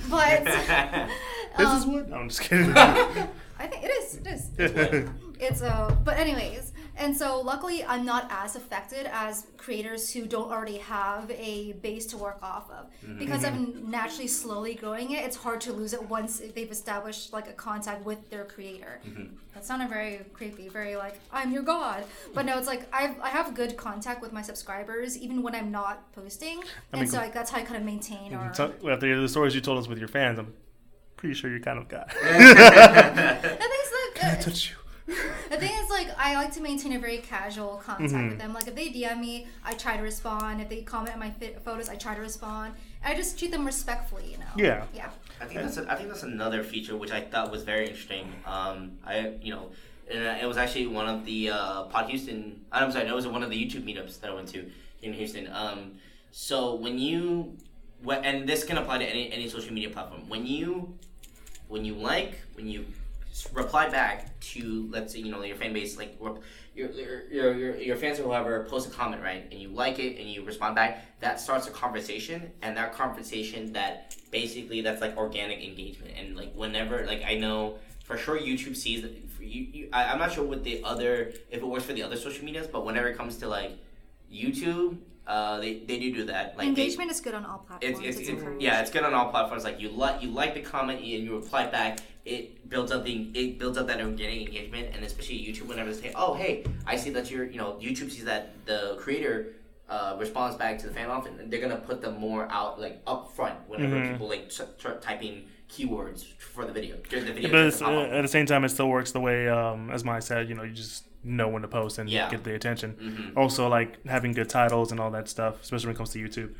but this is what? No, I'm just kidding. I think it is. It is. It's it's uh but anyways and so luckily i'm not as affected as creators who don't already have a base to work off of. Mm-hmm. Because i'm mm-hmm. naturally slowly growing it it's hard to lose it once they've established like a contact with their creator. Mm-hmm. That sounded very creepy very like i'm your god. But no it's like I've, i have good contact with my subscribers even when i'm not posting. And mean, so like that's how i kind of maintain or so, after the stories you told us with your fans, I'm pretty sure you're kind of thing's like uh, touch you. The thing is, like, I like to maintain a very casual contact Mm-hmm. with them. Like, if they DM me, I try to respond. If they comment on my fi- photos, I try to respond. I just treat them respectfully, you know. Yeah. Yeah. I think that's a, I think that's another feature which I thought was very interesting. Um, I you know, and uh, it was actually one of the uh, Pod Houston. I'm sorry, no, it was one of the YouTube meetups that I went to in Houston. Um, so when you, wh- and this can apply to any any social media platform. When you, when you like, when you s- reply back to let's say you know your fan base like your, your, your, your, fans or whoever post a comment right and you like it and you respond back that starts a conversation and that conversation that basically that's like organic engagement. And like whenever like i know for sure youtube sees for you, you I, i'm not sure what the other if it works for the other social medias but whenever it comes to like youtube uh, they, they do do that like they- Engagement is good on all platforms. it's, it's, It's, it's yeah, it's good on all platforms. Like you like you like the comment and you reply back. It builds up the it builds up that organic engagement, and especially YouTube whenever they say, "Oh, hey, I see that you're you know YouTube sees that the creator uh, responds back to the fan off, and they're gonna put them more out like up front whenever Mhm. people like start start typing keywords for the video. During the video, but it's, uh, at the same time, it still works the way, um, as Maya said, you know, you just know when to post and Yeah. get the attention. Mhm. Also, like having good titles and all that stuff, especially when it comes to YouTube.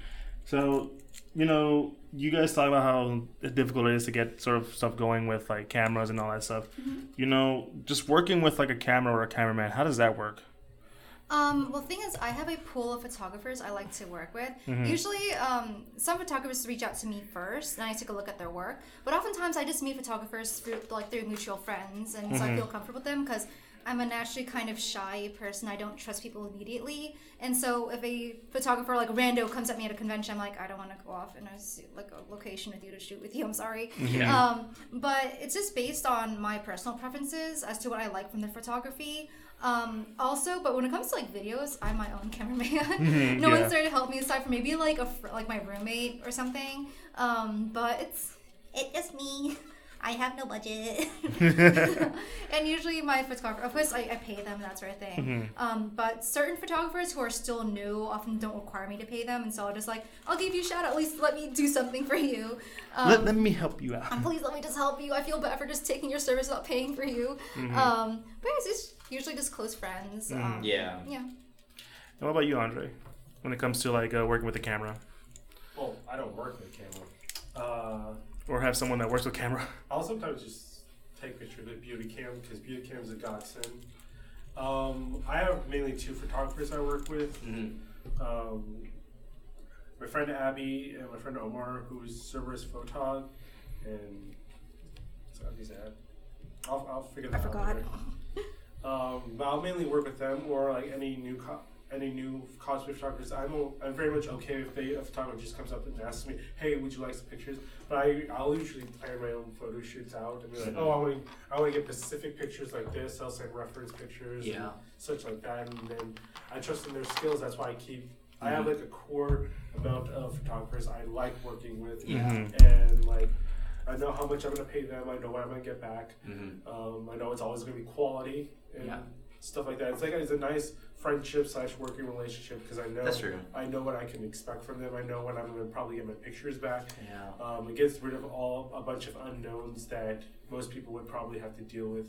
So, you know, you guys talk about how difficult it is to get sort of stuff going with like cameras and all that stuff. You know, just working with like a camera or a cameraman, how does that work? Um, well, thing is, I have a pool of photographers I like to work with. Mm-hmm. Usually, um, some photographers reach out to me first, and I take a look at their work. But oftentimes, I just meet photographers through like through mutual friends, and so Mm-hmm. I feel comfortable with them because I'm a naturally kind of shy person. I don't trust people immediately, and so if a photographer like rando comes at me at a convention, I'm like, I don't want to go off in a like a location with you to shoot with you. I'm sorry. Yeah. Um, but it's just based on my personal preferences as to what I like from the photography. Um, also, but when it comes to like videos, I'm my own cameraman. no yeah. one's there to help me aside from maybe like a fr- like my roommate or something. Um, but it's it's just me. I have no budget, and usually my photographer, of course, I, I pay them that sort of thing. Um, but certain photographers who are still new often don't require me to pay them, and so I'll just like I'll give you a shout out. At least let me do something for you. Um, let, let me help you out. please let me just help you. I feel bad for just taking your service without paying for you. Mm-hmm. Um, but it's just usually just close friends. Um, yeah. Yeah. And what about you, Andre? When it comes to like uh, working with the camera, Well, I don't work with camera. Uh, or have someone that works with camera? I'll sometimes just take pictures with Beauty Cam because Beauty Cam is a godsend. Um, I have mainly two photographers I work with. hmm Um, my friend Abby and my friend Omar, who's Cerberus Photog, and so Abby's ad. I'll, I'll figure that I out. I forgot. later. Um, but I'll mainly work with them or like any new co- any new cosplay photographers. I'm I'm very much okay if they a photographer just comes up and asks me, "Hey, would you like some pictures?" But I I'll usually plan my own photo shoots out and be like, "Oh, I want to I want to get specific pictures like this." I'll send reference pictures, and Yeah. such like that, and then I trust in their skills. That's why I keep. I have like a core amount of photographers I like working with, Yeah. and like. I know how much I'm gonna pay them. I know what I'm gonna get back. hmm Um, I know it's always going to be quality, and Yeah. Stuff like that. It's like it's a nice friendship slash working relationship because I know That's true. I know what I can expect from them. I know when I'm gonna probably get my pictures back. Yeah. Um, it gets rid of all a bunch of unknowns that most people would probably have to deal with.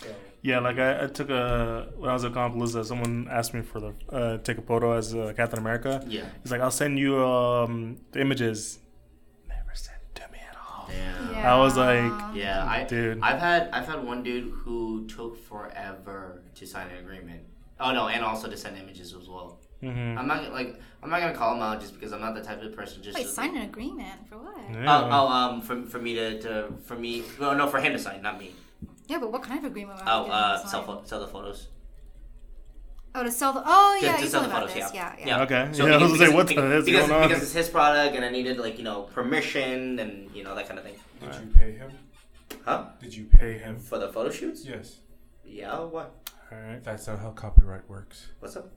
So Yeah, like I, I took a when I was at Comicpalooza, someone asked me for the uh, take a photo as uh, Captain America. Yeah. He's like, I'll send you um, the images. Yeah. I was like, Yeah, I Dude. I've had I've had one dude who took forever to sign an agreement. Oh no, and also to send images as well. hmm I'm not gonna- like I'm not gonna call him out just because I'm not the type of person just. Wait, to, sign an agreement for what? Yeah. Oh, oh, um, for, for me to, to for me, no, no, for him to sign, not me. Yeah, but what kind of agreement? would I Oh, uh, sell, pho- sell the photos. Oh, to sell the. Oh, yeah, to you sell told the about photos, this. yeah. Yeah, yeah. Yeah. Okay. So yeah, I because, was gonna say, what the because, going on? because it's his product and I needed like you know permission and you know that kind of thing. Did Right. you pay him? Huh? Did you pay him? For the photo shoots? Yes. Yeah. What? All right. That's not how copyright works. What's up?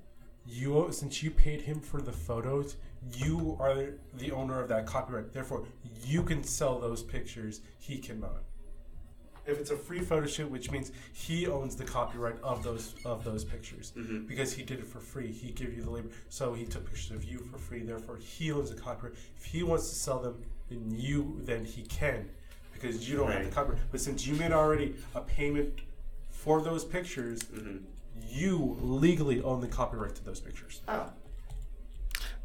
You, since you paid him for the photos, you are the owner of that copyright. Therefore, you can sell those pictures. He cannot. If it's a free photo shoot, which means he owns the copyright of those of those pictures, Mhm. because he did it for free. He gave you the labor, so he took pictures of you for free. Therefore, he owns the copyright. If he wants to sell them, then you then he can, because you don't have the Right. copyright. But since you made already a payment for those pictures, Mm-hmm. you legally own the copyright to those pictures. Oh.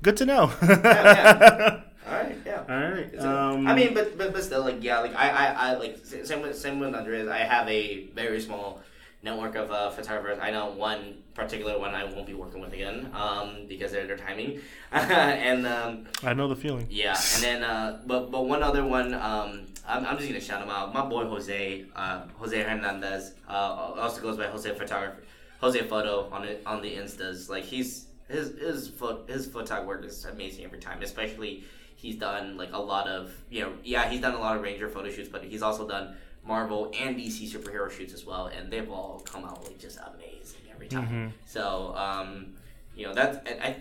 Good to know. yeah. All right. Yeah. All right. It's Um, I mean, but, but but still, like yeah, like I I, I like same with same with Andres. I have a very small network of uh, photographers. I know one particular one I won't be working with again, um, because of their timing, and um, I know the feeling. yeah, and then uh, but but one other one, um, I'm, I'm just gonna shout him out. My boy Jose, uh, Jose Hernandez, uh, also goes by Jose Photography, Jose Photo on it on the instas. Like he's his his pho- his photog work is amazing every time. Especially he's done like a lot of you know yeah he's done a lot of Ranger photo shoots, but he's also done Marvel and DC superhero shoots as well, and they've all come out like just amazing every time. Mhm. So um, you know that's and I.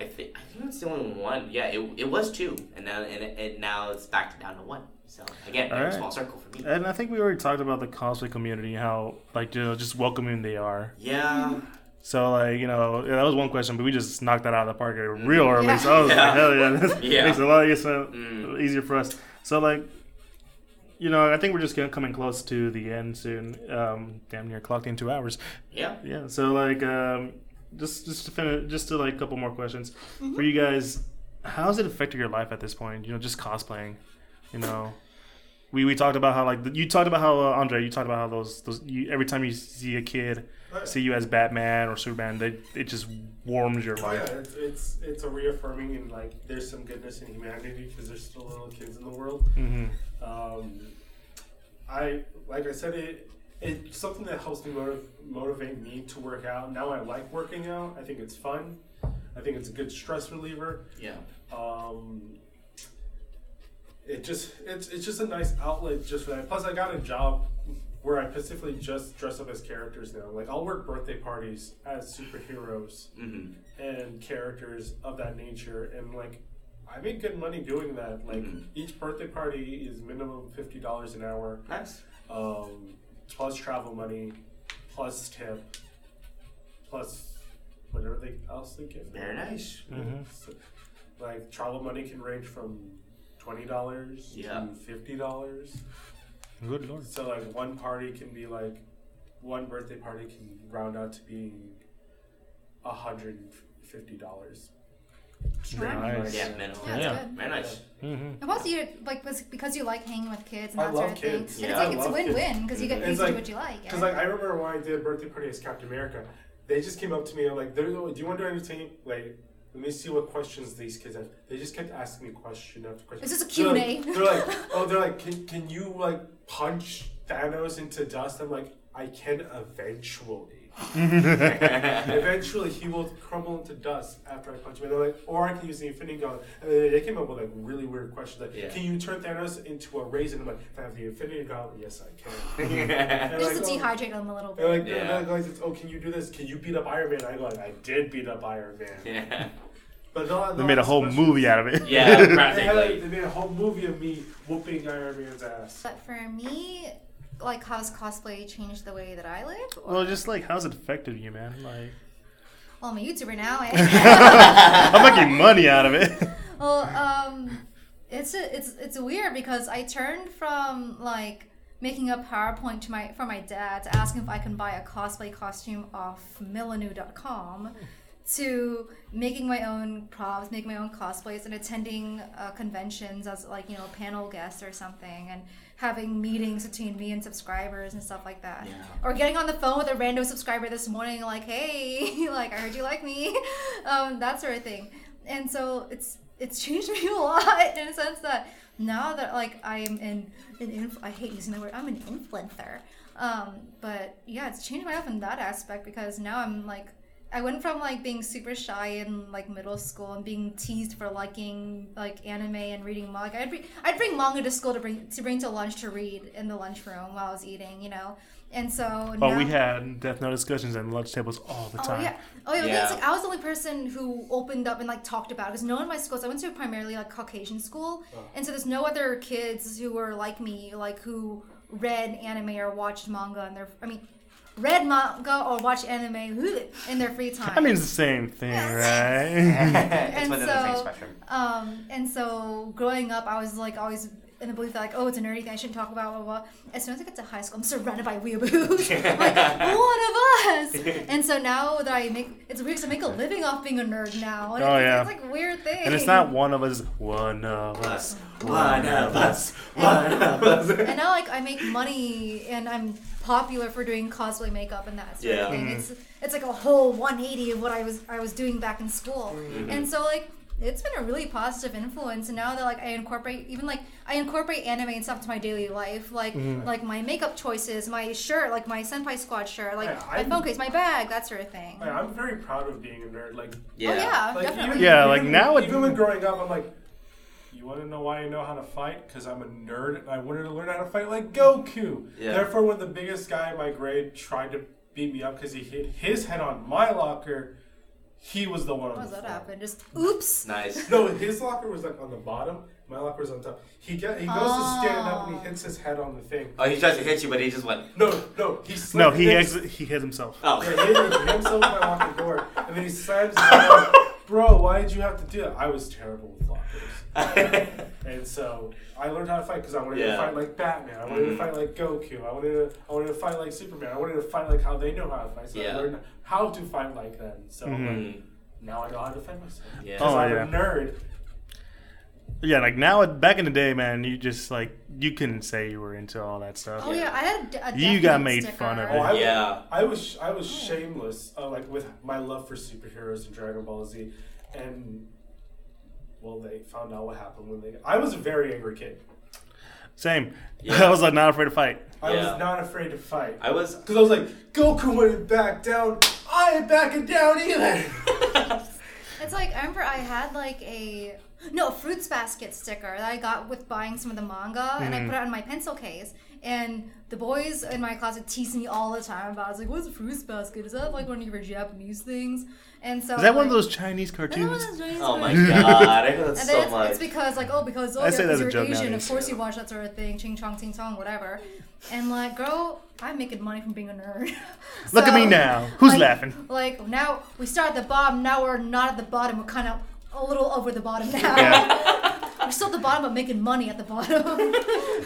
I think I think that's the only one. Yeah, it, it was two, and now and it, it now it's back to down to one. So again, very Alright. small circle for me. And I think we already talked about the cosplay community, how like you know just welcoming they are. Yeah, So like you know yeah, that was one question, but we just knocked that out of the park real early. So I was Yeah. like, hell yeah, this Yeah. makes it a lot easier, Mm. easier for us. So like, you know, I think we're just getting coming close to the end soon. Um, damn near clocked in two hours. yeah. Yeah. So like, um, just just to finish, just to like a couple more questions for you guys. How's it affected your life at this point? You know, just cosplaying. You know, we we talked about how like you talked about how uh, Andre, you talked about how those those you, every time you see a kid see you as Batman or Superman, they, it just warms your Oh yeah, it's, it's it's a reaffirming and like there's some goodness in humanity because there's still little kids in the world. hmm Um, I like I said it. It's something that helps me motiv- motivate me to work out. Now I like working out. I think it's fun. I think it's a good stress reliever. Yeah. Um, it just it's it's just a nice outlet just for that. Plus, I got a job where I specifically just dress up as characters now. Like I'll work birthday parties as superheroes Mm-hmm. and characters of that nature, and like I make good money doing that. Like Mhm. each birthday party is minimum fifty dollars an hour, Nice. um, plus travel money, plus tip, plus whatever they else they give. Very nice. Mhm. So, like travel money can range from twenty dollars Yeah. to fifty dollars. Good lord. So like one party can be like one birthday party can round out to be a hundred and fifty dollars. Nice. Yeah, minimum. Yeah, that's Yeah. good. Very nice. hmm And plus, you like was because you like hanging with kids and I that love sort of thing. kids. And Yeah, it's I like it's a win-win because you get paid to do like- what you like. Because yeah. like I remember when I did a birthday party as Captain America, they just came up to me and like, "Do you want to do anything?" Like, let me see what questions these kids have. They just kept asking me question after question. Is this a They're Q&A? like- They're like, oh, they're like, can can you like punch Thanos into dust? I'm like, I can eventually. Eventually, he will crumble into dust after I punch him. And they're like, or I can use the Infinity Gauntlet. And they they came up with like really weird questions like, Yeah. can you turn Thanos into a raisin? I'm like, if I have the Infinity Gauntlet, yes, I can. And yeah. they're just like, to "Oh." dehydrate them a little They're like, Yeah. they're like, oh, can you do this? Can you beat up Iron Man? I go, like, I did beat up Iron Man. But they'll, They they'll made a whole movie out of it. Yeah, They, practically. they made a whole movie of me whooping Iron Man's ass. But for me, like how's cosplay changed the way that I live? Or, Well, just like how's it affected you, man? Like, well, I'm a YouTuber now. I'm making money out of it. well, um, it's a, it's it's weird because I turned from like making a PowerPoint to my for my dad to ask him if I can buy a cosplay costume off Milanoo.com to making my own props, making my own cosplays, and attending uh, conventions as like you know a panel guest or something, and having meetings between me and subscribers and stuff like that. Yeah. Or getting on the phone with a random subscriber this morning, like, hey, like I heard you like me, um, that sort of thing. And so it's it's changed me a lot in a sense that now that like I'm in an inf- I hate using the word I'm an influencer. Um, but yeah, it's changed my life in that aspect because now I'm like I went from like being super shy in like middle school and being teased for liking like anime and reading manga. I'd, bring I'd bring manga to school to bring to bring to lunch to read in the lunchroom while I was eating, you know. And so Oh, now, we had Death Note discussions and lunch tables all the time. Oh time. yeah, oh yeah. Yeah. Like I was the only person who opened up and like talked about because no one in my schools. I went to a primarily like Caucasian school, oh. and so there's no other kids who were like me, like who read anime or watched manga and they're I mean, read manga or watch anime in their free time. I mean, it's the same thing, right? it's And within the same so- spectrum. Um, and so growing up, I was like always in the belief that like, oh, it's a nerdy thing, I shouldn't talk about blah blah. blah. As soon as I get to high school, I'm surrounded by weeaboos. I'm like one of us. And so now that I make, it's weird because I make a living off being a nerd now. And Oh, it's, yeah. it's like weird thing. and it's not one of us, one of us. One of us. One of us. And now like I make money and I'm popular for doing cosplay makeup and that sort Yeah. of thing. Mhm. It's it's like a whole 180 of what I was I was doing back in school. And so like it's been a really positive influence and now that like I incorporate even like I incorporate anime and stuff to my daily life like like my makeup choices, my shirt, like my senpai squad shirt, like Yeah, my phone case, my bag, that sort of thing. I- I'm very proud of being a nerd. Like, Yeah. Oh yeah, like definitely. even, Yeah, even, like, now it- even when growing up, I'm like, you want to know why I know how to fight? Because I'm a nerd and I wanted to learn how to fight like Goku. Yeah. Therefore, when the biggest guy in my grade tried to beat me up because he hit his head on my locker, he was the one on How does the that floor. happen? Just oops. Nice. No, his locker was like on the bottom. My locker was on top. He get he goes to stand up and he hits his head on the thing. Oh, he tries to hit you, but he just went. No, no, he No, he and ex- he hit himself. Oh. Yeah, he hit, himself with my locker door, and then he slams his head on. Bro, why did you have to do that? I was terrible with lockers. And so I learned how to fight because I wanted Yeah. to fight like Batman. I wanted to Mhm. fight like Goku. I wanted to I wanted to fight like Superman. I wanted to fight like how they know how to fight. So Yeah. I learned how to fight like them. So Mhm. Mm. now I know how to defend myself. Yeah. Oh, I'm yeah. a nerd. Yeah, like now, back in the day, man, you just like you couldn't say you were into all that stuff. Oh yeah, I had a, a You got made sticker. fun of Oh, I, Yeah. I was I was shameless, uh, like with my love for superheroes and Dragon Ball Z, and well, they found out what happened when they. I was a very angry kid. Same. Yeah. I was like not afraid to fight. I Yeah. was not afraid to fight. I was. Because I was like, Goku wouldn't back down. I ain't backing down either. It's like I remember I had like a no a fruits basket sticker that I got with buying some of the manga, and I Mhm. put it on my pencil case. And the boys in my closet teased me all the time about. it. I was like, "What's a fruits basket? Is that like one of your Japanese things?" And so Is that one of those Chinese "Is that one of cartoons? those Chinese Oh my cartoons?" god, I heard that so then it's, much. it's because like oh because oh I yeah, say that because as a you're joke Asian nowadays. of course you watch that sort of thing ching chong ting tong whatever and like girl I'm making money from being a nerd Look at me now. Who's like- laughing? like now we start at the bottom now we're not at the bottom we're kind of a little over the bottom now Yeah. we're still at the bottom but making money at the bottom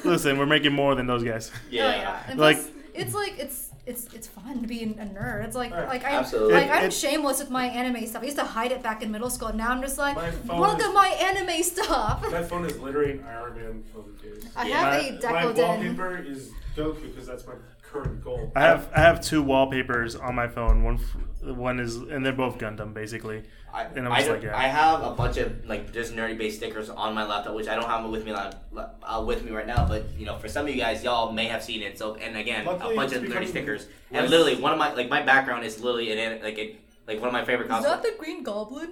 Listen, we're making more than those guys. yeah. Oh, yeah. And Like- plus, it's like it's it's it's fun to be a nerd. It's like Right. like I'm Absolutely. like I'm it- shameless with my anime stuff. I used to hide it back in middle school. and Now I'm just like, look is- at my anime stuff. My phone is literally an Iron Man phone case. I Yeah. have My- a My Decoden. wallpaper is Goku because that's my current goal. I have I have two wallpapers on my phone. One f- one is and they're both Gundam basically. I, And I'm I, just don't- like, yeah. I have a bunch of like just nerdy based stickers on my laptop, which I don't have with me la- la- uh, with me right now. But you know, for some of you guys, y'all may have seen it. So, and again, Luckily, a bunch of nerdy stickers. less- And literally, one of my like my background is literally an an- like a, like one of my favorite Is costumes. that the Green Goblin?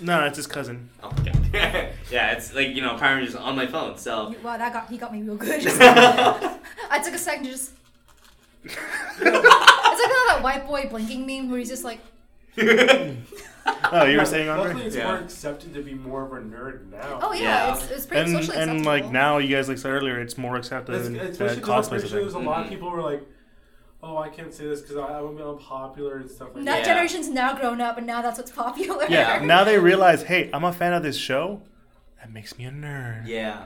No, it's his cousin. Oh my god. yeah, it's like you know, apparently just on my phone. So Wow, that got he got me real good. I took a second to just. It's like that white boy blinking meme where he's just like. Oh, you were saying Luckily, Andre? it's Yeah. more accepted to be more of a nerd now. Oh yeah, Yeah. It's, it's pretty And socially and like now, you guys like said earlier, it's more accepted It's- especially uh, because cosplays. I'm I pretty sure there's a lot of Mhm. people who are like, "Oh, I can't say this because I, I'm unpopular and stuff like that Yeah. generation's now grown up, and now that's what's popular. Yeah, Yeah. now they realize, hey, I'm a fan of this show. That makes me a nerd. Yeah.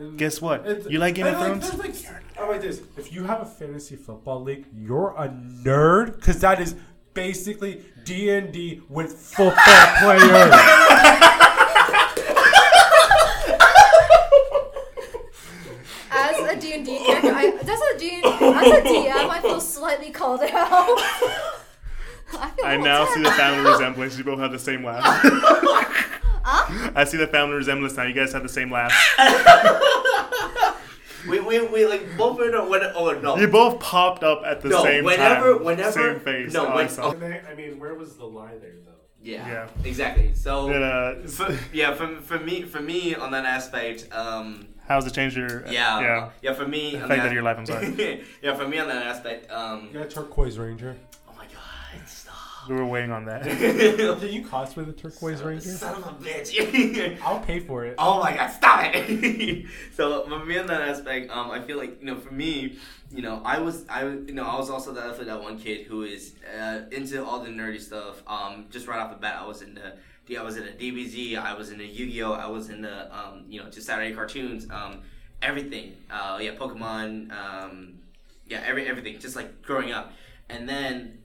That. Guess what? You like Game of and, Thrones? Like, like, I like this. If you have a fantasy football league, you're a nerd because that is basically D and D with football players. As a D&D character, I, as a D, as a DM, I feel slightly called out. I feel a I little now see the family resemblance. You both have the same laugh. I see the family resemblance now. You guys have the same laugh. We, we, we like both went or when oh no. You both popped up at the No, same whenever- time. whenever- same face. no, I when- saw. And I mean, where was the lie there though? Yeah, Yeah. exactly. So Then, uh, for, yeah, for, for me for me on that aspect, um, how's it changed your? yeah, yeah. yeah, for me on Affected your life, I'm sorry. yeah, for me on that aspect, um, You got Turquoise Ranger. We were waiting on that. Did you cosplay the Turquoise Ranger? Son of a bitch. I'll pay for it. Oh my god, stop it! so for me on that aspect, um, I feel like you know, for me, you know, I was I was- you know I was also definitely that one kid who is uh, into all the nerdy stuff. Um, just right off the bat, I was into the I was into DBZ, I was in into Yu-Gi-Oh, I was into um, you know, just Saturday cartoons, um, everything. Uh, yeah, Pokemon, um, yeah, every everything. Just like growing up, and then the,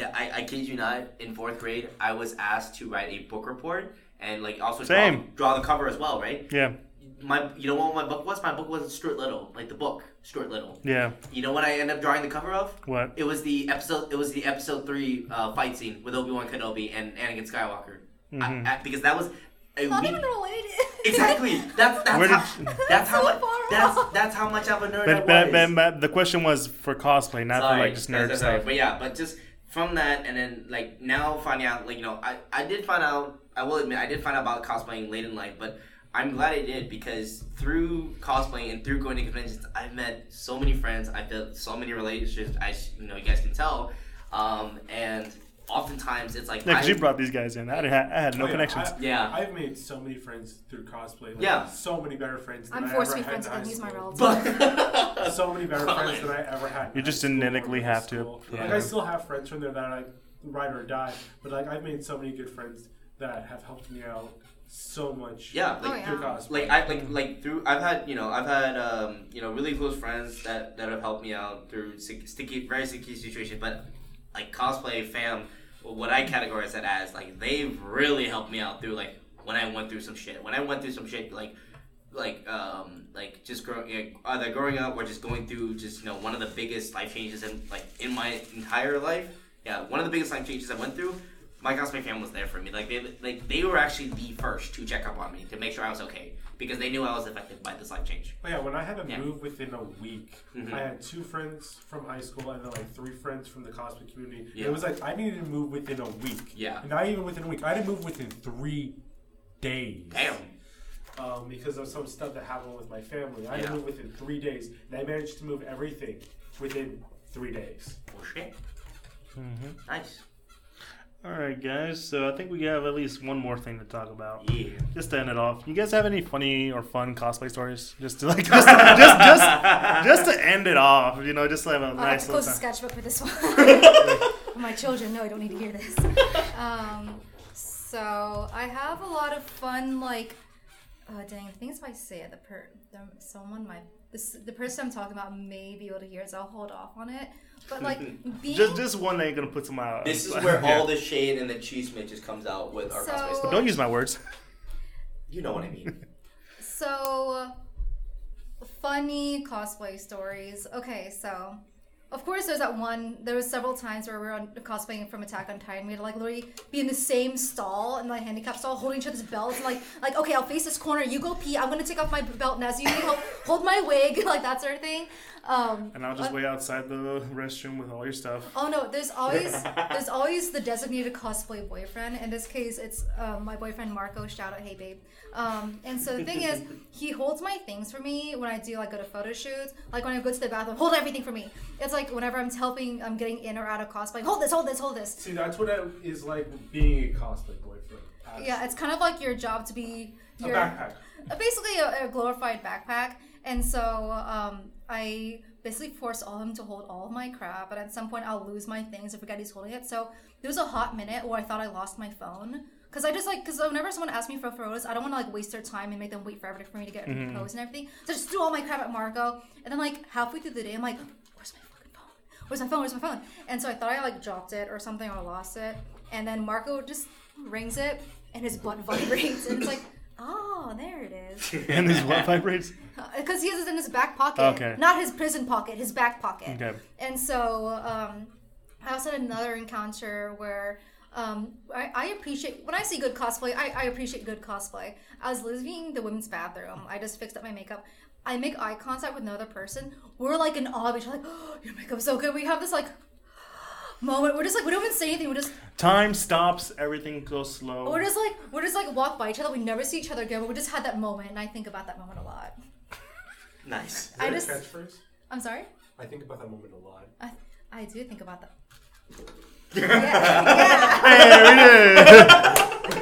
I, I kid you not, in fourth grade, I was asked to write a book report and like also draw, Same. draw the cover as well, right? yeah, My, you know what my book was? My book was Stuart Little, like the book Stuart Little. yeah. You know what I ended up drawing the cover of? What? It was the episode. It was the episode three uh, fight scene with Obi Wan Kenobi and Anakin Skywalker. Mhm. I, I, because that was a Not week. even related. Exactly. That's that's Where how, did- that's how So much far that's off. that's how much of a nerd I But, was. but, but, but the question was for cosplay, not for Sorry, like just sorry, nerd sorry, sorry. stuff. But yeah, but just from that, and then like now finding out, like you know, I I did find out. I will admit, I did find out about cosplaying late in life, but I'm glad I did because through cosplaying and through going to conventions, I've met so many friends. I've built so many relationships. I you know you guys can tell, um, and oftentimes it's like Yeah, because I- you brought these guys in. I, didn't ha- I had no Oh, yeah, connections. I, Yeah. I've made so many friends through cosplay. Like, Yeah. So many better friends than I'm forced to ever be had friends in with them. He's my school. relative. but so many better friends than I ever had. in You just high school or genetically middle have to. Yeah. Like I still have friends from there that I ride or die, but like I've made so many good friends that have helped me out so much. yeah, Oh, like yeah. through cosplay. like I like like through I've had you know I've had um you know really close friends that that have helped me out through sticky, sticky very sticky situations but like cosplay fam what I categorize that as like they've really helped me out through like when I went through some shit. When I went through some shit like like um like just growing like, either growing up or just going through just you know one of the biggest life changes in like in my entire life. Yeah one of the biggest life changes I went through my cosplay family was there for me. Like they like they were actually the first to check up on me to make sure I was okay because they knew I was affected by this life change. Oh yeah, when I had to Yeah. move within a week, Mhm. I had two friends from high school and then like three friends from the cosplay community. Yeah. It was like I needed to move within a week. Yeah. And not even within a week. I had to move within three days. Damn. Um, because of some stuff that happened with my family. I had Yeah. to move within three days, and I managed to move everything within three days. Oh shit. Mhm. Nice. All right, guys. So I think we have at least one more thing to talk about. Yeah. Just to end it off, you guys have any funny or fun cosplay stories? Just to like, just, just, just, just to end it off. You know, just to have a I have nice to little close the time. sketchbook for this one. My children no, I don't need to hear this. Um, so I have a lot of fun, like, uh, dang, the things if I say it, the per, the, someone might, this, the person I'm talking about may be able to hear, so I'll hold off on it. But like being Just, just one that ain't gonna put some out. This is where all the shade and the cheese just comes out with our So- cosplay But stuff. don't use my words. You know what I mean. So, funny cosplay stories. Okay, so of course there's that one. There was several times where we were on cosplaying from Attack on Titan. We had to like literally be in the same stall in the handicap stall, holding each other's belts, and like like okay, I'll face this corner. You go pee. I'm gonna take off my belt and So you hold, hold my wig, like that sort of thing. Um, And I'll just wait outside the restroom with all your stuff. Oh no, there's always there's always the designated cosplay boyfriend. In this case, it's um, my boyfriend Marco. Shout out, hey babe. Um, and so the thing is, he holds my things for me when I do like go to photo shoots. Like when I go to the bathroom, hold everything for me. It's like whenever I'm helping, I'm getting in or out of cosplay. Hold this, hold this, hold this. See, that's what it is like being a cosplay boyfriend. Yeah, it's kind of like your job to be a your backpack. uh, basically a, a glorified backpack. And so um, I basically force all of him to hold all of my crap, But at some point I'll lose my things or forget he's holding it. So there was a hot minute where I thought I lost my phone. Cause I just like, cause whenever someone asks me for photos, I don't want to like waste their time and make them wait forever for me to get Mm-hmm. posed and everything. So I just threw all my crap at Marco, and then like halfway through the day, I'm like, "Where's my fucking phone? Where's my phone? Where's my phone?" And so I thought I like dropped it or something or lost it, and then Marco just rings it, and his butt vibrates, and it's like, "Oh, there it is." And his what vibrates? because he has it in his back pocket, Okay. not his prison pocket, his back pocket. Okay. And so um, I also had another encounter where um, I, I appreciate when I see good cosplay. I, I appreciate good cosplay. I was leaving the women's bathroom. I just fixed up my makeup. I make eye contact with another person. We're like in awe. We're like, oh, your makeup's so good. We have this like moment. We're just like we don't even say anything. We're just Time stops. Everything goes slow. we're just like we're just like walk by each other. We never see each other again. But we just had that moment, and I think about that moment a lot. Nice. I Is just that a catchphrase? I'm sorry. I think about that moment a lot. I, I do think about that. yeah, yeah. Hey, we.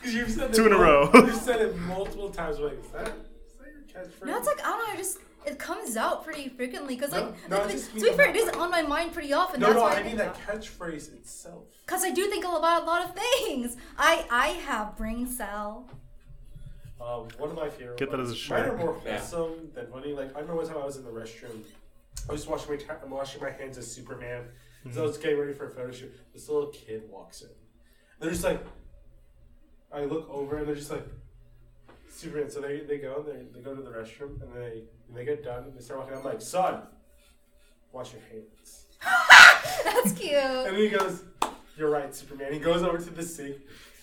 Because you've said it Two in a mul- row. You've said it multiple times. Like, is that, is that your catchphrase? No, it's like I don't know. I just it comes out pretty frequently because No, like no, I to, be- to be fair, it about- is on my mind pretty often. no, That's no, why I mean that about- catchphrase itself. Cause I do think about a lot of things. I I have brain cell. Um, one of my favorite. Get that ones. as a Mine shirt. are more Yeah. wholesome than funny. Like I remember one time I was in the restroom. I was washing my ta- I'm washing my hands as Superman. So I was getting ready for a photo shoot. This little kid walks in. They're just like. I look over and they're just like. Superman. So they, they go and they, they go to the restroom and they and they get done and they start walking. I'm like, son, wash your hands. That's cute. And then he goes, You're right, Superman. He goes over to the sink.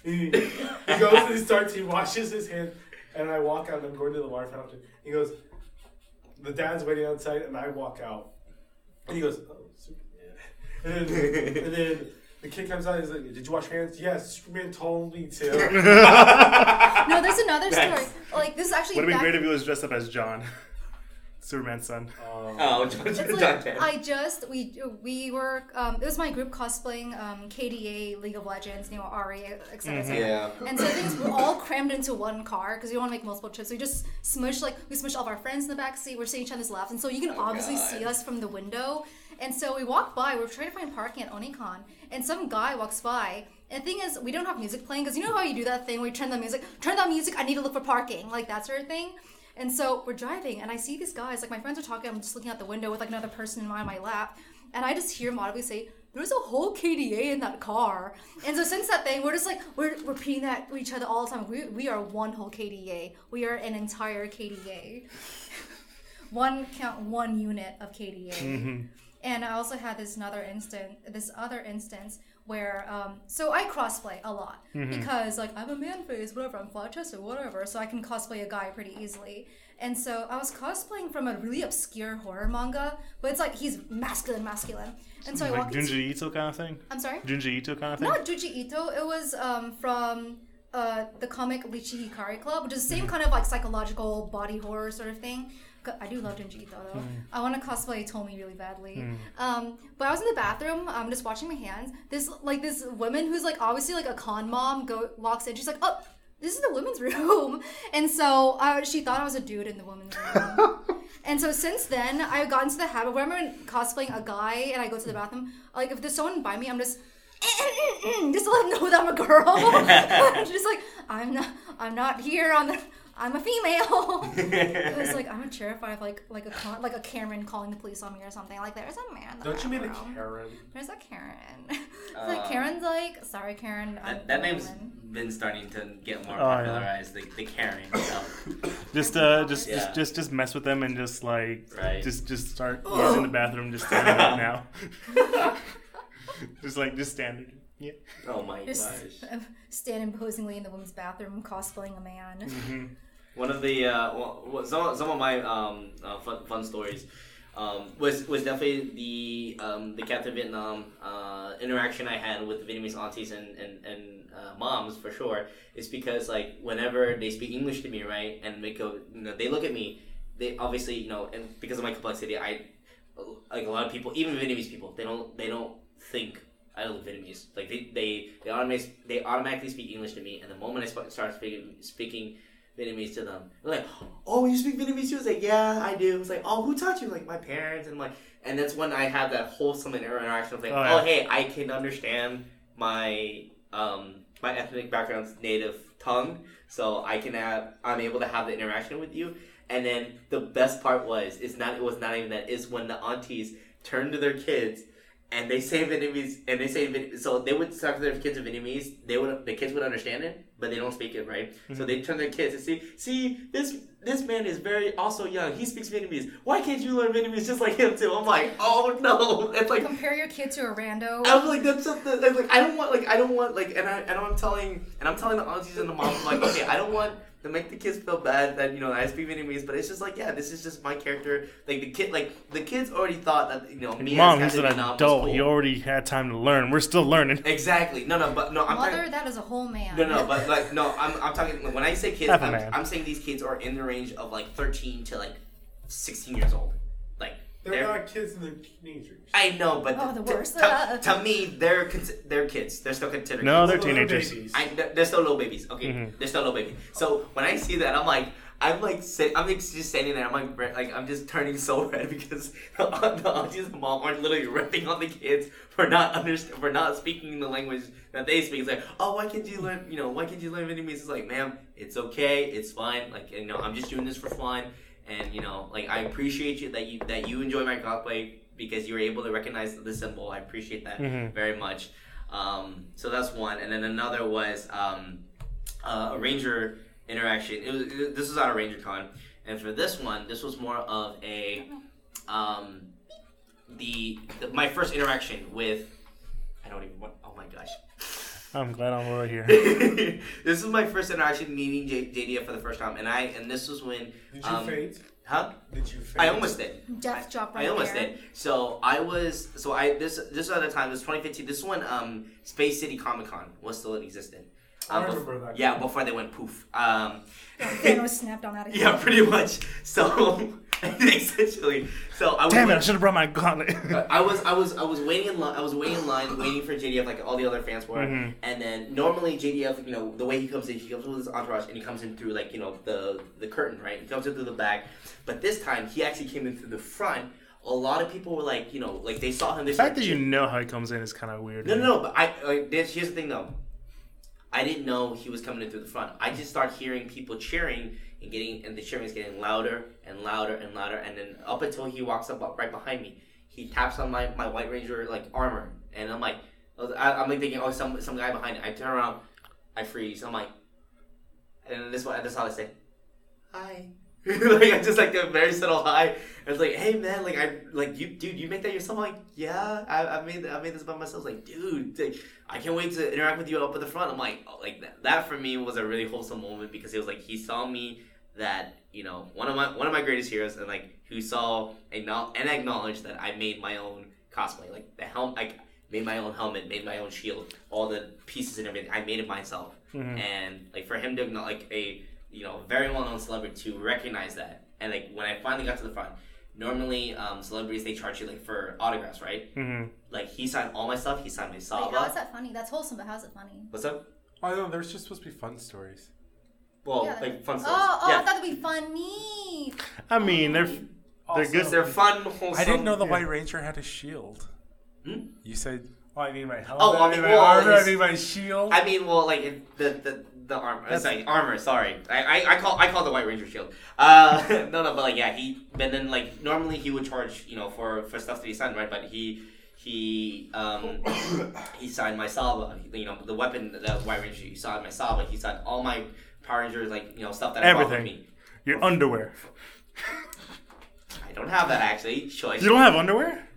He, he goes and he starts, he washes his hands. And I walk out and I'm going to the water fountain. He goes, The dad's waiting outside and I walk out. And he goes, Oh, Superman. And then, and then the kid comes out and he's like, Did you wash your hands? Yes, Superman told me to. No, there's another Nice. story. Like this is actually. Would have been back- great if he was dressed up as John, Superman's son. Um, Oh, John, It's John like, I just we we were um, it was my group cosplaying um, KDA League of Legends, you know Ahri, etc. Mm-hmm. etc. Yeah. And so things we're all crammed into one car because we want to make multiple trips. We just smush like we smush all of our friends in the back seat. We're seeing each other's laps, and so you can obviously God. see us from the window. And so we walk by. We're trying to find parking at Onicon, and some guy walks by. And the thing is, we don't have music playing because you know how you do that thing where you turn the music, turn the music. I need to look for parking, like that sort of thing. And so we're driving, and I see these guys. Like my friends are talking. I'm just looking out the window with like another person in my, my lap, and I just hear him audibly say, "There's a whole KDA in that car." And so since that thing, we're just like we're repeating that to each other all the time. We we are one whole KDA. We are an entire KDA. one count one unit of KDA. Mm-hmm. And I also had this another instant, this other instance where, um, so I crossplay a lot because like I'm a man face, whatever, I'm flat chested, whatever, so I can cosplay a guy pretty easily. And so I was cosplaying from a really obscure horror manga, but it's like he's masculine, masculine. And so I Like walk into, Junji Ito kind of thing. I'm sorry, Junji Ito kind of thing. not Junji Ito. It was um, from uh, the comic Litchi Hikari Club, which is the same kind of like psychological body horror sort of thing. I do love Junji Ito though. I want to cosplay Tomi really badly. Um, but I was in the bathroom. I'm just washing my hands. This like this woman who's like obviously like a con mom go walks in. She's like, oh. This is the women's room, and so uh, she thought I was a dude in the women's room. And so since then, I've gotten to the habit where I'm cosplaying a guy and I go to the bathroom. Like if there's someone by me, I'm just just to let them know that I'm a girl. I'm just like I'm not. I'm not here on the. I'm a female. it was like I'm terrified of like like a con- like a Karen calling the police on me or something. Like there's a man. in the Don't you mean a. Karen? There's a Karen. It's like Uh, Karen's like sorry Karen. That, that a name's woman." been starting to get more Oh, yeah. popularized. The, the Karen. So. Just uh, just, Yeah. just just just mess with them and just like Right. just just start using the bathroom just standing up now. just like just standard. Yeah. Oh my Just gosh. stand imposingly in the women's bathroom cosplaying a man. One of the uh, some, some of my um, uh, fun, fun stories um, was was definitely the um, the Captain Vietnam uh, interaction I had with Vietnamese aunties and and, and uh, moms for sure. Is because like whenever they speak English to me, right, and they go, you know, they look at me. They obviously, you know, and because of my complexity, I like a lot of people, even Vietnamese people, they don't they don't think I look Vietnamese. Like they they they automatically they automatically speak English to me, and the moment I start speaking speaking Vietnamese to them, they're like, "Oh, you speak Vietnamese too?" was like, "Yeah, I do." It's like, "Oh, who taught you?" Like my parents, and like, and that's when I have that wholesome interaction of like, Oh, "Oh, hey, I can understand my um my ethnic background's native tongue, so I can have I'm able to have the interaction with you." And then the best part was is not it was not even that is when the aunties turn to their kids and they say Vietnamese and they say Viet- so they would talk to their kids in Vietnamese. They would the kids would understand it, but they don't speak it right. So mm-hmm. they turn their kids and see see this this man is very also young. He speaks Vietnamese. Why can't you learn Vietnamese just like him too? I'm like, oh no, it's like. Compare your kid to a rando. I was like, that's something. That's like, I don't want, like, I don't want, like, and I, and I'm telling, and I'm telling the aunties and the moms, like, okay, I don't want to make the kids feel bad that you know I speak Vietnamese, but it's just like, yeah, this is just my character. Like the kid, like the kids already thought that you know me Mom, as he's Captain an Vietnam was adult. cool. He already had time to learn. We're still learning. Exactly. No, no, but no, I'm Mother, talking. that is a whole man. No, no, but like no, I'm, I'm talking when I say kids, Half a I'm. I'm saying these kids are in the range of like 13 to like 16 years old. Like They're, they're- not kids and they're teenagers. I know, but Oh, the to- worst. To, to me, they're cons- they're kids. They're still considered. No, kids. they're teenagers. I, they're they're still little babies. Okay, Mhm. they're still little babies. So when I see that, I'm like, I'm like, sit, I'm like just standing there. I'm like, like I'm just turning so red because the, aunt- the aunties and mom are literally ripping on the kids for not understand, for not speaking the language that they speak. It's like, oh, why can't you learn? You know, why can't you learn Vietnamese? It's like, ma'am, it's okay, it's fine. Like, you know, I'm just doing this for fun, and you know, like I appreciate you that you that you enjoy my cosplay because you were able to recognize the symbol. I appreciate that Mhm. very much. Um, so that's one, and then another was um, uh, a ranger interaction. It was it, this was at a ranger con, and for this one, this was more of a um, the, the my first interaction with. I don't even want. Oh my gosh. I'm glad I'm over here. this is my first interaction meeting J- JDF for the first time, and I and this was when Did you um, faint? huh? Did you faint? I almost did. Death drop right I almost there. did. So I was. So I this this was at the time. This was 2015. This one um Space City Comic Con was still in existence. I Um, bef- remember that. Yeah, before they went poof. Um, Thanos snapped on out of yeah, pretty much. So essentially, so I was. Damn it! I should have brought my gauntlet. I was I was I was waiting in line. I was waiting in line, waiting for JDF like all the other fans were. Mhm. And then normally JDF, you know, the way he comes in, he comes with his entourage, and he comes in through like you know the the curtain, right? He comes in through the back. But this time, he actually came in through the front. A lot of people were like, you know, like they saw him. They the fact that you know how he comes in is kind of weird. no, no, no. But I, I this, here's the thing though. I didn't know he was coming in through the front. I just start hearing people cheering and getting, and the cheering is getting louder and louder and louder. And then up until he walks up, right behind me, he taps on my, my White Ranger like armor, and I'm like, I was- I, I'm like thinking, oh, some some guy behind it. I turn around, I freeze. I'm like, and this one, this is how I say, hi. like I just like a very subtle hi. It's like, hey man, like I like you, dude. You make that yourself? I'm like, yeah, I, I made I made this by myself. Like, dude, like, I can't wait to interact with you up at the front. I'm like, oh, like that, that for me was a really wholesome moment because it was like he saw me that you know one of my one of my greatest heroes and like who saw acknow- and acknowledged that I made my own cosplay, like the helm, like made my own helmet, made my own shield, all the pieces and everything. I made it myself, Mhm. and like for him to acknow- like a you know very well known celebrity to recognize that, and like when I finally got to the front. Normally, um, celebrities they charge you like for autographs, right? hmm Like he signed all my stuff. He signed my Wait, Saba. how is that funny? That's wholesome, but how's it funny? What's up? I don't know there's just supposed to be fun stories. Well, Yeah. like fun Oh, stories. oh, I thought it'd be funny. I mean, they're they're Also- good. they're fun. Wholesome. I didn't know the yeah. White Ranger had a shield. Hmm? You said, "Oh, I need my helmet. Oh, I I mean, need my armor. I it's- need my shield." I mean, well, like the the the armor. That's- Sorry, armor. Sorry, I, I I call I call the White Ranger shield. Uh, no, no, but like yeah, he. But then like normally he would charge you know for for stuff that he signed right, but he he um he signed my Saba. You know the weapon that the White Ranger. He signed my Saba. He signed all my Power Rangers like you know stuff that I brought with Everything. me. Your underwear. I don't have that actually. Choice. You don't have underwear?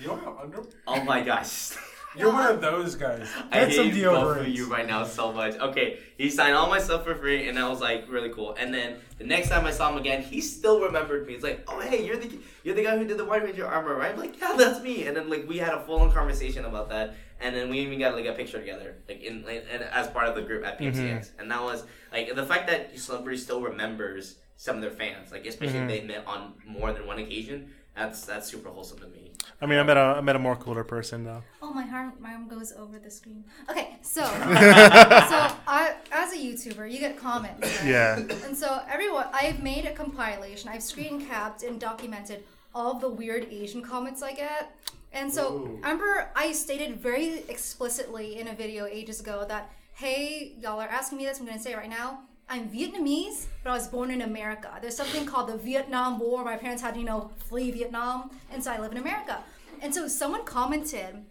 you don't have underwear? Oh my gosh. You're one of those guys. I Get some hate both of deodorant. you right now so much. Okay, he signed all my stuff for free, and that was like really cool. And then the next time I saw him again, he still remembered me. He's like, "Oh, hey, you're the you're the guy who did the White Ranger armor, right?" I'm like, "Yeah, that's me." And then like we had a full on conversation about that, and then we even got like a picture together, like in like, and as part of the group at mm-hmm. PMCX. And that was like the fact that celebrity still remembers some of their fans, like especially if mm-hmm. they met on more than one occasion. That's that's super wholesome to me. I mean, I met a I met a more cooler person though. Oh, my arm, my arm goes over the screen. Okay, so so I, as a YouTuber, you get comments. right? Yeah. And so everyone, I've made a compilation. I've screen capped and documented all the weird Asian comments I get. And so Ooh. I remember I stated very explicitly in a video ages ago that, hey, y'all are asking me this. I'm going to say it right now. I'm Vietnamese, but I was born in America. There's something called the Vietnam War. My parents had to, you know, flee Vietnam, and so I live in America. And so someone commented,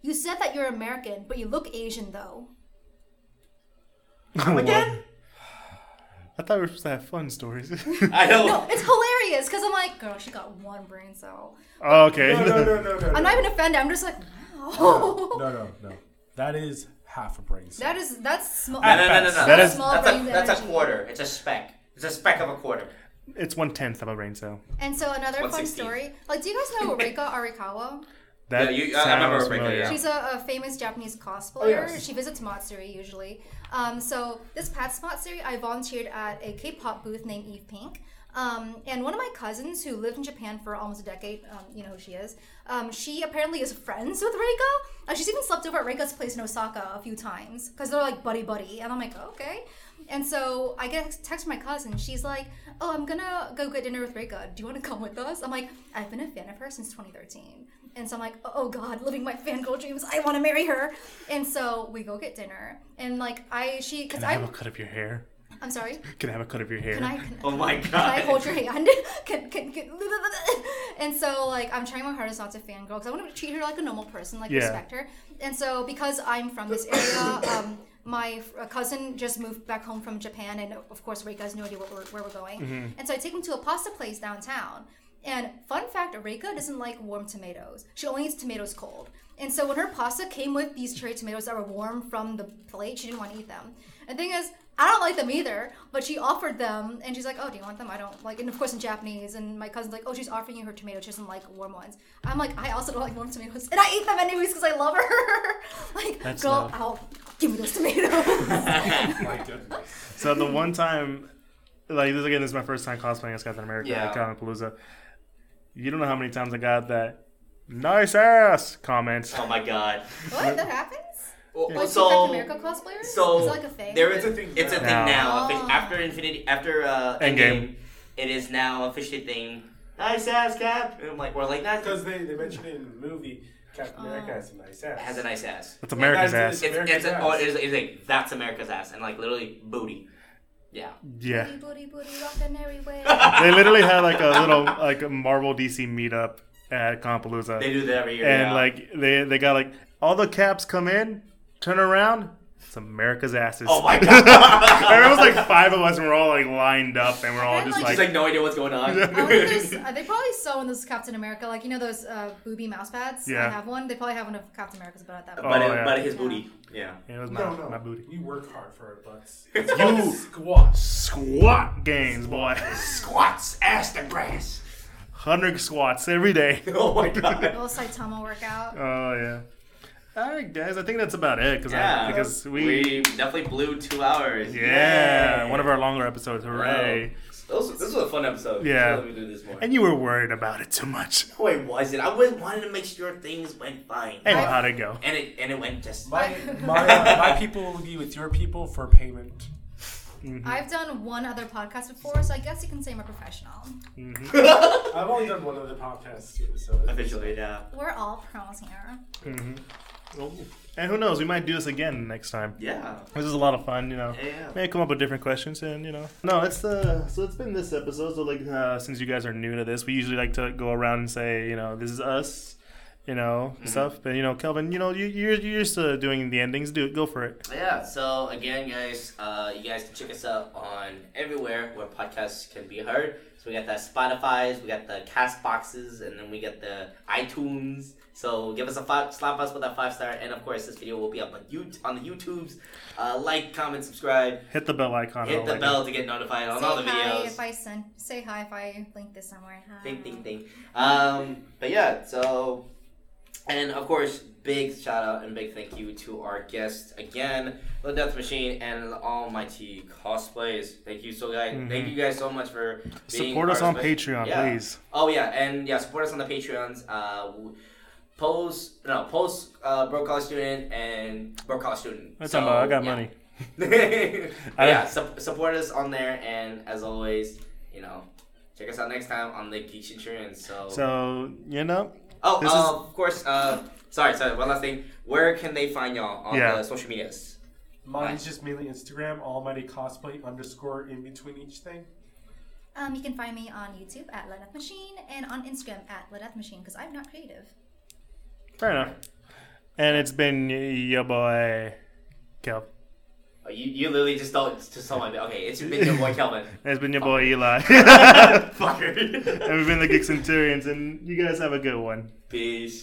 "You said that you're American, but you look Asian, though." Again? I thought we were supposed to have fun stories. I know. No, it's hilarious because I'm like, girl, she got one brain cell. oh, okay. No, no, no, no, no. I'm not even offended. I'm just like, wow. No, no, no. That is half a brain cell. That is that's small. No, no, no, no, no. That is- small that's a brain that's a quarter. It's a speck. It's a speck of a quarter. It's one tenth of a brain cell. And so another fun story. Like, do you guys know Reika Arikawa? That Yeah, you- I remember sounds Rebecca, familiar. yeah. She's a, a famous Japanese cosplayer. Oh, yes. She visits Matsuri usually. Um, so this past Matsuri, I volunteered at a K-pop booth named Eve Pink. Um, and one of my cousins who lived in Japan for almost a decade, um, you know who she is. Um, she apparently is friends with Reika. Uh, she's even slept over at Reika's place in Osaka a few times because they're like buddy buddy. And I'm like, okay. And so I get a text from my cousin. She's like, "Oh, I'm gonna go get dinner with Reika. Do you want to come with us?" I'm like, "I've been a fan of her since 2013." And so I'm like, "Oh God, living my fangirl dreams. I want to marry her." And so we go get dinner, and like I, she, because Can I have a I'm, cut of your hair? I'm sorry. Can I have a cut of your hair? Can I? Can, Oh my god. can I hold your hand? can, can, can, and so, like, I'm trying my hardest not to fangirl because I want to treat her like a normal person, like, Yeah. respect her. And so, because I'm from this area, um, my cousin just moved back home from Japan, and of course, Reika has no idea where we're, where we're going. Mm-hmm. And so, I take him to a pasta place downtown. And fun fact, Reika doesn't like warm tomatoes. She only eats tomatoes cold. And so when her pasta came with these cherry tomatoes that were warm from the plate, she didn't want to eat them. And the thing is, I don't like them either, but she offered them, and she's like, "Oh, do you want them?" I don't like, and of course in Japanese. And my cousin's like, "Oh, she's offering you her tomatoes. She doesn't like warm ones." I'm like, "I also don't like warm tomatoes, and I eat them anyways because I love her." like, That's girl, love. I'll give me those tomatoes. So the one time, like this again, this is my first time cosplaying as Captain America Yeah. at Comicpalooza. You don't know how many times I got that nice ass comment. Oh my god. what? That happens? Well, Like so Captain America cosplayers? so is it like a thing? there is a thing It's a thing now. now. Oh. After Infinity, after uh, Endgame. Endgame, it is now officially a thing. Nice ass cap. And I'm like, we're like, nice. Because they, they mentioned it in the movie, Captain America has a nice ass. has a nice ass. That's America's ass. it's- It's, it's, America's a, oh, ass. it's, it's like that's America's ass, and like literally booty. Yeah. Yeah. Booty, booty, booty, everywhere. They literally had like a little like a Marvel DC meetup at Comicpalooza. They do that every year. and yeah. like they they got like all the caps come in, turn around, it's America's asses. oh my god. I remember it was like five of us, and we're all like lined up, and we're all just like, She's like, like no idea what's going on. I wonder if there's, uh, they probably sew in those Captain America, like you know those uh, booby mouse pads. Yeah. I have one. They probably have one of Captain America's, but at that Oh, but, point. yeah. but his booty. Yeah. Yeah, it was my, No, no. my booty. We work hard for our butts. You Squat. squat gains, boy. Squats, ass to grass. Hundred squats every day. Oh my god. little Saitama workout. Oh yeah. All right, guys. I think that's about it. Cause Yeah. I, because we, we definitely blew two hours. yeah, one of our longer episodes. Hooray! This was, this was a fun episode. Yeah. Let me do this more. And you were worried about it too much. No, it wasn't. I was wanted to make sure things went fine. And how'd it go? And it and it went just My, my, uh, my people will be with your people for payment. I've done one other podcast before, so I guess you can say I'm a professional. I've only done one other podcast too, so. officially, yeah. We're all pros here. hmm And who knows? We might do this again next time. Yeah. This is a lot of fun, you know. Yeah. May come up with different questions, and you know. No, it's the so it's been this episode. So like, uh, since you guys are new to this, we usually like to go around and say, you know, this is us, you know, stuff. But you know, Kelvin, you know, you you're, you're used to doing the endings. Do it. Go for it. Yeah, so again, guys, uh, you guys can check us out on everywhere where podcasts can be heard. So we got the Spotify's, we got the Castboxes, and then we got the iTunes. So give us a five, slap us with a five star, and of course this video will be up on you on the YouTubes. Uh, like, comment, subscribe, Hit the bell icon. hit the like bell to get notified on say all the videos. hi if I send. Say hi if I link this somewhere. Hi. Ding ding ding. Um, but yeah, so and of course, big shout out and big thank you to our guests again, the Death Machine and the Almighty Cosplays. Thank you so guys. Thank you guys so much for being Support us on special- Patreon, Yeah. please. Oh yeah, and yeah, support us on the Patreons. Uh, w- post no post uh, broke college student and broke college student. That's So, about, I got yeah. money. But yeah, su- support us on there, and as always, you know, check us out next time on the Geek Centurions. So, So, you know, oh, uh, is- of course. Uh, sorry, sorry. One last thing. Where can they find y'all on Yeah. the social medias? Mine's just mainly Instagram, Almighty Cosplay underscore in between each thing. Um, you can find me on YouTube at LaDeath Machine and on Instagram at LaDeath Machine because I'm not creative. Fair enough. And it's been your boy, Kel. Oh, you, you literally just don't told my okay. It's been your boy Kelvin. It's been your boy, Eli. Fucker. and we've been the Geek Centurions, and you guys have a good one. Peace.